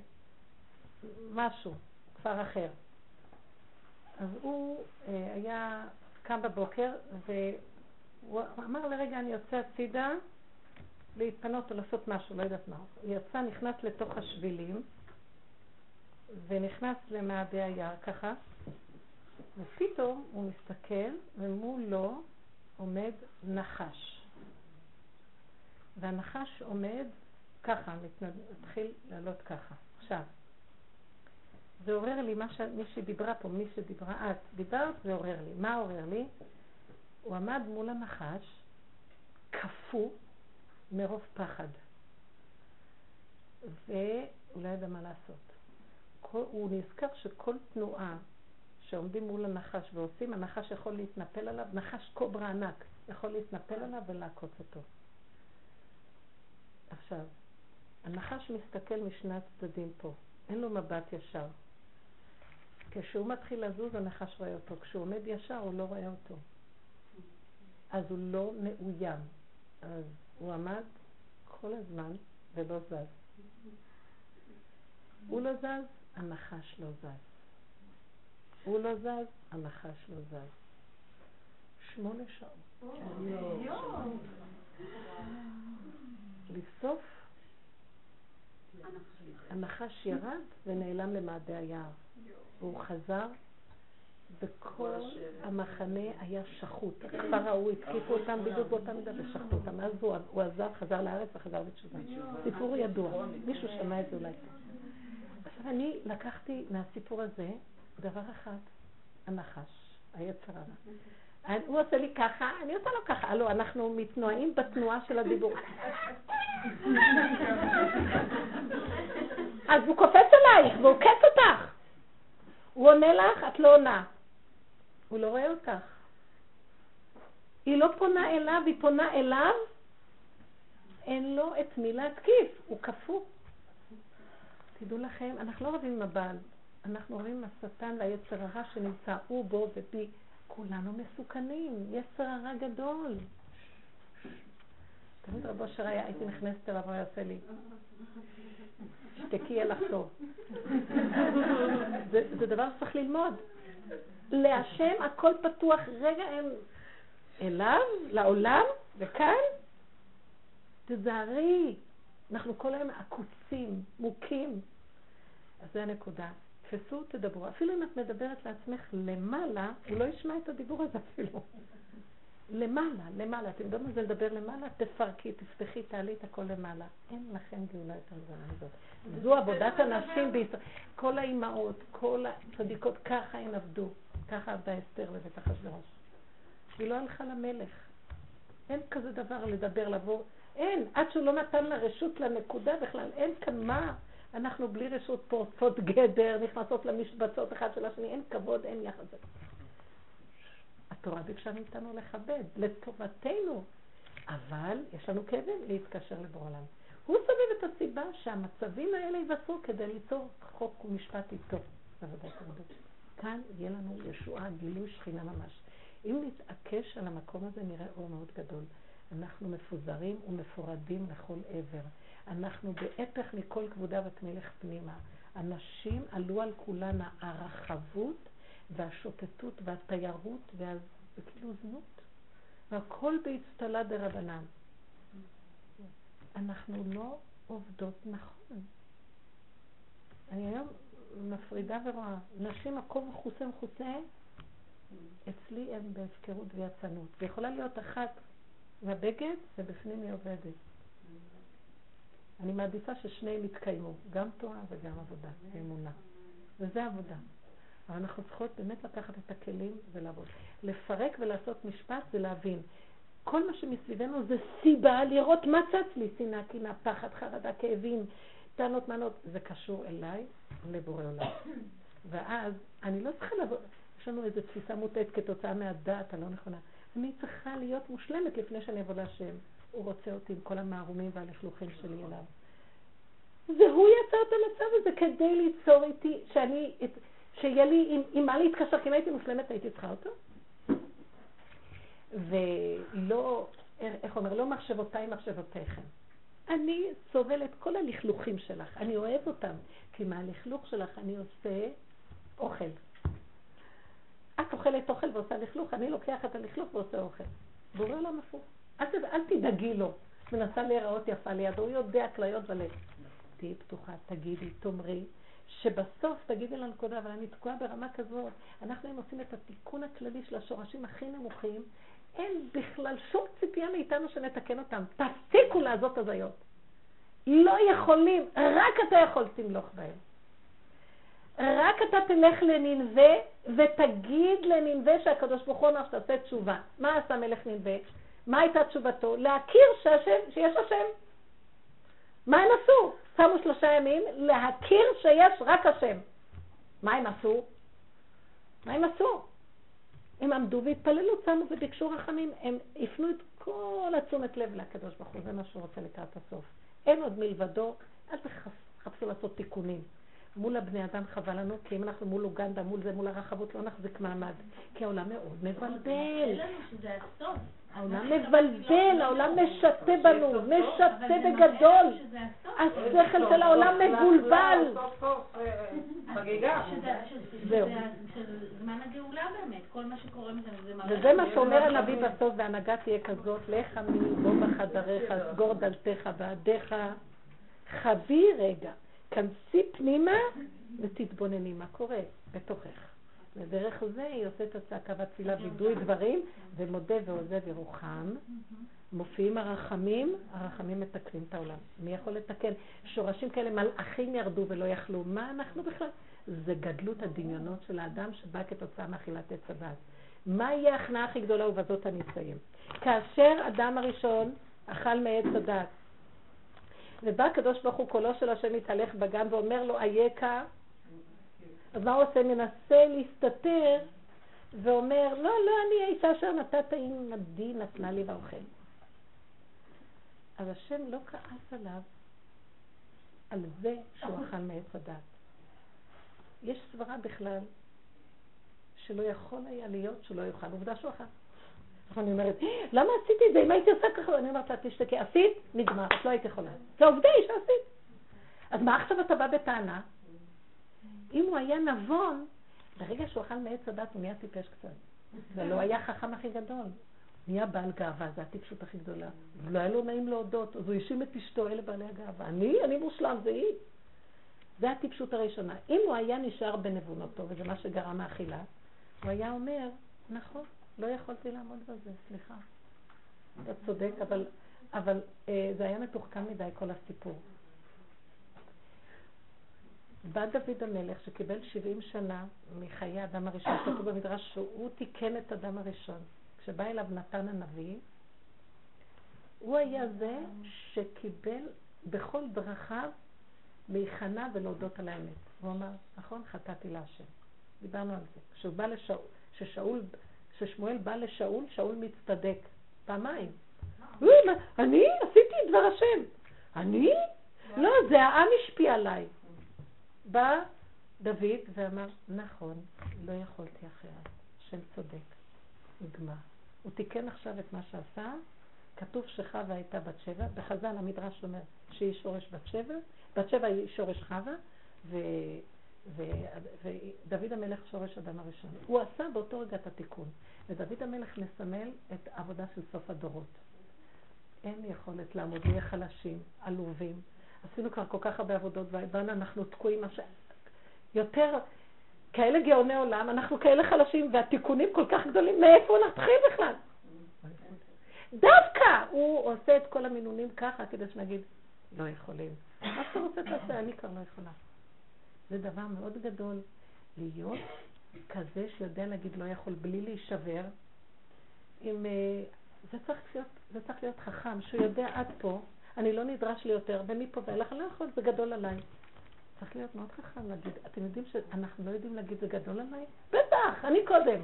משהו, כפר אחר. אז הוא אה, היה קם בבוקר, והוא אמר לרגע, אני יוצא הצידה, להתפנות או לעשות משהו, לא יודעת מה. הוא יצא, נכנס לתוך השבילים, ונכנס למעדי היער ככה, ופתאום הוא מסתכל, ומולו עומד נחש. והנחש עומד ככה, מתחיל לעלות ככה. עכשיו, זה עורר לי, מה ש... מי שדיברה פה, מי שדיברה את, דיברת, זה עורר לי. מה עורר לי? הוא עמד מול הנחש, קפוא, מרוב פחד. והוא לא ידע מה לעשות. הוא נזכר שכל תנועה שעומדים מול הנחש ועושים, הנחש יכול להתנפל עליו, נחש קוברה ענק, יכול להתנפל עליו ולעקוץ אותו. עכשיו, הנחש מסתכל משני הצדדים פה, אין לו מבט ישר. כשהוא מתחיל לזוז, הנחש רואה אותו. כשהוא עומד ישר, הוא לא רואה אותו. אז הוא לא מאוים. אז הוא עמד כל הזמן ולא זז. הוא לא זז, הנחש לא זז. הוא לא זז, הנחש לא זז. שמונה שעות. לבסוף, הנחש ירד ונעלם למעדי היער. והוא חזר וכל המחנה היה שחוט. הכפר ההוא התקיפו אותם בדיוק באותה מידה ושחטו אותם. אז הוא עזב, חזר לארץ וחזר בתשובה. סיפור ידוע, מישהו שמע את זה אולי. עכשיו אני לקחתי מהסיפור הזה דבר אחד, הנחש, היצר הרע. הוא עושה לי ככה, אני עושה לו ככה. הלו, אנחנו מתנועים בתנועה של הדיבור. אז הוא קופץ עלייך והוא קץ אותך. הוא עונה לך, את לא עונה. הוא לא רואה אותך. היא לא פונה אליו, היא פונה אליו, אין לו את מי להתקיף, הוא קפוא. תדעו לכם, אנחנו לא רבים עם הבעל, אנחנו רואים השטן והיצר הרע שנמצא הוא בו ובי. כולנו מסוכנים, יצר הרע גדול. תמיד רבו אשר היה, הייתי נכנסת אליו, הוא היה עושה לי, שתקי יהיה לך טוב. זה, זה דבר שצריך ללמוד. להשם הכל פתוח, רגע הם אליו, לעולם, וכאן, תזהרי. אנחנו כל היום עקוצים, מוכים. אז זה הנקודה. תתפסו, תדברו. אפילו אם את מדברת לעצמך למעלה, הוא לא ישמע את הדיבור הזה אפילו. למעלה, למעלה. אתם יודעים מה זה לדבר למעלה? תפרקי, תפתחי, תעלי את הכל למעלה. אין לכם גאולה יותר גדולה מזאת. זו עבודת הנשים בישראל. כל האימהות, כל הצדיקות, ככה הן עבדו. ככה עבדה אסתר בבית אחשוורוש. היא לא הלכה למלך. אין כזה דבר לדבר, לבוא. אין, עד שהוא לא נתן לה רשות לנקודה בכלל. אין כאן מה. אנחנו בלי רשות פורצות גדר, נכנסות למשבצות אחד של השני, אין כבוד, אין יחס. התורה ביקשה מאיתנו לכבד, לטובתנו. אבל יש לנו כאבים להתקשר לבורא עולם. הוא סובב את הסיבה שהמצבים האלה ייווצרו כדי ליצור חוק ומשפט איתו. כאן יהיה לנו ישועה, גילוי שכינה ממש. אם נתעקש על המקום הזה, נראה אור מאוד גדול. אנחנו מפוזרים ומפורדים לכל עבר. אנחנו בהפך מכל כבודה ותמלך פנימה. הנשים עלו על כולנה הרחבות והשוטטות והתיירות וכאילו זנות, והכל באצטלה דרבנן. אנחנו לא עובדות נכון. אני היום מפרידה ורואה, נשים הכל מכוסה מכוסה, אצלי הן בהפקרות ויצנות. ויכולה להיות אחת בבגד ובפנים היא עובדת. אני מעדיפה ששניהם יתקיימו, גם תורה וגם עבודה, אמונה. וזה עבודה. אבל אנחנו צריכות באמת לקחת את הכלים ולעבוד. לפרק ולעשות משפט זה להבין. כל מה שמסביבנו זה סיבה לראות מה צץ לי, שנאה, קנאה, פחד, חרדה, כאבים, טענות, מנות. זה קשור אליי, לבורא עולם. ואז אני לא צריכה לבוא, יש לנו איזו תפיסה מוטעת כתוצאה מהדעת הלא נכונה. אני צריכה להיות מושלמת לפני שאני אבוא להשם. הוא רוצה אותי עם כל המערומים והלכלוכים שלי אליו. והוא יצר את המצב הזה כדי ליצור איתי, שאני, שיהיה לי עם, עם מה להתקשר, כי אם הייתי מושלמת הייתי צריכה אותו. ולא, איך אומר, לא מחשבותיי מחשבותיכם. אני סובל את כל הלכלוכים שלך, אני אוהב אותם, כי מהלכלוך שלך אני עושה אוכל. את אוכלת אוכל ועושה לכלוך, אני לוקח את הלכלוך ועושה אוכל. בורא עולם הפוך. אל, אל תדאגי לו. מנסה להיראות יפה לידו, הוא יודע כליות ולב. תהיי פתוחה, תגידי, תאמרי, שבסוף תגידי לנקודה, אבל אני תקועה ברמה כזאת. אנחנו אם עושים את התיקון הכללי של השורשים הכי נמוכים, אין בכלל שום ציפייה מאיתנו שנתקן אותם. תפסיקו לעזות הזיות. לא יכולים, רק אתה יכול תמלוך בהם. רק אתה תלך לננבה ותגיד לננבה שהקדוש ברוך הוא אמר שתעשה תשובה. מה עשה מלך ננבה? מה הייתה תשובתו? להכיר שהשם, שיש השם. מה הם עשו? שמו שלושה ימים להכיר שיש רק השם. מה הם עשו? מה הם עשו? הם עמדו והתפללו, שמו וביקשו רחמים. הם הפנו את כל התשומת לב לקדוש ברוך הוא, זה מה שהוא רוצה לקראת הסוף. אין עוד מלבדו, אל תחפשו לעשות תיקונים. מול הבני אדם חבל לנו, כי אם אנחנו מול אוגנדה, מול זה, מול הרחבות, לא נחזיק מעמד. כי העולם מאוד מבלבל. העולם מבלבל, העולם משתה בנו, משתה בגדול. השכל של העולם מבולבל. זהו. זמן הגאולה באמת, כל מה שקורה מזה, זה מראה... וזה מה שאומר הנביא בסוף, והנהגה תהיה כזאת, לך עמי בוא בחדריך, סגור דלתיך בעדיך, חבי רגע. כנסי פנימה ותתבונני מה קורה בתוכך. ודרך זה היא עושה את הצעקה והתפילה וידוי דברים, ומודה ועוזב ירוחם. מופיעים הרחמים, הרחמים מתקנים את העולם. מי יכול לתקן? שורשים כאלה, מלאכים ירדו ולא יכלו. מה אנחנו בכלל? זה גדלות הדמיונות של האדם שבא כתוצאה מאכילת עץ הדת. מה יהיה ההכנעה הכי גדולה, ובזאת אני אסיים. כאשר אדם הראשון אכל מעץ הדת, ובא הקדוש ברוך הוא קולו של השם מתהלך בגן ואומר לו, אייכה, אז מה הוא עושה? מנסה להסתתר ואומר, לא, לא, אני האישה אשר נתת עם עדי נתנה לי ואוכל. אז השם לא כעס עליו על זה שהוא אכל מעץ הדת. יש סברה בכלל שלא יכול היה להיות שהוא לא יאכל. עובדה שהוא אכל. עכשיו אני אומרת, למה עשיתי את זה? אם הייתי עושה ככה, אני אומרת לה, תשתקי, עשית? נגמר, את לא היית יכולה. זה עובדה היא שעשית. אז מה עכשיו אתה בא בטענה? אם הוא היה נבון, ברגע שהוא אכל מעץ הדת הוא נהיה טיפש קצת. ולא היה החכם הכי גדול. נהיה בעל גאווה, זה הטיפשות הכי גדולה. לא היה לו נעים להודות, אז הוא האשים את אשתו, אלה בעלי הגאווה. אני? אני מושלם, זה היא. זה הטיפשות הראשונה. אם הוא היה נשאר בנבונותו, וזה מה שגרם האכילה, הוא היה אומר, נכון, לא יכולתי לעמוד בזה, סליחה. אתה צודק, אבל, אבל אה, זה היה מתוחכם מדי כל הסיפור. בא דוד המלך שקיבל 70 שנה מחיי האדם הראשון, כתוב במדרש שהוא תיקן את האדם הראשון. כשבא אליו נתן הנביא, הוא היה זה שקיבל בכל דרכיו להיכנע ולהודות על האמת. הוא אמר, נכון, חטאתי להשם. דיברנו על זה. כשהוא בא לשאול, ששאול, כששמואל בא לשאול, שאול מצטדק. פעמיים. אני עשיתי את דבר השם. אני? לא, זה העם השפיע עליי. בא דוד ואמר, נכון, לא יכולתי אחרת. השם צודק. נגמר. הוא תיקן עכשיו את מה שעשה. כתוב שחווה הייתה בת שבע. בחז"ל המדרש אומר שהיא שורש בת שבע. בת שבע היא שורש חווה. ודוד המלך שורש אדם הראשון. הוא עשה באותו רגע את התיקון. ודוד המלך מסמל את העבודה של סוף הדורות. אין יכולת לעמוד, נהיה חלשים, עלובים. עשינו כבר כל כך הרבה עבודות, ובאנו אנחנו תקועים. עכשיו, יותר כאלה גאוני עולם, אנחנו כאלה חלשים, והתיקונים כל כך גדולים, מאיפה נתחיל בכלל? דווקא הוא עושה את כל המינונים ככה, כדי שנגיד, לא יכולים. מה שאתה רוצה תעשה, אני כבר לא יכולה. זה דבר מאוד גדול, להיות כזה שיודע להגיד לא יכול בלי להישבר. עם, אה, זה, צריך להיות, זה צריך להיות חכם, שהוא יודע עד פה, אני לא נדרש לי יותר, ומפה ואילך אני לא יכול, זה גדול עליי. צריך להיות מאוד חכם להגיד, אתם יודעים שאנחנו לא יודעים להגיד זה גדול עליי? בטח, אני קודם.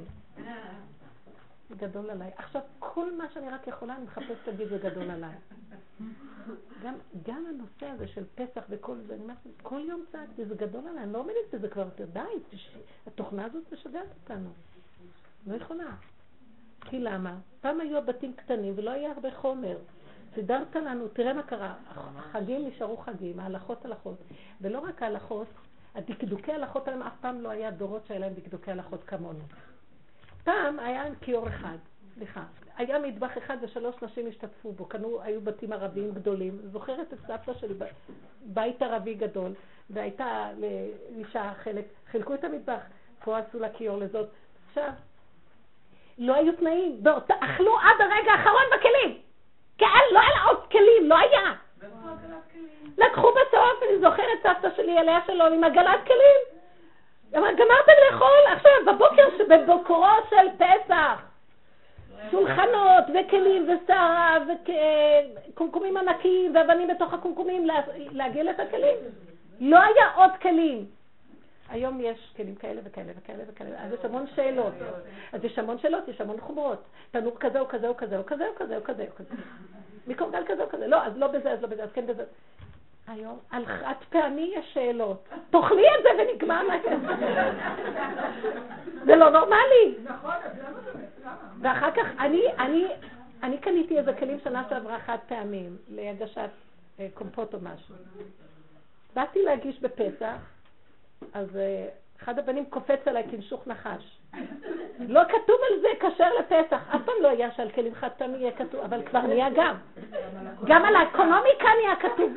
גדול עליי. עכשיו, כל מה שאני רק יכולה, אני מחפשת להגיד זה גדול עליי. גם, גם הנושא הזה של פסח וכל זה, אני אומרת, כל יום צעקתי, זה גדול עליי, אני לא עומדת בזה כבר יותר, די, התוכנה הזאת משגעת אותנו. לא יכולה. כי למה? פעם היו הבתים קטנים ולא היה הרבה חומר. סידרת לנו, תראה מה קרה, החגים נשארו חגים, ההלכות הלכות. ולא רק ההלכות, הדקדוקי הלכות עליהם אף פעם לא היה דורות שהיה להם דקדוקי הלכות כמונו. פעם היה כיור אחד, סליחה, היה מטבח אחד ושלוש נשים השתתפו בו, קנו, היו בתים ערביים גדולים. זוכרת את סבתא של בית ערבי גדול, והייתה לאישה חלק, חילקו את המטבח, פה עשו לה כיור לזאת. עכשיו, לא היו תנאים, אכלו עד הרגע האחרון בכלים. כן, לא היה עוד כלים, לא היה. לקחו בסוף, אני זוכרת סבתא שלי, עליה שלום, עם עגלת כלים. גמרתם לאכול עכשיו, בבוקר שבבוקרו של פסח. שולחנות וכלים ושרה וקומקומים ענקיים ואבנים בתוך הקומקומים לעגל את הכלים. לא היה עוד כלים. היום יש כלים כאלה וכאלה וכאלה וכאלה, אז יש המון שאלות. אז יש המון שאלות, יש המון חומרות. תנור כזה או כזה או כזה או כזה או כזה או כזה או כזה. מקורגל כזה או כזה. לא, אז לא בזה, אז לא בזה, אז כן בזה. היום על חד פעמי יש שאלות. תאכלי את זה ונגמר להם. זה לא נורמלי. נכון, אז למה זה? ואחר כך, אני, אני, אני קניתי איזה כלים שנה שעברה חד פעמים להגשת אה, קומפוט או משהו. באתי להגיש בפסח, אז אה, אחד הבנים קופץ עליי כנשוך נחש. לא כתוב על זה כשר לפסח, אף פעם לא היה שעל כלים חד פעמי יהיה כתוב, אבל כבר נהיה גם. גם על האקונומיקה נהיה כתוב.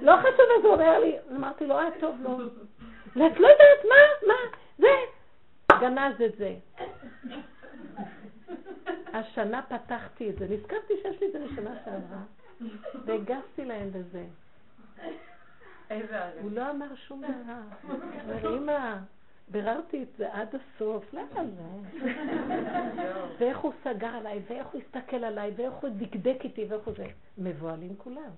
לא חשוב אז הוא אומר לי, אמרתי לו, אה, טוב, לא. ואת לא יודעת מה, מה, זה. גנז את זה. השנה פתחתי את זה, נזכרתי שיש לי את זה לשנה שעברה, והגשתי להם בזה. הוא לא אמר שום דבר. הוא אמא, ביררתי את זה עד הסוף, למה זה? ואיך הוא סגר עליי, ואיך הוא הסתכל עליי, ואיך הוא דקדק איתי, ואיך הוא זה. מבוהלים כולם.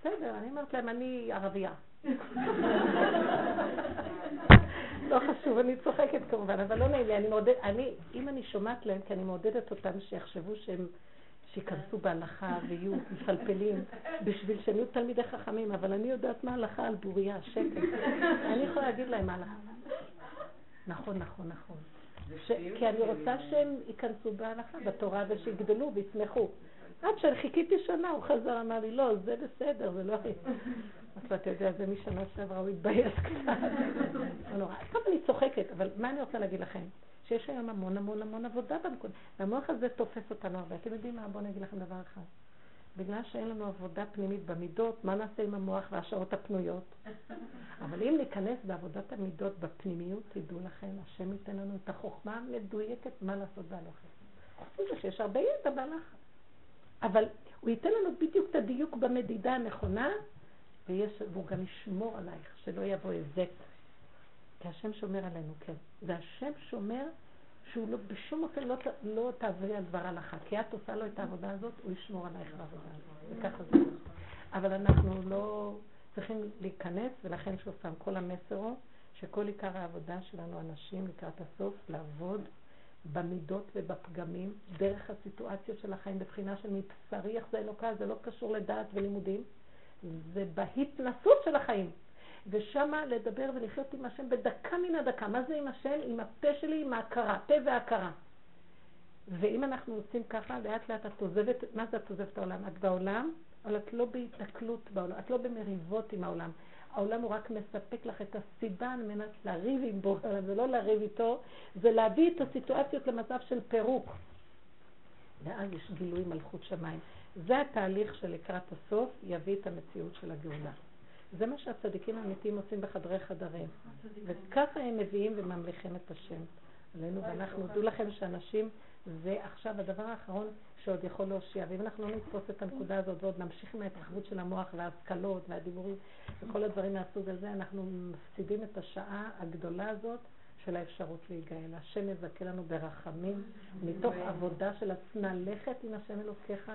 בסדר, אני אומרת להם, אני ערבייה. לא חשוב, אני צוחקת כמובן, אבל לא נעים לי, אני מעודדת, אני, אם אני שומעת להם, כי אני מעודדת אותם שיחשבו שהם, שייכנסו בהלכה ויהיו מפלפלים, בשביל שהם יהיו תלמידי חכמים, אבל אני יודעת מה הלכה על בוריה, שקט. אני יכולה להגיד להם מה הלכה. נכון, נכון, נכון. ש... כי אני רוצה שהם ייכנסו בהלכה, בתורה, ושיגדלו ויצמחו. עד שחיכיתי שנה, הוא חזר, אמר לי, לא, זה בסדר, זה לא... אז אתה יודע, זה משנה שעברה, הוא התבייש קצת. לא נורא. טוב, אני צוחקת, אבל מה אני רוצה להגיד לכם? שיש היום המון המון המון עבודה בנקודה. והמוח הזה תופס אותנו הרבה. אתם יודעים מה? בואו אני אגיד לכם דבר אחד. בגלל שאין לנו עבודה פנימית במידות, מה נעשה עם המוח והשעות הפנויות? אבל אם ניכנס בעבודת המידות בפנימיות, תדעו לכם, השם ייתן לנו את החוכמה המדויקת מה לעשות בהלכה. חוץ מזה שיש הרבה ידע בהלכה. אבל הוא ייתן לנו בדיוק את הדיוק במדידה הנכונה, ויש, והוא גם ישמור עלייך, שלא יבוא היזק. כי השם שומר עלינו, כן. והשם שומר שהוא לא, בשום אופן לא, לא תעברי על דבר הלכה, כי את עושה לו את העבודה הזאת, הוא ישמור עלייך בעבודה הזאת, וככה זה. אבל אנחנו לא צריכים להיכנס, ולכן שוב פעם, כל המסר הוא שכל עיקר העבודה שלנו, אנשים לקראת הסוף, לעבוד במידות ובפגמים, דרך הסיטואציות של החיים, בבחינה של מבשרי, איך זה אלוקה, זה לא קשור לדעת ולימודים, זה בהתנסות של החיים. ושמה לדבר ולחיות עם השם בדקה מן הדקה. מה זה עם השם? עם הפה שלי, עם ההכרה, פה והכרה. ואם אנחנו עושים ככה, לאט לאט את עוזבת, מה זה את עוזבת העולם? את בעולם, אבל את לא בהתקלות בעולם, את לא במריבות עם העולם. העולם הוא רק מספק לך את הסיבה על מנת לריב עם בו, זה לא לריב איתו, זה להביא את הסיטואציות למצב של פירוק. ואז יש גילוי מלכות שמיים. זה התהליך שלקראת הסוף יביא את המציאות של הגאולה. זה מה שהצדיקים האמיתיים עושים בחדרי חדרים. וככה הם מביאים וממליכים את השם עלינו, ואנחנו, דעו לכם שאנשים, זה עכשיו הדבר האחרון שעוד יכול להושיע. ואם אנחנו לא נתפוס את הנקודה הזאת ועוד נמשיך עם ההתרחבות של המוח וההשכלות והדיבורים וכל הדברים מהסוג הזה, אנחנו מפסידים את השעה הגדולה הזאת של האפשרות להיגאל. השם יזכה לנו ברחמים, מתוך עבודה של עצמה, לכת עם השם אלוקיך,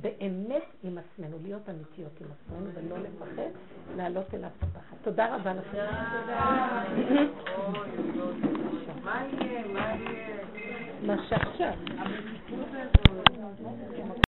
באמת עם עצמנו, להיות אמיתיות עם עצמנו ולא לפחד, לעלות אליו בפחד. תודה רבה לכם. מה יהיה? מה יהיה? מה שעכשיו.